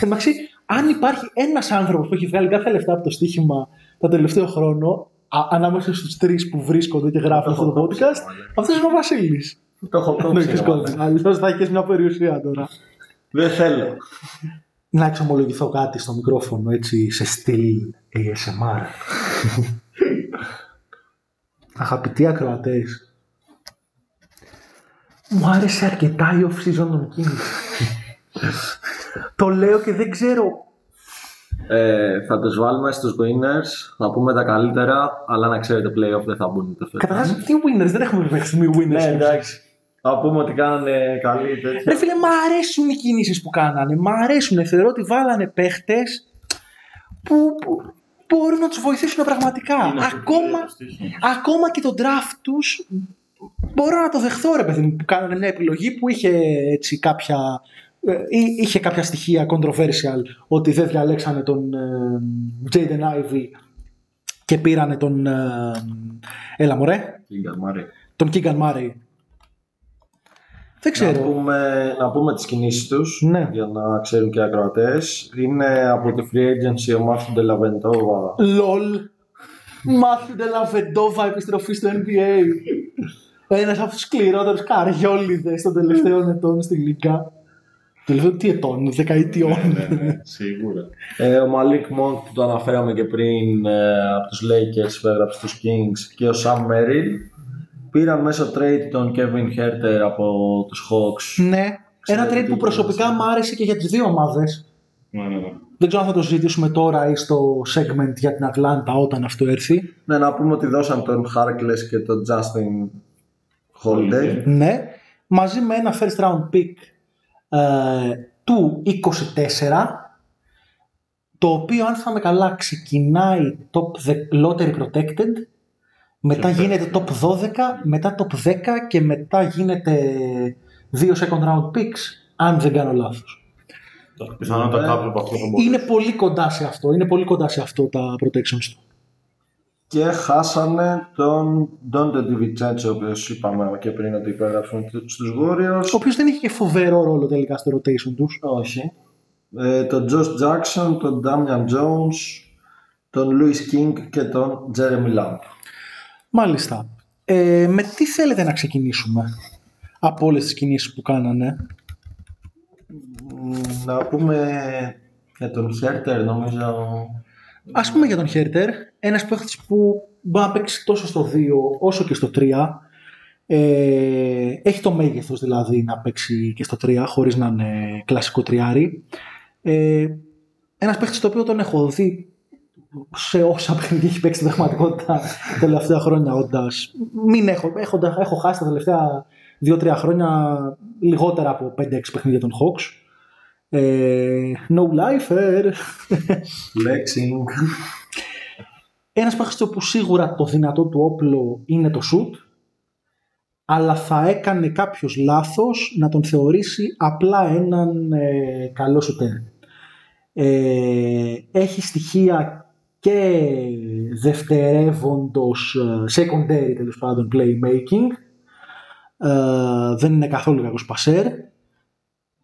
Εντάξει, αν υπάρχει ένας άνθρωπος που έχει βγάλει κάθε λεφτά από το στοίχημα το τελευταίο χρόνο, α, ανάμεσα στους τρεις που βρίσκονται και γράφουν αυτό το podcast, αυτός είναι ο Βασίλης. Το έχω Δεν κόψει. έχει ρε, κόψει. μάνα. Αλλιώ θα έχεις μια περιουσία τώρα. Δεν θέλω. Να εξομολογηθώ κάτι στο μικρόφωνο έτσι σε στυλ ASMR. Αγαπητοί ακροατές, μου άρεσε αρκετά η off-season των Kings. το λέω και δεν ξέρω Ε, θα τους βάλουμε στους winners, θα πούμε τα καλύτερα, αλλά να ξέρετε play-off δεν θα μπουν ούτε φέτος. Καταρχάς, τι winners, δεν έχουμε μέχρι στιγμή winners. Ναι, εντάξει. Θα πούμε ότι κάνανε καλή τέτοια. Ρε φίλε, μ' αρέσουν οι κινήσεις που κάνανε. Μ' αρέσουν. Θεωρώ ότι βάλανε παίχτες που, που μπορούν να τους βοηθήσουν πραγματικά. Είναι Ακόμα, το στοίχημα. ακόμα και το draft τους μπορώ να το δεχθώ, ρε παιδί μου, που κάνανε μια επιλογή που είχε έτσι κάποια. ε, εί- είχε κάποια στοιχεία controversial ότι δεν διαλέξανε τον ε, Jaden Ivey και πήρανε τον ε, έλα μωρέ, Λίγκα, Μάρη. τον Keegan Murray. Δεν Να ξέρω. πούμε, να πούμε τις κινήσεις τους, Ναι. για να ξέρουν και οι ακροατές. Είναι από τη Free Agency ο Μάρτιν Τελαβεντόβα. LOL. Μάθου Ντελαβεντόβα επιστροφή στο NBA. Ένας από τους σκληρότερους καριόλιδες των τελευταίων ετών στη Λίγκα. Τελευταίων τι ετών, δεκαετιών. Ναι, ναι, σίγουρα. Ε, ο Malik Monk που το αναφέραμε και πριν ε, από τους Lakers που έγραψε τους Kings και ο Sam Merrill πήραν μέσω trade τον Kevin Herter από τους Hawks. ναι. Ένα Ξέρω trade τι που προσωπικά είναι. μ' άρεσε και για τις δύο ομάδες. Ναι, ναι, ναι. Δεν ξέρω αν θα το συζητήσουμε τώρα ή στο segment για την Ατλάντα όταν αυτό έρθει. Ναι, να πούμε ότι δώσαν τον Harkless και τον Justin Holiday. Ναι, μαζί με ένα first round pick ε, του 24 το οποίο αν θυμάμαι καλά ξεκινάει top de- lottery protected μετά Και γίνεται top 12 μετά top 10 και μετά γίνεται δύο second round picks αν δεν κάνω λάθος Πιθανότατα Ναι. κάποιο από αυτό θα μπορούσε. είναι πολύ κοντά σε αυτό είναι πολύ κοντά σε αυτό τα protections του Και χάσανε τον Dante DiVincenzo, ο οποίος είπαμε και πριν ότι υπέγραψαν στους Warriors. ο οποίος δεν είχε και φοβερό ρόλο τελικά στο rotation τους Όχι. Ε, τον Josh Jackson, τον Damian Jones, τον Louis King και τον Jeremy Lamb. Μάλιστα. Ε, με τι θέλετε να ξεκινήσουμε από όλες τις κινήσεις που κάνανε; Μ, Να πούμε για τον Χέρτερ, νομίζω. Ας πούμε για τον Χέρτερ, ένας παίχτης που μπορεί να παίξει τόσο στο 2 όσο και στο 3. Ε, έχει το μέγεθος δηλαδή να παίξει και στο 3 χωρίς να είναι κλασικό τριάρι. Ε, ένας παίχτης το οποίο τον έχω δει σε όσα παιχνίδια έχει παίξει στην πραγματικότητα τα τελευταία χρόνια όντας. Μην έχω, έχοντα, έχω χάσει τα τελευταία 2-3 χρόνια λιγότερα από 5-6 παιχνίδια των Hawks. Ε, no lifer. Flexing. Ένας παίχτης που σίγουρα το δυνατό του όπλο είναι το shoot, αλλά θα έκανε κάποιος λάθος να τον θεωρήσει απλά έναν ε, καλό shooter. Ε, έχει στοιχεία και δευτερεύοντος ε, secondary τέλος πάντων playmaking. Ε, δεν είναι καθόλου κακός πασέρ.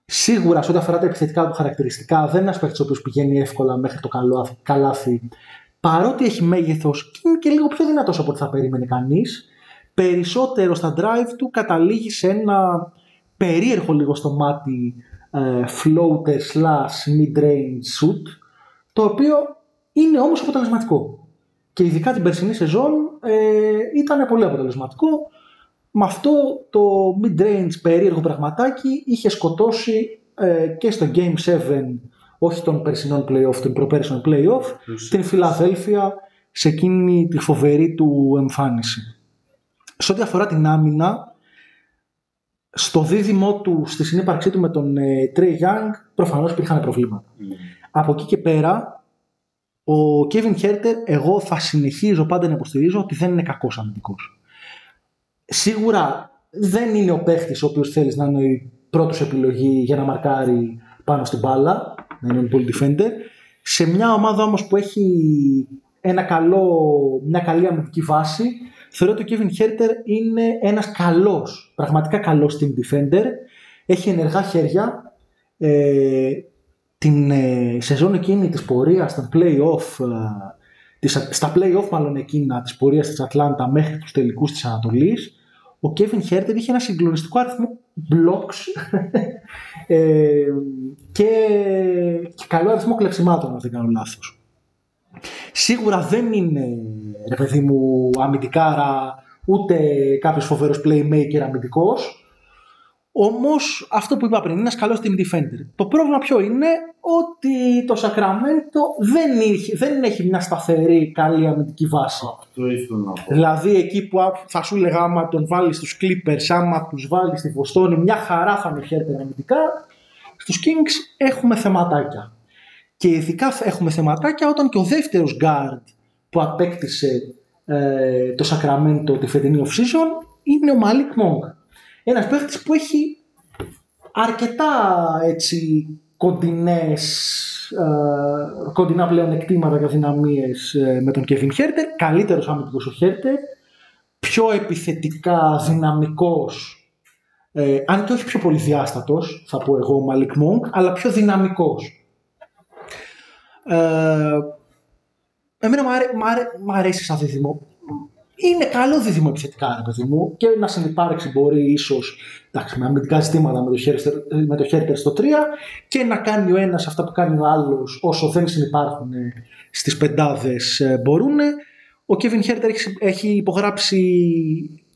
Σίγουρα σε ό,τι αφορά τα επιθετικά του χαρακτηριστικά δεν είναι ένας παίκτης ο οποίος πηγαίνει εύκολα μέχρι το καλό, καλάθι παρότι έχει μέγεθος και είναι και λίγο πιο δυνατός από ό,τι θα περίμενε κανείς, περισσότερο στα drive του καταλήγει σε ένα περίεργο λίγο στο μάτι ε, floater slash mid-range shoot, το οποίο είναι όμως αποτελεσματικό. Και ειδικά την περσινή σεζόν ε, ήταν πολύ αποτελεσματικό. Με αυτό το mid-range περίεργο πραγματάκι είχε σκοτώσει ε, και στο Game 7 όχι των περσινών playoff, των προπέρσινων playoff, την Φιλαδέλφια σε εκείνη τη φοβερή του εμφάνιση. Σε ό,τι αφορά την άμυνα, στο δίδυμο του, στη συνύπαρξή του με τον ε, Trey Young, προφανώς υπήρχαν προβλήματα. Από εκεί και πέρα, ο Kevin Herter, εγώ θα συνεχίζω πάντα να υποστηρίζω ότι δεν είναι κακός αμυντικός. Σίγουρα δεν είναι ο παίχτης ο οποίος θέλεις να είναι η πρώτος επιλογή για να μαρκάρει πάνω στην μπάλα, να είναι πολύ defender. Σε μια ομάδα όμως που έχει ένα καλό, μια καλή αμυντική βάση, θεωρώ ότι ο Kevin Huerter είναι ένας καλός, πραγματικά καλός team defender. Έχει ενεργά χέρια. Ε, την ε, σεζόν εκείνη της πορείας στα play-off, ε, της, στα play-off μάλλον εκείνα της πορείας της Ατλάντα μέχρι τους τελικούς της Ανατολής, ο Kevin Huerter είχε ένα συγκλονιστικό αριθμό blocks ε, και, και καλό αριθμό κλεψιμάτων, αν δεν κάνω λάθος. Σίγουρα δεν είναι, ρε παιδί μου, αμυντικάρα, ούτε κάποιος φοβερός playmaker αμυντικός, όμως αυτό που είπα πριν, είναι ένας καλός team defender. Το πρόβλημα ποιο είναι, ότι το Sacramento δεν, είχε, δεν έχει μια σταθερή καλή αμυντική βάση. Αυτό ήθελα να πω. Δηλαδή εκεί που θα σου έλεγα άμα τον βάλεις στους Clippers, άμα τους βάλεις στη Βοστόνη, μια χαρά θα με χαίρεται αμυντικά. Στους Kings έχουμε θεματάκια. Και ειδικά έχουμε θεματάκια όταν και ο δεύτερος guard που απέκτησε ε, το Sacramento τη φετινή off-season είναι ο Malik Monk. Ένας παίχτης που έχει αρκετά έτσι κοντινές, ε, κοντινά πλέον εκτήματα και αδυναμίες ε, με τον Kevin Herter. Καλύτερος αμυντικός ο Herter. Πιο επιθετικά δυναμικός ε, αν και όχι πιο πολύ διάστατος, θα πω εγώ ο Malik Monk, αλλά πιο δυναμικός. Ε, εμένα μου, αρέ, μ' αρέ- μ' αρέσει σαν δίδυμο. Είναι καλό δίδυμο επιθετικά, ρε παιδί μου, και να συνεπάρξει μπορεί ίσως με αμυντικά ζητήματα με το, Herter, με το Herter στο 3 και να κάνει ο ένας αυτά που κάνει ο άλλος όσο δεν συνεπάρχουν στις πεντάδες μπορούν. Ο Kevin Herter έχει, έχει υπογράψει,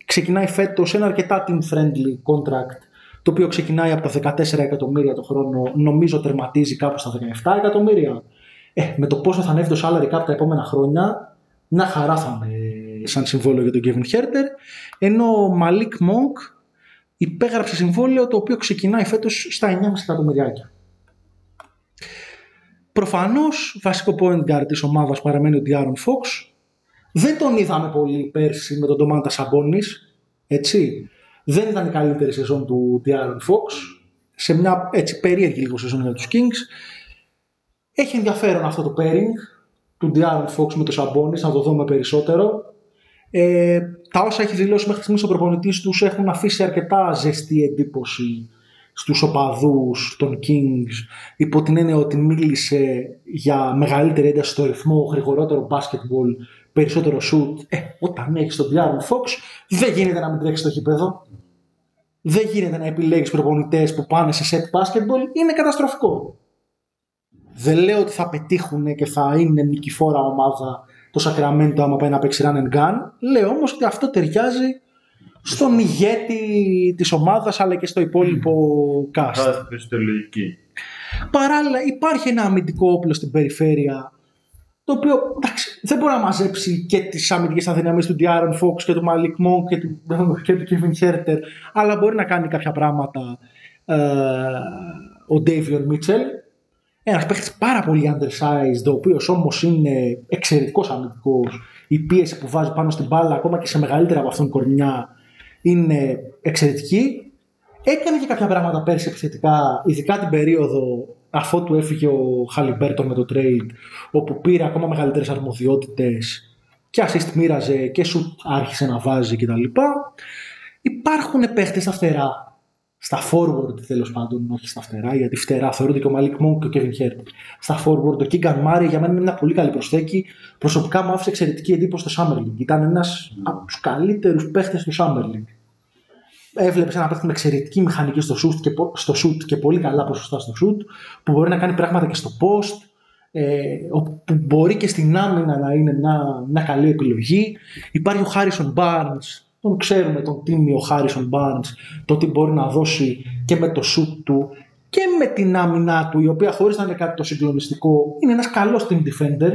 ξεκινάει φέτος ένα αρκετά team friendly contract, το οποίο ξεκινάει από τα 14 εκατομμύρια το χρόνο, νομίζω τερματίζει κάπου στα 17 εκατομμύρια. Ε, με το πόσο θα ανέβει το salary cap τα επόμενα χρόνια, να χαρά θα είναι σαν συμβόλαιο για τον Kevin Herter. Ενώ ο Malik Monk υπέγραψε συμβόλαιο το οποίο ξεκινάει φέτος στα 9,5 εκατομμυριάκια. Προφανώς, βασικό point guard της ομάδας παραμένει ο Diaron Fox. Δεν τον είδαμε πολύ πέρσι με τον Ντομάντα Σαμπόνης, έτσι. Δεν ήταν η καλύτερη σεζόν του Diaron Fox. Σε μια έτσι περίεργη λίγο σεζόν για τους Kings. Έχει ενδιαφέρον αυτό το pairing του Diaron Fox με το Σαμπόνις, να το δούμε περισσότερο. Ε, τα όσα έχει δηλώσει μέχρι στιγμής ο προπονητής τους έχουν αφήσει αρκετά ζεστή εντύπωση στους οπαδούς των Kings υπό την έννοια ότι μίλησε για μεγαλύτερη ένταση στο ρυθμό, γρηγορότερο basketball, περισσότερο shoot. Ε, όταν έχεις τον Diaron Fox δεν γίνεται να μην τρέξεις στο γήπεδο. Δεν γίνεται να επιλέγεις προπονητές που πάνε σε set basketball. Είναι καταστροφικό. Δεν λέω ότι θα πετύχουν και θα είναι νικηφόρα ομάδα το Sacramento άμα πάει να παίξει run and gun. Λέω όμως ότι αυτό ταιριάζει στον ηγέτη της ομάδας αλλά και στο υπόλοιπο cast. Κάθε λογική. Παράλληλα υπάρχει ένα αμυντικό όπλο στην περιφέρεια το οποίο εντάξει, δεν μπορεί να μαζέψει και τις αμυντικές αδυναμίε του Diaron Fox και του Malik Monk και του, και του Kevin Herter, αλλά μπορεί να κάνει κάποια πράγματα ε, ο Davion Mitchell. Ένας παίχτη πάρα πολύ undersized, ο οποίος όμως είναι εξαιρετικός αμυντικός. Η πίεση που βάζει πάνω στην μπάλα, ακόμα και σε μεγαλύτερα από αυτόν κορνιά, είναι εξαιρετική. Έκανε και κάποια πράγματα πέρσι επιθετικά, ειδικά την περίοδο αφού του έφυγε ο Χαλιμπέρτον με το trade, όπου πήρε ακόμα μεγαλύτερες αρμοδιότητες και assist μοίραζε και σου άρχισε να βάζει κτλ. Υπάρχουν παίχτες στα φτερά στα forward τέλος πάντων, όχι στα φτερά, γιατί φτερά θεωρούνται και ο Malik Monk και ο Kevin Hurt. Στα forward, ο Keegan Murray για μένα είναι μια πολύ καλή προσθέκη. Προσωπικά μου άφησε εξαιρετική εντύπωση στο Summer League. Ήταν ένας από τους καλύτερους παίχτες του Summer League. Έβλεπες ένα παίχτη με εξαιρετική μηχανική στο shoot, και, στο shoot και πολύ καλά ποσοστά στο shoot, που μπορεί να κάνει πράγματα και στο post, ε, που μπορεί και στην άμυνα να είναι μια, μια καλή επιλογή. Υπάρχει ο Harrison Barnes, τον ξέρουμε τον τίμιο Χάρισον Barnes, το τι μπορεί να δώσει και με το σουτ του και με την άμυνά του, η οποία χωρίς να είναι κάτι το συγκλονιστικό, είναι ένας καλός team defender.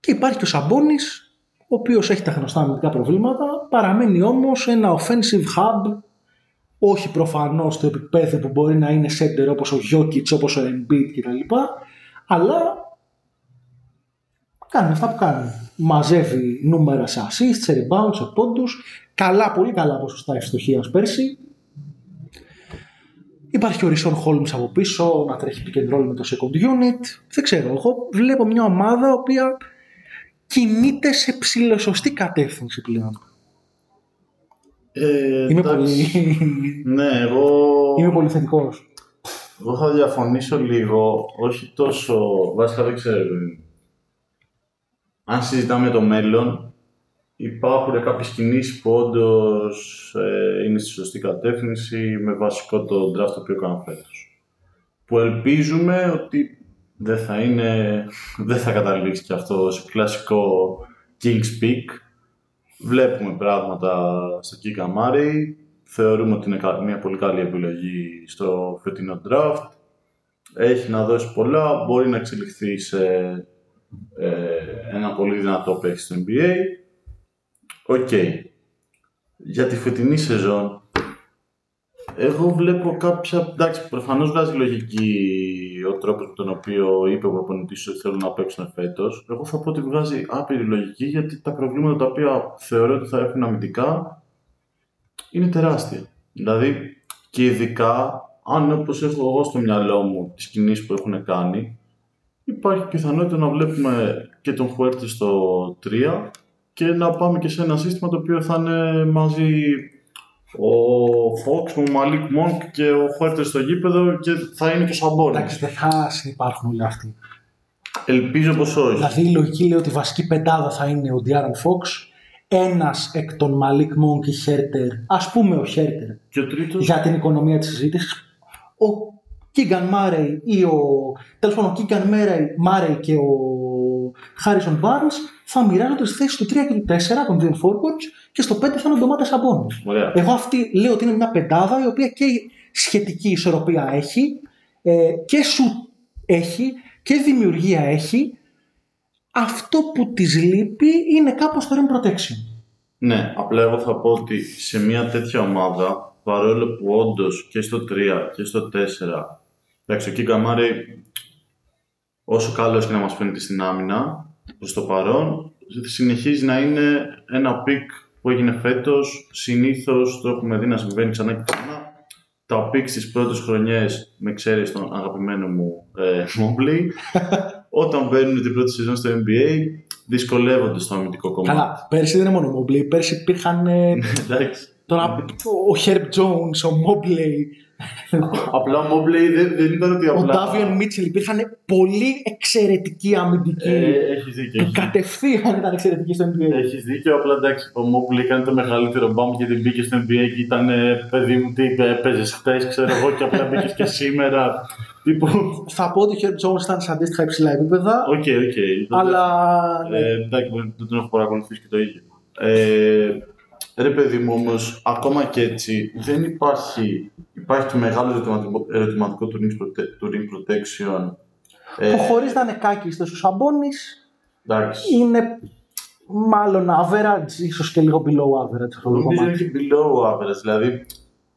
Και υπάρχει και ο Σαμπόνης, ο οποίος έχει τα γνωστά αμυντικά προβλήματα, παραμένει όμως ένα offensive hub, όχι προφανώς στο επίπεδο που μπορεί να είναι center όπως ο Jokic, όπως ο Embiid κτλ. Αλλά κάνει αυτά που κάνει μαζεύει νούμερα σε assist, σε rebound, σε πόντους, καλά, πολύ καλά ποσοστά ευστοχίας πέρσι. Υπάρχει ο Ρισόν Χόλμς από πίσω να τρέχει pick and roll με το second unit. Δεν ξέρω, εγώ βλέπω μια ομάδα η οποία κινείται σε ψηλοσωστή κατεύθυνση πλέον. Ε, Είμαι πολύ... Ναι, εγώ... Είμαι πολύ θετικός. Εγώ θα διαφωνήσω λίγο, όχι τόσο, βασικά δεν ξέρω, αν συζητάμε το μέλλον, υπάρχουν κάποιες κινήσεις που όντως ε, είναι στη σωστή κατεύθυνση με βασικό το draft το οποίο έκανα φέτος. Που ελπίζουμε ότι δεν θα, είναι, δεν θα καταλήξει και αυτό σε κλασικό Kings pick. Βλέπουμε πράγματα στο Keegan Murray. Θεωρούμε ότι είναι μια πολύ καλή επιλογή στο φετινό draft. Έχει να δώσει πολλά, μπορεί να εξελιχθεί σε ε, ένα πολύ δυνατό παίχτη στο NBA. OK. Για τη φετινή σεζόν, εγώ βλέπω κάποια. Εντάξει, προφανώς βγάζει λογική ο τρόπος με τον οποίο είπε ο προπονητής ότι θέλουν να παίξουν φέτος. Εγώ θα πω ότι βγάζει άπειρη λογική γιατί τα προβλήματα τα οποία θεωρώ ότι θα έχουν αμυντικά είναι τεράστια. Δηλαδή, και ειδικά αν όπως έχω εγώ στο μυαλό μου τις κινήσεις που έχουν κάνει, υπάρχει πιθανότητα να βλέπουμε και τον Χουέρτη στο 3 και να πάμε και σε ένα σύστημα το οποίο θα είναι μαζί ο Φόξ, ο Μαλίκ Μόνκ και ο Χουέρτη στο γήπεδο και θα είναι και ο Σαμπόνις. Εντάξει, δεν θα συνυπάρχουν όλοι αυτοί. Ελπίζω πως όχι. Δηλαδή η λογική λέει ότι η βασική πεντάδα θα είναι ο De'Aaron Fox, ένας εκ των Μαλίκ Μόνκ και Χέρτερ, ας πούμε ο Χέρτερ, Και ο τρίτος, για την οικονομία της συζήτησης. Ο Κίγκαν Μάρεϊ ή ο. τέλος πάντων, ο Κίγκαν Μάρεϊ και ο Χάρισον Barnes θα μοιράζονται στη θέση του 3 και του 4 των δύο forwards και στο 5 θα είναι ο Ντομάτα Σαμπόνι. Ωραία. Εγώ αυτή λέω ότι είναι μια πεντάδα η οποία και σχετική ισορροπία έχει ε, και σου έχει και δημιουργία έχει. Αυτό που της λείπει είναι κάπως το rim protection. Ναι, απλά εγώ θα πω ότι σε μια τέτοια ομάδα, παρόλο που όντως και στο 3 και στο 4, εντάξει, ο Keegan Murray, όσο καλό και να μας φαίνεται στην άμυνα, προς το παρόν, συνεχίζει να είναι ένα pick που έγινε φέτος. Συνήθως το έχουμε δει να συμβαίνει ξανά και ξανά. Τα pick στις πρώτες χρονιές, με ξέρεις τον αγαπημένο μου ε, Mobley, όταν μπαίνουν την πρώτη σεζόν στο NBA, δυσκολεύονται στο αμυντικό κομμάτι. Καλά, πέρσι δεν είναι μόνο ο Mobley, πέρσι υπήρχαν ε, Εντάξει. τώρα ο Herb Jones, ο Mobley, Απλά ο Mobley δεν, δεν ήταν ότι ο απλά. Davion Mitchell, υπήρχαν πολύ εξαιρετικοί αμυντικοί. Ε, έχεις δίκιο. που έχεις- κατευθείαν ήταν εξαιρετικοί στο NBA. Έχεις δίκιο, απλά εντάξει, ο Mobley έκανε το μεγαλύτερο μπαμ γιατί μπήκε στο NBA και ήταν ε, παιδί μου τι έπαιζε χθε, ξέρω εγώ, και απλά μπήκες και σήμερα. Τύπου. Θα πω ότι ο Herb Jones ήταν σε αντίστοιχα υψηλά επίπεδα, OK, OK. αλλά ναι. Ε, εντάξει, δεν τον έχω παρακολουθήσει και το ίδιο. Ε, ρε παιδί μου όμως, ακόμα και έτσι δεν υπάρχει. Υπάρχει το μεγάλο ερωτηματικό, ερωτηματικό του, ring prote- του ring protection. Ε, που χωρίς να είναι κάκιστο ο Σαμπόνις εντάξει. είναι μάλλον average, ίσως και λίγο below average αυτό το Νομίζω είναι κομμάτι. και below average, δηλαδή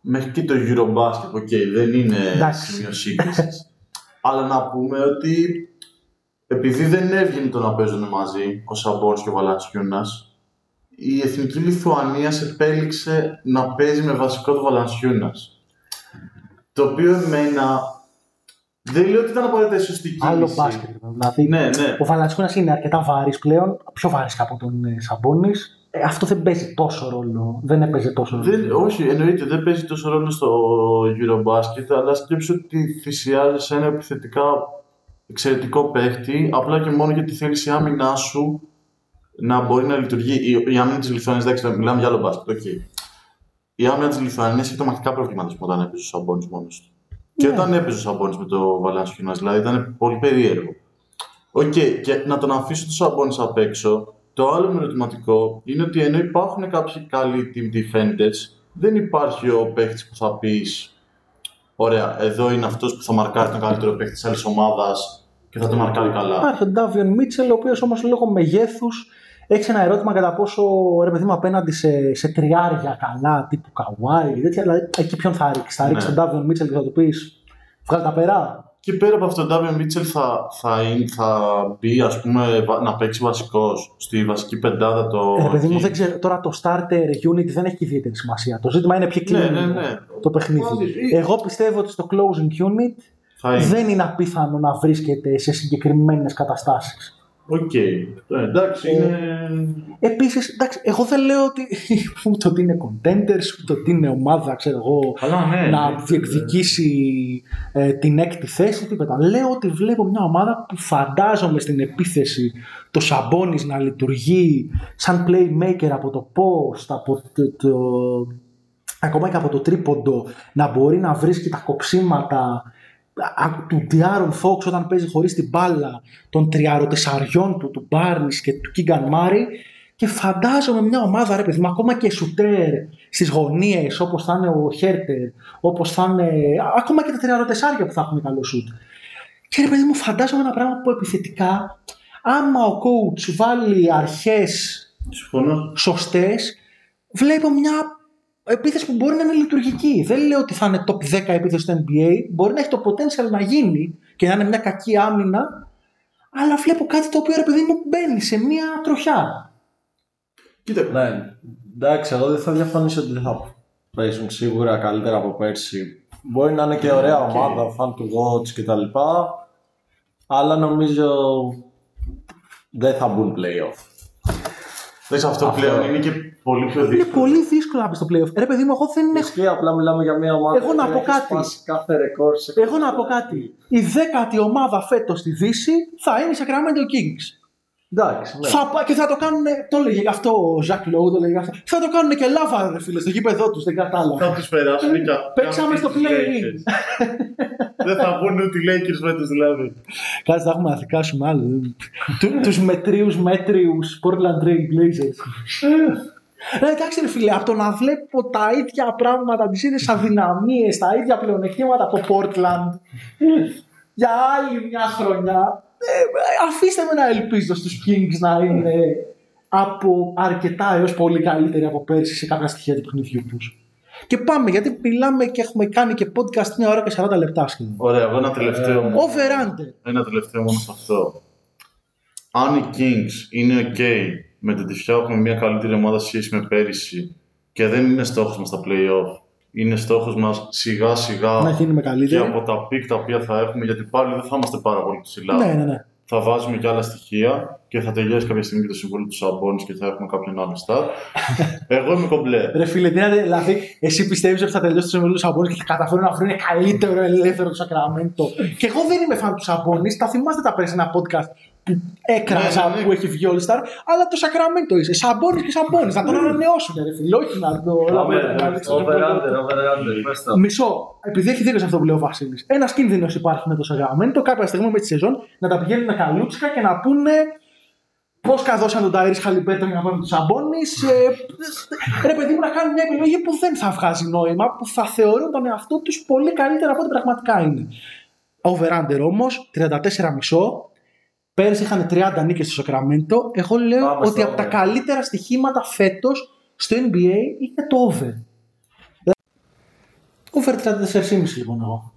μέχρι και το Eurobasket, OK, δεν είναι Εντάξει. σημείο σύγκρισης. Αλλά να πούμε ότι επειδή δεν έβγαινε το να παίζουν μαζί ο Σαμπόνις και ο Βαλανσιούνας, η Εθνική Λιθουανίας επέλεξε να παίζει με βασικό το Βαλανσιούνας. Το οποίο εμένα δεν λέω ότι ήταν απαραίτητα η σωστή κίνηση. Άλλο μπάσκετ. Δηλαδή, Ναι, ναι. ο Βαλανσιούνας είναι αρκετά βαρύς πλέον, πιο βαρύς από τον ε, Σαμπόνι. Ε, αυτό δεν παίζει τόσο ρόλο. Δεν έπαιζε τόσο ρόλο. Δεν, όχι, εννοείται δεν παίζει τόσο ρόλο στο Eurobasket, αλλά σκέψου ότι θυσιάζει ένα επιθετικά εξαιρετικό παίχτη, απλά και μόνο γιατί θέλεις η άμυνά σου να μπορεί να λειτουργεί. Η, η άμυνα της Λιθουανίας, εντάξει, μιλάμε για άλλο μπάσκετ, οκ. Η άμυνα της Λιθουανίας έχει τρομακτικά προβλήματα όταν έπαιζε ο Σαμπόνι μόνος του. Και Ναι. όταν έπαιζε ο Σαμπόνι με το Βαλανσιούνα δηλαδή ήταν πολύ περίεργο. Οκ, και να τον αφήσω το Σαμπόνι απ' έξω. Το άλλο με ερωτηματικό είναι ότι ενώ υπάρχουν κάποιοι καλοί team defenders, δεν υπάρχει ο παίχτης που θα πεις Ωραία, εδώ είναι αυτός που θα μαρκάρει τον καλύτερο παίχτη της άλλης ομάδας και θα τον μαρκάρει καλά. Υπάρχει ο Ντάβιον Μίτσελ, ο οποίος όμως λόγω μεγέθους έχεις ένα ερώτημα κατά πόσο ρε παιδί μου απέναντι σε, σε τριάρια καλά τύπου Καουάι. Τέτοια, δηλαδή εκεί ποιον θα ρίξεις; Θα Ναι. ρίξει τον Ντάβιον Μίτσελ και θα του πεις Βγάλ' τα πέρα. Και πέρα από αυτό, ο Ντάβιον Μίτσελ θα, θα, είναι- θα μπει ας πούμε, βα- να παίξει βασικός στη βασική πεντάδα το. Ε, ρε παιδί μου, εκεί. δεν ξέρω. Τώρα το starter unit δεν έχει ιδιαίτερη σημασία. Το ζήτημα είναι ποιοι Ναι, κλείνουν ναι, ναι. το παιχνίδι. Εγώ πιστεύω ότι στο closing unit Θα είναι. δεν είναι απίθανο να βρίσκεται σε συγκεκριμένες καταστάσεις. Οκ. Ε, εντάξει, είναι. Επίσης, εντάξει, εγώ δεν λέω ότι ούτε ότι είναι contenders, ούτε ότι είναι ομάδα, ξέρω εγώ, Καλά, ναι. να ναι. διεκδικήσει ε, την έκτη θέση, τίποτα. Λέω ότι βλέπω μια ομάδα που φαντάζομαι στην επίθεση το Σαμπόνις να λειτουργεί σαν playmaker από το post, από το, το- ακόμα και από το τρίποντο, να μπορεί να βρίσκει τα κοψίματα α, του Diaron Fox όταν παίζει χωρίς την μπάλα, των τριαροτεσσαριών του, του Barnes και του Keegan Murray και φαντάζομαι μια ομάδα, ρε παιδί μου, ακόμα και σουτέρ στις γωνίες, όπως θα είναι ο Χέρτερ, όπως θα είναι. ακόμα και τα τριαροτεσσάρια που θα έχουν καλό σουτ. Και ρε παιδί μου, φαντάζομαι ένα πράγμα που επιθετικά, άμα ο coach βάλει αρχές Συμφωνώ. σωστές, βλέπω μια επίθεση που μπορεί να είναι λειτουργική. Δεν λέω ότι θα είναι top 10 επίθεση στο NBA, μπορεί να έχει το potential να γίνει και να είναι μια κακή άμυνα, αλλά βλέπω κάτι το οποίο ρε παιδί μου μπαίνει σε μια τροχιά. Κοίτα, Ναι, εντάξει, εγώ δεν θα διαφωνήσω ότι δεν θα παίζουν σίγουρα καλύτερα από πέρσι. Μπορεί να είναι και ωραία ομάδα, fan to watch κτλ. Αλλά νομίζω δεν θα μπουν playoff. Δες, αυτό, Αυτό. πλέον είναι και πολύ πιο Είναι δύσκολο. πολύ δύσκολο να μπει στο playoff. Ρε παιδί μου, εγώ δεν έχω. Ισχύει, απλά μιλάμε για μια ομάδα Εγώ να που πω έχει κάτι. σπάσει κάθε ρεκόρ σε Εγώ να πω κάτι. Η δέκατη ομάδα φέτος στη Δύση θα είναι η Sacramento Kings. Εντάξει, ναι. Θα, πά- και θα το κάνουν. Το έλεγε γι' αυτό ο Ζακ Λόου, το έλεγε γι' αυτό. Θα το κάνουν και λάβα, ρε φίλε, στο γήπεδό τους. Δεν κατάλαβα. Θα τους περάσουν και Παίξαμε στο play-in. Δεν θα βγουν ούτε οι Lakers φέτος δηλαδή. Κάτσε, θα έχουμε να θυκάσουμε άλλο. του, τους μετρίους μέτριους Portland Trail Blazers. Ε, εντάξει ρε φίλε, από το να βλέπω τα ίδια πράγματα, τις ίδιες αδυναμίες, τα ίδια πλεονεκτήματα από Portland για άλλη μια χρονιά, ε, αφήστε με να ελπίζω στους Kings να είναι από αρκετά έως πολύ καλύτεροι από πέρσι σε κάποια στοιχεία του παιχνιδιού τους. Και πάμε, γιατί μιλάμε και έχουμε κάνει και podcast μια ώρα και 40 λεπτά σχεδόν. Ωραία, εγώ ένα τελευταίο. μόνο- Over under. Ένα τελευταίο μόνο σε αυτό. Αν οι Kings είναι ok με το ότι φτιάχνουμε μια καλύτερη ομάδα σε σχέση με πέρυσι και δεν είναι στόχος μας τα play-off, είναι στόχος μας σιγά σιγά Να γίνουμε και καλύτεροι. από τα pick τα οποία θα έχουμε, γιατί πάλι δεν θα είμαστε πάρα πολύ ψηλά. Ναι, ναι, ναι. Θα βάζουμε και άλλα στοιχεία και θα τελειώσει κάποια στιγμή και το συμβόλαιο του Σαμπόνι και θα έχουμε κάποιον άλλο star. Εγώ είμαι κομπλέ. Ρε φίλε, τι να δε- δηλαδή, εσύ πιστεύεις ότι θα τελειώσει το συμβόλαιο του Σαμπόνι και θα καταφέρουν να βρουν καλύτερο ελεύθερο του Σακραμέντο. και εγώ δεν είμαι φαν του Σαμπόνι. Τα θυμάστε τα περσινά podcast που έκραζα Ναι, ναι, ναι. που έχει βγει All Star, αλλά το Σακραμέντο είσαι. Σαμπόνι και Σαμπόνι. Θα τον ανανεώσουν, ρε φίλε. Όχι να το. Πάμε, να ρίξουν το over συμβόλαιο. under, over under, πες το. Μισό, επειδή έχει δίκιο σε αυτό που λέει ο Βασίλης. Ένας κίνδυνος υπάρχει με το Σαγραμέντο κάποια στιγμή με τη σεζόν να τα πηγαίνουν καλούτσικα και να πούνε πώς καδώσαν τον Τάιρι Χαλιμπέρτον για να πάρουν τους Σαμπόνι. ρε παιδί μου, να κάνουν μια επιλογή που δεν θα βγάζει νόημα, που θα θεωρούν τον εαυτό τους πολύ καλύτερα από ό,τι πραγματικά είναι. Over-under όμως, 34,5. Πέρυσι είχαν 30 νίκες στο Σακραμέντο. Εγώ λέω Πάμε ότι στο από τα over. καλύτερα στοιχήματα φέτος στο NBA είναι το over. Over 34,5 λοιπόν εγώ.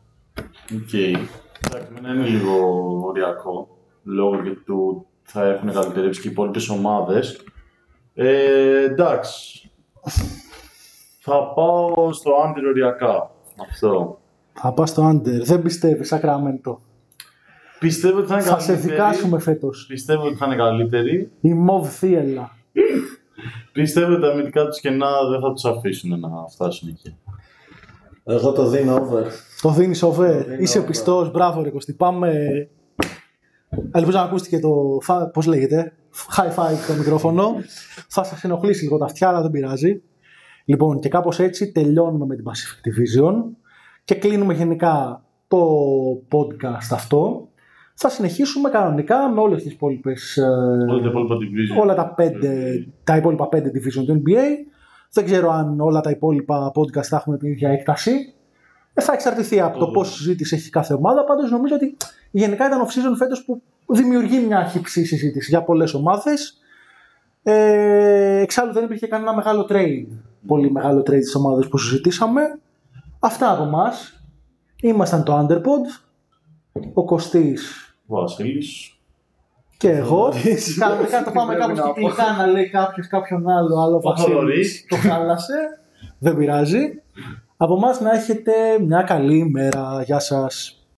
Οκ. Εντάξει, εμένα είναι λίγο οριακό λόγω και του θα έχουν καλυτερεύσει και οι υπόλοιπες ομάδες. Ε, εντάξει. Θα πάω στο under οριακά. Αυτό. Θα πάω στο under. Δεν πιστεύεις, Σακραμέντο. Πιστεύω ότι θα είναι Θα σε καλύτερη. δικάσουμε φέτος. Πιστεύω ότι θα είναι καλύτερη. Η μωβ θύελλα. Πιστεύω ότι τα αμυντικά τους κενά δεν θα τους αφήσουν να φτάσουν εκεί. Εγώ το δίνω over. Το δίνεις over. δίνω Είσαι over. πιστός. Μπράβο, ρε Κωστή. Πάμε. Ελπίζω να ακούστηκε το. Πώς λέγεται; High five το μικρόφωνο. Θα σας ενοχλήσει λίγο τα αυτιά, αλλά δεν πειράζει. Λοιπόν, και κάπως έτσι τελειώνουμε με την Pacific Division και κλείνουμε γενικά το podcast αυτό. Θα συνεχίσουμε κανονικά με όλες τις υπόλοιπες, ε, Όλα τα υπόλοιπα division. όλα τα, πέντε, τα υπόλοιπα πέντε division του NBA. Δεν ξέρω αν όλα τα υπόλοιπα podcast θα έχουν την ίδια έκταση. Ε, θα εξαρτηθεί από το Το- πόση συζήτηση έχει κάθε ομάδα. Πάντως νομίζω ότι γενικά ήταν off-season φέτος που δημιουργεί μια χυψή συζήτηση για πολλές ομάδες. Ε, εξάλλου δεν υπήρχε κανένα μεγάλο trade. Πολύ μεγάλο trade στις ομάδες που συζητήσαμε. Αυτά από εμά. Ήμασταν το Underpod. Ο Κωστής Βασίλης. και εγώ. Κανονικά το πάμε Πρέπει κάπως να πω. κυκλικά να λέει κάποιος κάποιον άλλο, άλλο Ο Βασίλης Θοδωρής. το χάλασε. Δεν πειράζει. Από εμάς να έχετε μια καλή ημέρα. Γεια σας.